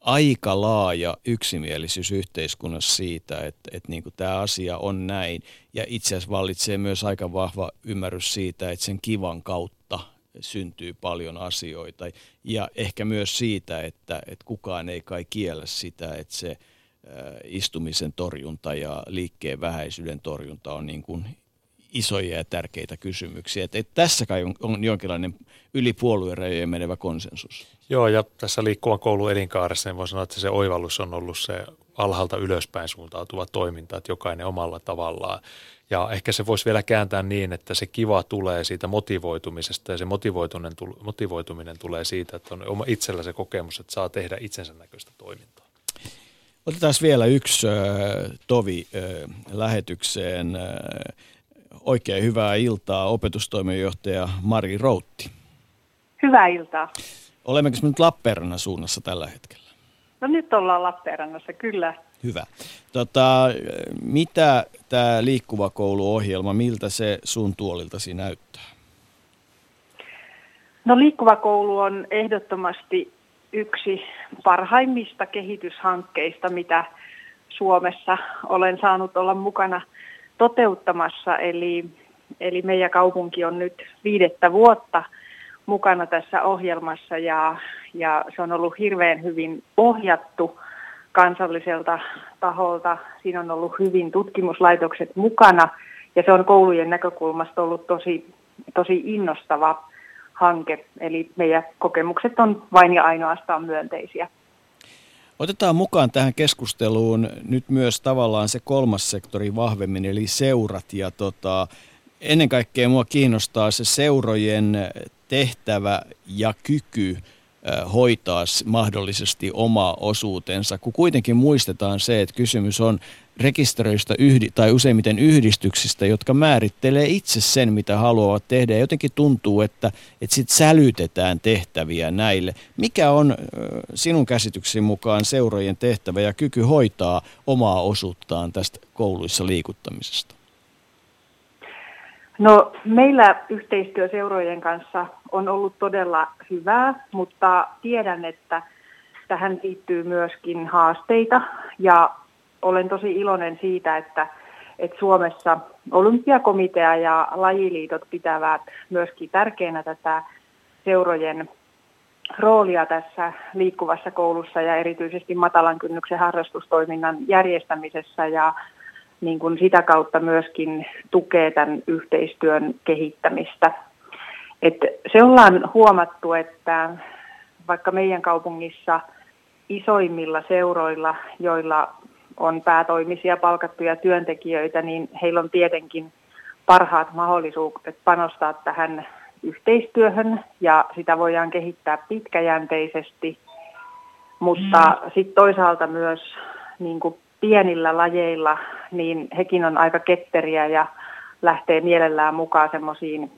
aika laaja yksimielisyys yhteiskunnassa siitä, että, että niin kuin tämä asia on näin. Ja itse asiassa vallitsee myös aika vahva ymmärrys siitä, että sen kivan kautta syntyy paljon asioita. Ja ehkä myös siitä, että, että kukaan ei kai kiellä sitä, että se istumisen torjunta ja liikkeen vähäisyyden torjunta on niin kuin isoja ja tärkeitä kysymyksiä. Että, että tässä kai on, on jonkinlainen yli puoluerajojen menevä konsensus. Joo, ja tässä liikkuvan koulun elinkaaressa niin voi sanoa, että se oivallus on ollut se alhaalta ylöspäin suuntautuva toiminta, että jokainen omalla tavallaan. Ja ehkä se voisi vielä kääntää niin, että se kiva tulee siitä motivoitumisesta ja se motivoituminen, motivoituminen tulee siitä, että on oma itsellä se kokemus, että saa tehdä itsensä näköistä toimintaa. Otetaan vielä yksi äh, tovi äh, lähetykseen. Äh, oikein hyvää iltaa opetustoimenjohtaja Mari Routti. Hyvää iltaa. Olemmeko nyt Lappeenrannan suunnassa tällä hetkellä? No nyt ollaan Lappeenrannassa, kyllä. Hyvä. Tota, mitä tämä liikkuva kouluohjelma, miltä se sun tuoliltasi näyttää? No liikkuva koulu on ehdottomasti yksi parhaimmista kehityshankkeista, mitä Suomessa olen saanut olla mukana toteuttamassa. Eli, eli meidän kaupunki on nyt viidettä vuotta mukana tässä ohjelmassa ja, ja se on ollut hirveän hyvin ohjattu kansalliselta taholta. Siinä on ollut hyvin tutkimuslaitokset mukana ja se on koulujen näkökulmasta ollut tosi, tosi innostava hanke. Eli meidän kokemukset on vain ja ainoastaan myönteisiä. Otetaan mukaan tähän keskusteluun nyt myös tavallaan se kolmas sektori vahvemmin, eli seurat. Ja tota, ennen kaikkea mua kiinnostaa se seurojen tehtävä ja kyky hoitaa mahdollisesti oma osuutensa, kun kuitenkin muistetaan se, että kysymys on rekisteröistä yhdi, tai useimmiten yhdistyksistä, jotka määrittelee itse sen, mitä haluavat tehdä. Jotenkin tuntuu, että, että sit sälytetään tehtäviä näille. Mikä on sinun käsityksesi mukaan seurojen tehtävä ja kyky hoitaa omaa osuuttaan tästä kouluissa liikuttamisesta? No meillä yhteistyö seurojen kanssa on ollut todella hyvää, mutta tiedän, että tähän liittyy myöskin haasteita ja olen tosi iloinen siitä, että, että Suomessa olympiakomitea ja lajiliitot pitävät myöskin tärkeänä tätä seurojen roolia tässä liikkuvassa koulussa ja erityisesti matalan kynnyksen harrastustoiminnan järjestämisessä ja niin kuin sitä kautta myöskin tukee tämän yhteistyön kehittämistä. Et se ollaan huomattu, että vaikka meidän kaupungissa isoimmilla seuroilla, joilla on päätoimisia palkattuja työntekijöitä, niin heillä on tietenkin parhaat mahdollisuudet panostaa tähän yhteistyöhön ja sitä voidaan kehittää pitkäjänteisesti, mutta mm. sitten toisaalta myös niin kuin pienillä lajeilla, niin hekin on aika ketteriä ja lähtee mielellään mukaan semmoisiin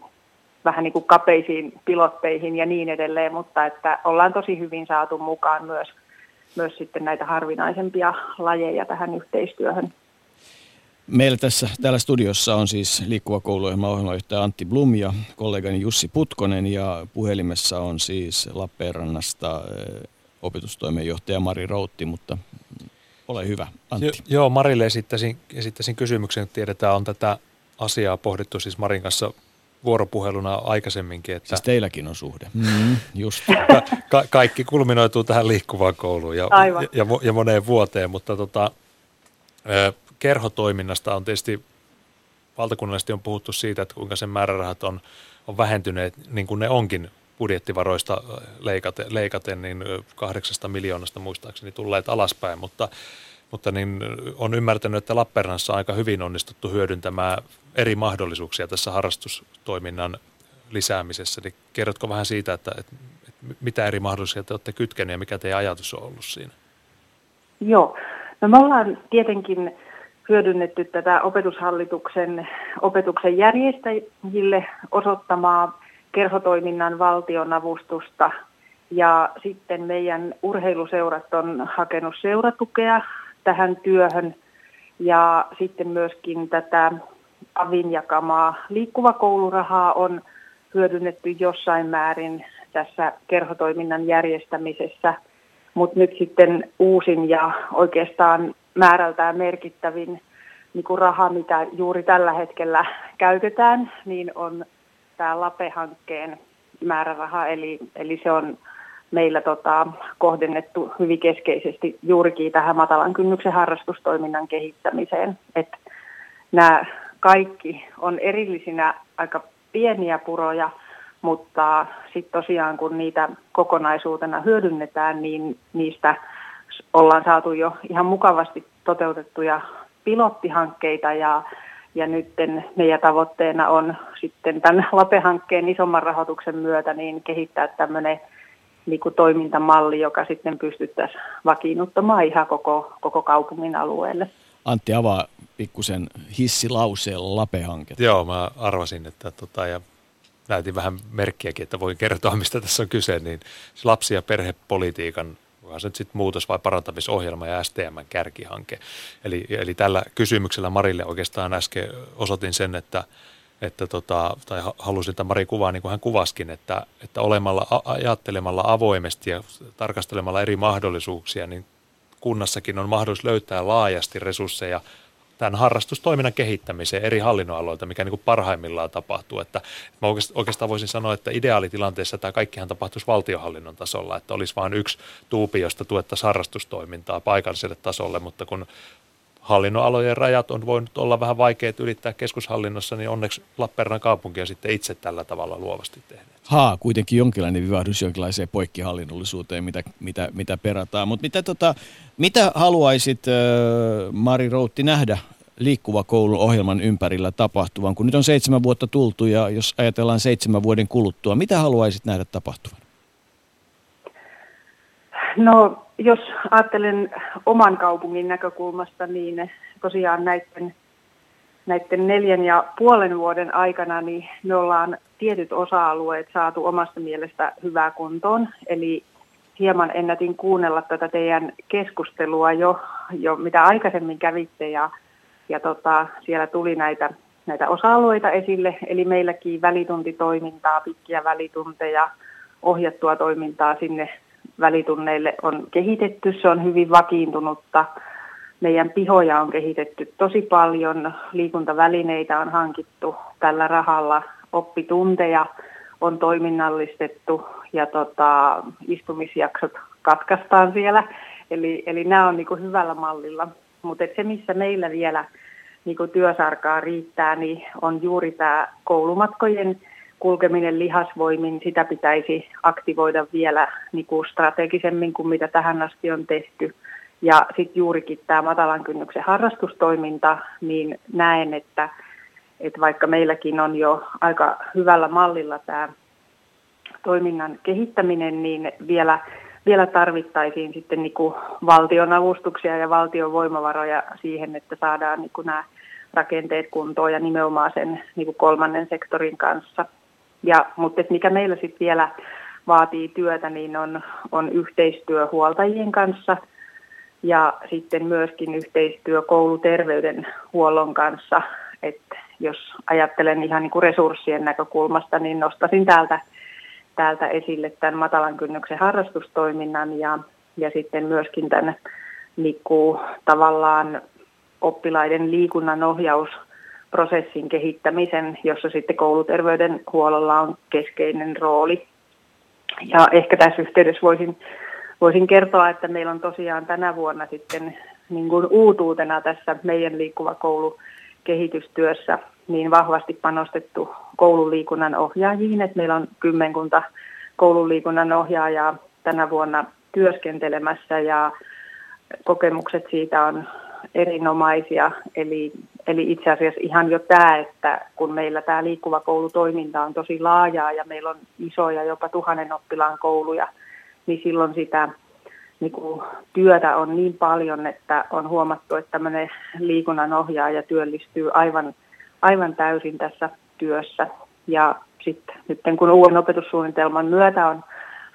vähän niin kuin kapeisiin pilotteihin ja niin edelleen, mutta että ollaan tosi hyvin saatu mukaan myös, myös sitten näitä harvinaisempia lajeja tähän yhteistyöhön. Meillä tässä täällä studiossa on siis liikkuva kouluohjelma ohjelmajohtaja Antti Blum ja kollegani Jussi Putkonen ja puhelimessa on siis Lappeenrannasta eh, opetustoimenjohtaja Mari Routti, mutta ole hyvä, Antti. Jo, joo, Marille esittäisin, esittäisin kysymyksen, että tiedetään, on tätä asiaa pohdittu siis Marin kanssa vuoropuheluna aikaisemminkin. Että siis teilläkin on suhde. Mm, just. Ka- ka- kaikki kulminoituu tähän liikkuvaan kouluun ja, ja, ja, ja moneen vuoteen, mutta tota, kerhotoiminnasta on tietysti valtakunnallisesti on puhuttu siitä, että kuinka sen määrärahat on, on vähentyneet, niin kuin ne onkin budjettivaroista leikaten, leikaten niin kahdeksasta miljoonasta muistaakseni tulleet alaspäin, mutta, mutta niin on ymmärtänyt, että Lappeenrannassa on aika hyvin onnistuttu hyödyntämään eri mahdollisuuksia tässä harrastustoiminnan lisäämisessä. Niin kerrotko vähän siitä, että, että mitä eri mahdollisuuksia te olette kytkeneet ja mikä teidän ajatus on ollut siinä? Joo, no me ollaan tietenkin hyödynnetty tätä opetushallituksen opetuksen järjestäjille osoittamaa kerhotoiminnan valtionavustusta ja sitten meidän urheiluseurat on hakenut seuratukea tähän työhön ja sitten myöskin tätä avin jakamaa liikkuva koulurahaa on hyödynnetty jossain määrin tässä kerhotoiminnan järjestämisessä. Mutta nyt sitten uusin ja oikeastaan määrältään merkittävin niin kuin raha, mitä juuri tällä hetkellä käytetään, niin on tämä LAPE-hankkeen määräraha, eli, eli se on meillä tota, kohdennettu hyvin keskeisesti juurikin tähän matalan kynnyksen harrastustoiminnan kehittämiseen. Et nämä kaikki on erillisinä aika pieniä puroja, mutta sitten tosiaan kun niitä kokonaisuutena hyödynnetään, niin niistä ollaan saatu jo ihan mukavasti toteutettuja pilottihankkeita ja, ja nyt meidän tavoitteena on sitten tämän LAPE-hankkeen isomman rahoituksen myötä niin kehittää tämmöinen niin kuin toimintamalli, joka sitten pystyttäisiin vakiinnuttamaan ihan koko, koko kaupungin alueelle. Antti avaa pikkusen hissilauseella LAPE-hanketta. Joo, mä arvasin, että tota, ja näytin vähän merkkiäkin, että voin kertoa, mistä tässä on kyse, niin se lapsi- ja perhepolitiikan onko se nyt sitten muutos- vai parantamisohjelma ja STMn kärkihanke. Eli, eli tällä kysymyksellä Marille oikeastaan äsken osoitin sen, että, että tota, tai halusin, että Mari kuvaa niin kuin hän kuvaskin, että, että olemalla, ajattelemalla avoimesti ja tarkastelemalla eri mahdollisuuksia, niin kunnassakin on mahdollisuus löytää laajasti resursseja tämän harrastustoiminnan kehittämiseen eri hallinnonaloilta, mikä niin kuin parhaimmillaan tapahtuu. Että mä oikeastaan voisin sanoa, että ideaalitilanteessa tämä kaikkihan tapahtuisi valtiohallinnon tasolla, että olisi vain yksi tuupi, josta tuettaisiin harrastustoimintaa paikalliselle tasolle, mutta kun hallinnonalojen rajat on voinut olla vähän vaikeat ylittää keskushallinnossa, niin onneksi Lappeenrannan kaupunki on sitten itse tällä tavalla luovasti tehnyt. Haa, kuitenkin jonkinlainen vivahdus jonkinlaiseen poikkihallinnollisuuteen, mitä, mitä, mitä perataan. Mutta mitä, tota, mitä haluaisit, äh, Mari Routti, nähdä liikkuva koulu ohjelman ympärillä tapahtuvan, kun nyt on seitsemän vuotta tultu ja jos ajatellaan seitsemän vuoden kuluttua, mitä haluaisit nähdä tapahtuvan? No, jos ajattelen oman kaupungin näkökulmasta, niin tosiaan näiden, näiden neljän ja puolen vuoden aikana niin me ollaan tietyt osa-alueet saatu omasta mielestä hyvää kuntoon. Eli hieman ennätin kuunnella tätä teidän keskustelua jo, jo mitä aikaisemmin kävitte ja, ja tota, siellä tuli näitä, näitä osa-alueita esille. Eli meilläkin välituntitoimintaa, pitkiä välitunteja, ohjattua toimintaa sinne välitunneille on kehitetty. Se on hyvin vakiintunutta. Meidän pihoja on kehitetty tosi paljon, liikuntavälineitä on hankittu tällä rahalla, oppitunteja on toiminnallistettu ja tota, istumisjaksot katkaistaan siellä. Eli, eli nämä on niin hyvällä mallilla. Mutta se, missä meillä vielä niin työsarkaa riittää, niin on juuri tämä koulumatkojen kulkeminen lihasvoimin, sitä pitäisi aktivoida vielä niin kuin strategisemmin kuin mitä tähän asti on tehty. Ja sitten juurikin tämä matalan kynnyksen harrastustoiminta, niin näen, että, että vaikka meilläkin on jo aika hyvällä mallilla tämä toiminnan kehittäminen, niin vielä, vielä tarvittaisiin sitten niin kuin valtion avustuksia ja valtion voimavaroja siihen, että saadaan niin kuin nämä rakenteet kuntoon ja nimenomaan sen niin kuin kolmannen sektorin kanssa. Ja, mutta mikä meillä sitten vielä vaatii työtä, niin on, on yhteistyö huoltajien kanssa ja sitten myöskin yhteistyö kouluterveydenhuollon kanssa. Et jos ajattelen ihan niin kuin resurssien näkökulmasta, niin nostasin täältä, täältä esille tämän matalan kynnyksen harrastustoiminnan ja, ja sitten myöskin tämän niin kuin, tavallaan oppilaiden liikunnan ohjaus prosessin kehittämisen, jossa sitten kouluterveydenhuollolla on keskeinen rooli. Ja ehkä tässä yhteydessä voisin, voisin kertoa, että meillä on tosiaan tänä vuonna sitten niin kuin uutuutena tässä meidän liikkuva koulu kehitystyössä niin vahvasti panostettu koululiikunnan ohjaajiin, että meillä on kymmenkunta koululiikunnan ohjaajaa tänä vuonna työskentelemässä ja kokemukset siitä on erinomaisia. Eli, eli itse asiassa ihan jo tämä, että kun meillä tämä liikkuva koulutoiminta on tosi laajaa ja meillä on isoja, jopa tuhannen oppilaan kouluja, niin silloin sitä niin kuin, työtä on niin paljon, että on huomattu, että tämmöinen liikunnan ohjaaja työllistyy aivan, aivan täysin tässä työssä. Ja sitten nyt kun uuden opetussuunnitelman myötä on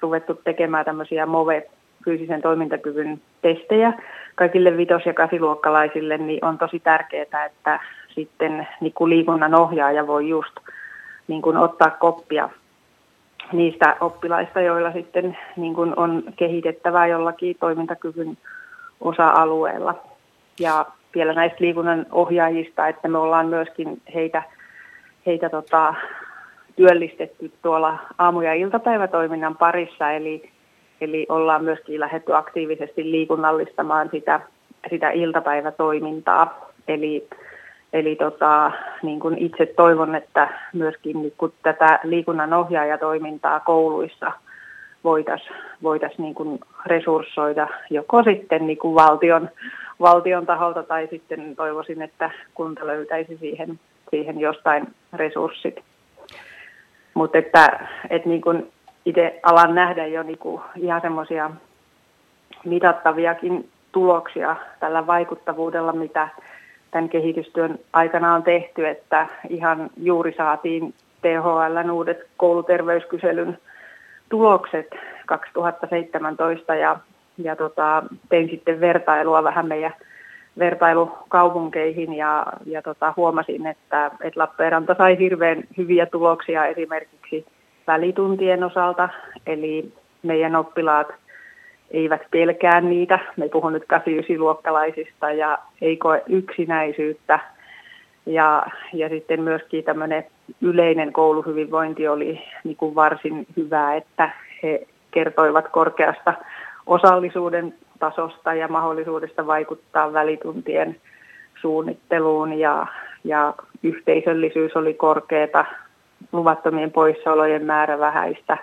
ruvettu tekemään tämmöisiä MOVE fyysisen toimintakyvyn testejä kaikille vitos- ja kasiluokkalaisille, niin on tosi tärkeää, että sitten niin kuin liikunnan ohjaaja voi just niin kuin ottaa koppia, niistä oppilaista, joilla sitten niin kuin on kehitettävää jollakin toimintakyvyn osa-alueella. Ja vielä näistä liikunnan ohjaajista, että me ollaan myöskin heitä, heitä tota, työllistetty tuolla aamu- ja iltapäivätoiminnan parissa, eli, eli ollaan myöskin lähdetty aktiivisesti liikunnallistamaan sitä, sitä iltapäivätoimintaa. Eli, eli tota, niin kuin itse toivon, että myöskin niin kun tätä liikunnan ohjaajatoimintaa kouluissa voitaisiin voitais niin resurssoida joko sitten niin kuin valtion, valtion taholta tai sitten toivoisin, että kunta löytäisi siihen, siihen jostain resurssit. Mutta että, että niin kuin itse alan nähdä jo niin kuin ihan semmoisia mitattaviakin tuloksia tällä vaikuttavuudella, mitä tämän kehitystyön aikana on tehty, että ihan juuri saatiin THLn uudet kouluterveyskyselyn tulokset 2017 ja, ja tota, tein sitten vertailua vähän meidän vertailukaupunkeihin ja, ja tota, huomasin, että, että Lappeenranta sai hirveän hyviä tuloksia esimerkiksi välituntien osalta, eli meidän oppilaat eivät pelkää niitä. Me puhun nyt 8-9-luokkalaisista ja ei koe yksinäisyyttä. Ja, ja sitten myöskin tämmöinen yleinen kouluhyvinvointi oli niin kuin varsin hyvä, että he kertoivat korkeasta osallisuuden tasosta ja mahdollisuudesta vaikuttaa välituntien suunnitteluun ja, ja yhteisöllisyys oli korkeata, luvattomien poissaolojen määrä vähäistä,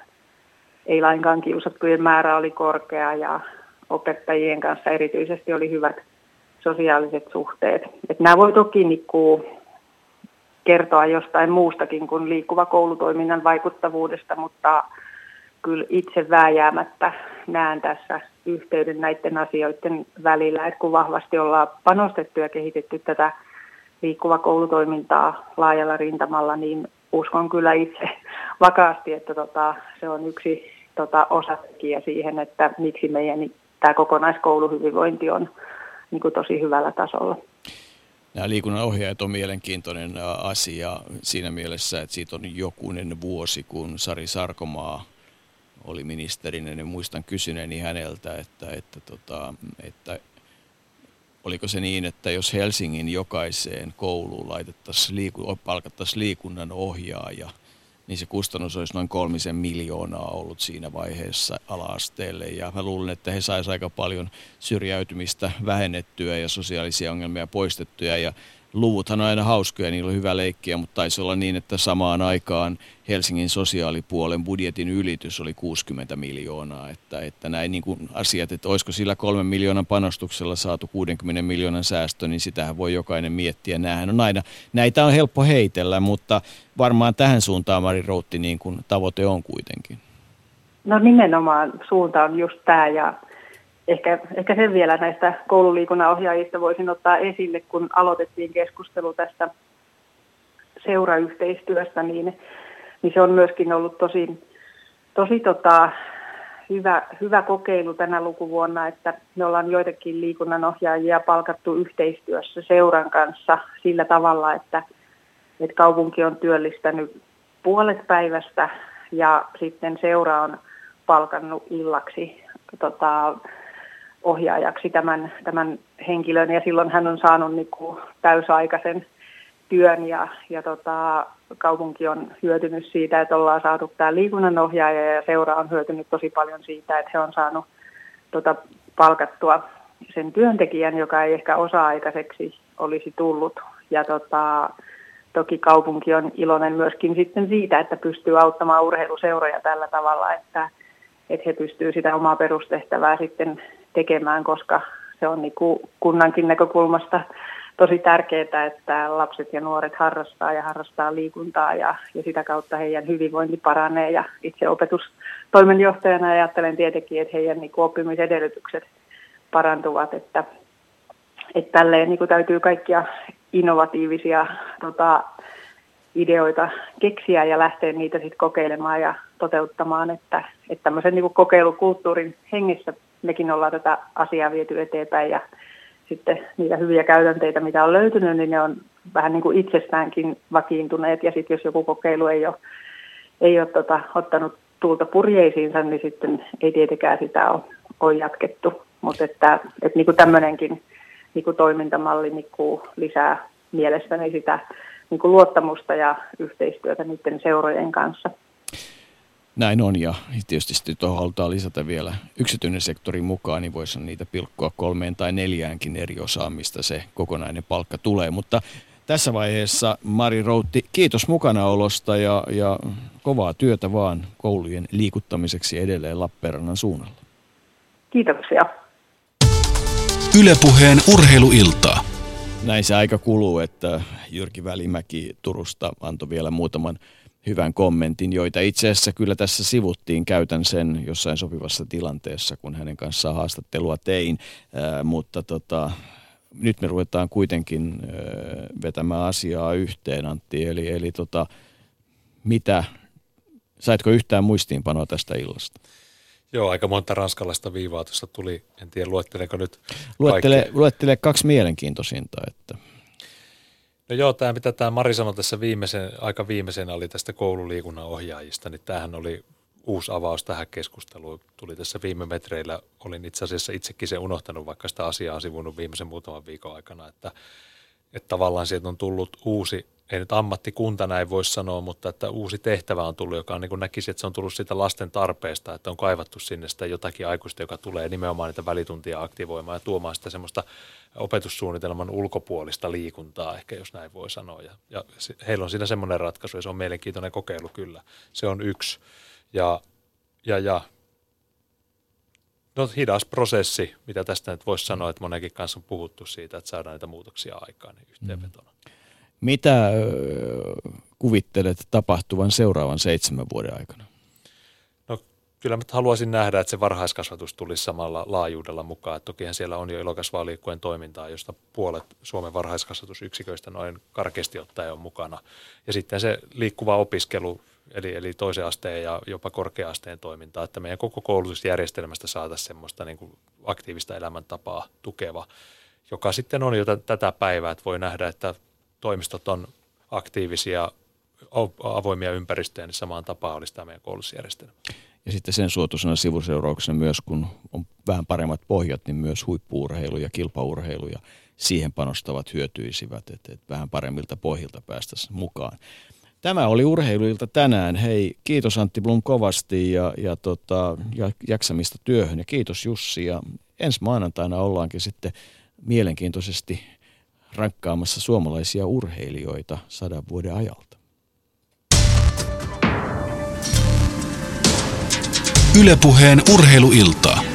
ei lainkaan kiusattujen määrä oli korkea ja opettajien kanssa erityisesti oli hyvät sosiaaliset suhteet. Et nämä voi toki niinku kertoa jostain muustakin kuin liikkuva koulutoiminnan vaikuttavuudesta, mutta kyllä itse vääjäämättä näen tässä yhteyden näiden asioiden välillä, että kun vahvasti ollaan panostettu ja kehitetty tätä liikkuva koulutoimintaa laajalla rintamalla, niin uskon kyllä itse vakaasti, että tota, se on yksi tota, osatekijä siihen, että miksi meidän tämä kokonaiskouluhyvinvointi on niin kuin tosi hyvällä tasolla. Nämä liikunnan ohjaajat on mielenkiintoinen asia siinä mielessä, että siitä on jokunen vuosi, kun Sari Sarkomaa oli ministerinä, niin muistan kysyneeni häneltä, että, että, tota, että oliko se niin, että jos Helsingin jokaiseen kouluun liiku, palkattaisiin liikunnan ohjaaja, niin se kustannus olisi noin kolmisen miljoonaa ollut siinä vaiheessa ala-asteelle. Ja mä luulen, että he saisivat aika paljon syrjäytymistä vähennettyä ja sosiaalisia ongelmia poistettuja. Ja luvuthan on aina hauskoja, niillä on hyvä leikkiä, mutta taisi olla niin, että samaan aikaan Helsingin sosiaalipuolen budjetin ylitys oli 60 miljoonaa. Että, että näin niin kuin asiat, että olisiko sillä kolmen miljoonan panostuksella saatu 60 miljoonan säästö, niin sitähän voi jokainen miettiä. Nämähän on aina, näitä on helppo heitellä, mutta varmaan tähän suuntaan Mari Routti niin kuin tavoite on kuitenkin. No nimenomaan suunta on just tämä ja ehkä, ehkä sen vielä näistä koululiikunnan ohjaajista voisin ottaa esille, kun aloitettiin keskustelu tästä seurayhteistyöstä, niin, niin se on myöskin ollut tosi, tosi tota, hyvä, hyvä kokeilu tänä lukuvuonna, että me ollaan joitakin liikunnanohjaajia palkattu yhteistyössä seuran kanssa sillä tavalla, että, että kaupunki on työllistänyt puolet päivästä ja sitten seura on palkannut illaksi tota, ohjaajaksi tämän, tämän henkilön ja silloin hän on saanut niin kuin täysaikaisen työn ja, ja tota, kaupunki on hyötynyt siitä, että ollaan saatu tämä liikunnanohjaaja ja seura on hyötynyt tosi paljon siitä, että he on saanut tota, palkattua sen työntekijän, joka ei ehkä osa-aikaiseksi olisi tullut. Ja tota, toki kaupunki on iloinen myöskin sitten siitä, että pystyy auttamaan urheiluseuroja tällä tavalla, että, että he pystyvät sitä omaa perustehtävää sitten tekemään, koska se on niin kuin kunnankin näkökulmasta tosi tärkeää, että lapset ja nuoret harrastaa ja harrastaa liikuntaa ja, ja sitä kautta heidän hyvinvointi paranee. Ja itse opetustoimenjohtajana ajattelen tietenkin, että heidän niin kuin oppimisedellytykset parantuvat, että, että tälleen niin kuin täytyy kaikkia innovatiivisia tota, ideoita keksiä ja lähteä niitä sitten kokeilemaan ja toteuttamaan, että, että tämmöisen niin kokeilukulttuurin hengessä mekin ollaan tätä asiaa viety eteenpäin ja sitten niitä hyviä käytänteitä, mitä on löytynyt, niin ne on vähän niin kuin itsestäänkin vakiintuneet ja sitten jos joku kokeilu ei ole, ei ole tota, ottanut tuulta purjeisiinsa, niin sitten ei tietenkään sitä ole, ole jatkettu. Mutta että, että niin kuin tämmöinenkin niin kuin toimintamalli niin kuin lisää mielestäni sitä niin kuin luottamusta ja yhteistyötä niiden seurojen kanssa. Näin on ja tietysti sitten tuohon halutaan lisätä vielä yksityinen sektori mukaan, niin voisi niitä pilkkoa kolmeen tai neljäänkin eri osaan, mistä se kokonainen palkka tulee. Mutta tässä vaiheessa Mari Routti, kiitos mukanaolosta ja, ja kovaa työtä vaan koulujen liikuttamiseksi edelleen Lappeenrannan suunnalla. Kiitoksia. Ylepuheen urheiluiltaa. Näin se aika kuluu, että Jyrki Välimäki Turusta antoi vielä muutaman hyvän kommentin, joita itse asiassa kyllä tässä sivuttiin. Käytän sen jossain sopivassa tilanteessa, kun hänen kanssaan haastattelua tein. Ää, mutta tota, nyt me ruvetaan kuitenkin ää, vetämään asiaa yhteen, Antti. Eli, eli tota, mitä, saitko yhtään muistiinpanoa tästä illasta? Joo, aika monta ranskalaista viivaa tuossa tuli. En tiedä, luettelenko nyt Luettele, luettele kaksi mielenkiintoisinta. Että. No joo, tämä mitä tämä Mari sanoi tässä viimeisen, aika viimeisenä oli tästä koululiikunnan ohjaajista, niin tämähän oli uusi avaus tähän keskusteluun. Tuli tässä viime metreillä, olin itse asiassa itsekin se unohtanut, vaikka sitä asiaa on sivunut viimeisen muutaman viikon aikana, että, että tavallaan sieltä on tullut uusi ei nyt ammattikunta näin voisi sanoa, mutta että uusi tehtävä on tullut, joka on, niin kuin näkisi, että se on tullut siitä lasten tarpeesta, että on kaivattu sinne sitä jotakin aikuista, joka tulee nimenomaan niitä välituntia aktivoimaan ja tuomaan sitä semmoista opetussuunnitelman ulkopuolista liikuntaa, ehkä jos näin voi sanoa. Ja, ja heillä on siinä semmoinen ratkaisu ja se on mielenkiintoinen kokeilu kyllä. Se on yksi. Ja, ja, ja No hidas prosessi, mitä tästä nyt voisi sanoa, että monenkin kanssa on puhuttu siitä, että saadaan näitä muutoksia aikaan niin yhteenvetona. Mm. Mitä kuvittelet tapahtuvan seuraavan seitsemän vuoden aikana? No kyllä mä haluaisin nähdä, että se varhaiskasvatus tulisi samalla laajuudella mukaan. Tokihan siellä on jo ilokasvaaliikkojen toimintaa, josta puolet Suomen varhaiskasvatusyksiköistä noin karkeasti ottaen on mukana. Ja sitten se liikkuva opiskelu, eli, eli toisen asteen ja jopa korkea-asteen toimintaa, että meidän koko koulutusjärjestelmästä saataisiin semmoista niin kuin aktiivista elämäntapaa tukeva, joka sitten on jo t- tätä päivää, että voi nähdä, että toimistot on aktiivisia, avoimia ympäristöjä, niin samaan tapaan olisi tämä meidän koulutusjärjestelmä. Ja sitten sen suotuisena sivuseurauksena myös, kun on vähän paremmat pohjat, niin myös huippuurheilu ja kilpaurheilu ja siihen panostavat hyötyisivät, että, että vähän paremmilta pohjilta päästäisiin mukaan. Tämä oli urheiluilta tänään. Hei, kiitos Antti Blum kovasti ja, ja, tota, ja jaksamista työhön ja kiitos Jussi. Ja ensi maanantaina ollaankin sitten mielenkiintoisesti rankkaamassa suomalaisia urheilijoita sadan vuoden ajalta. Ylepuheen urheiluiltaa.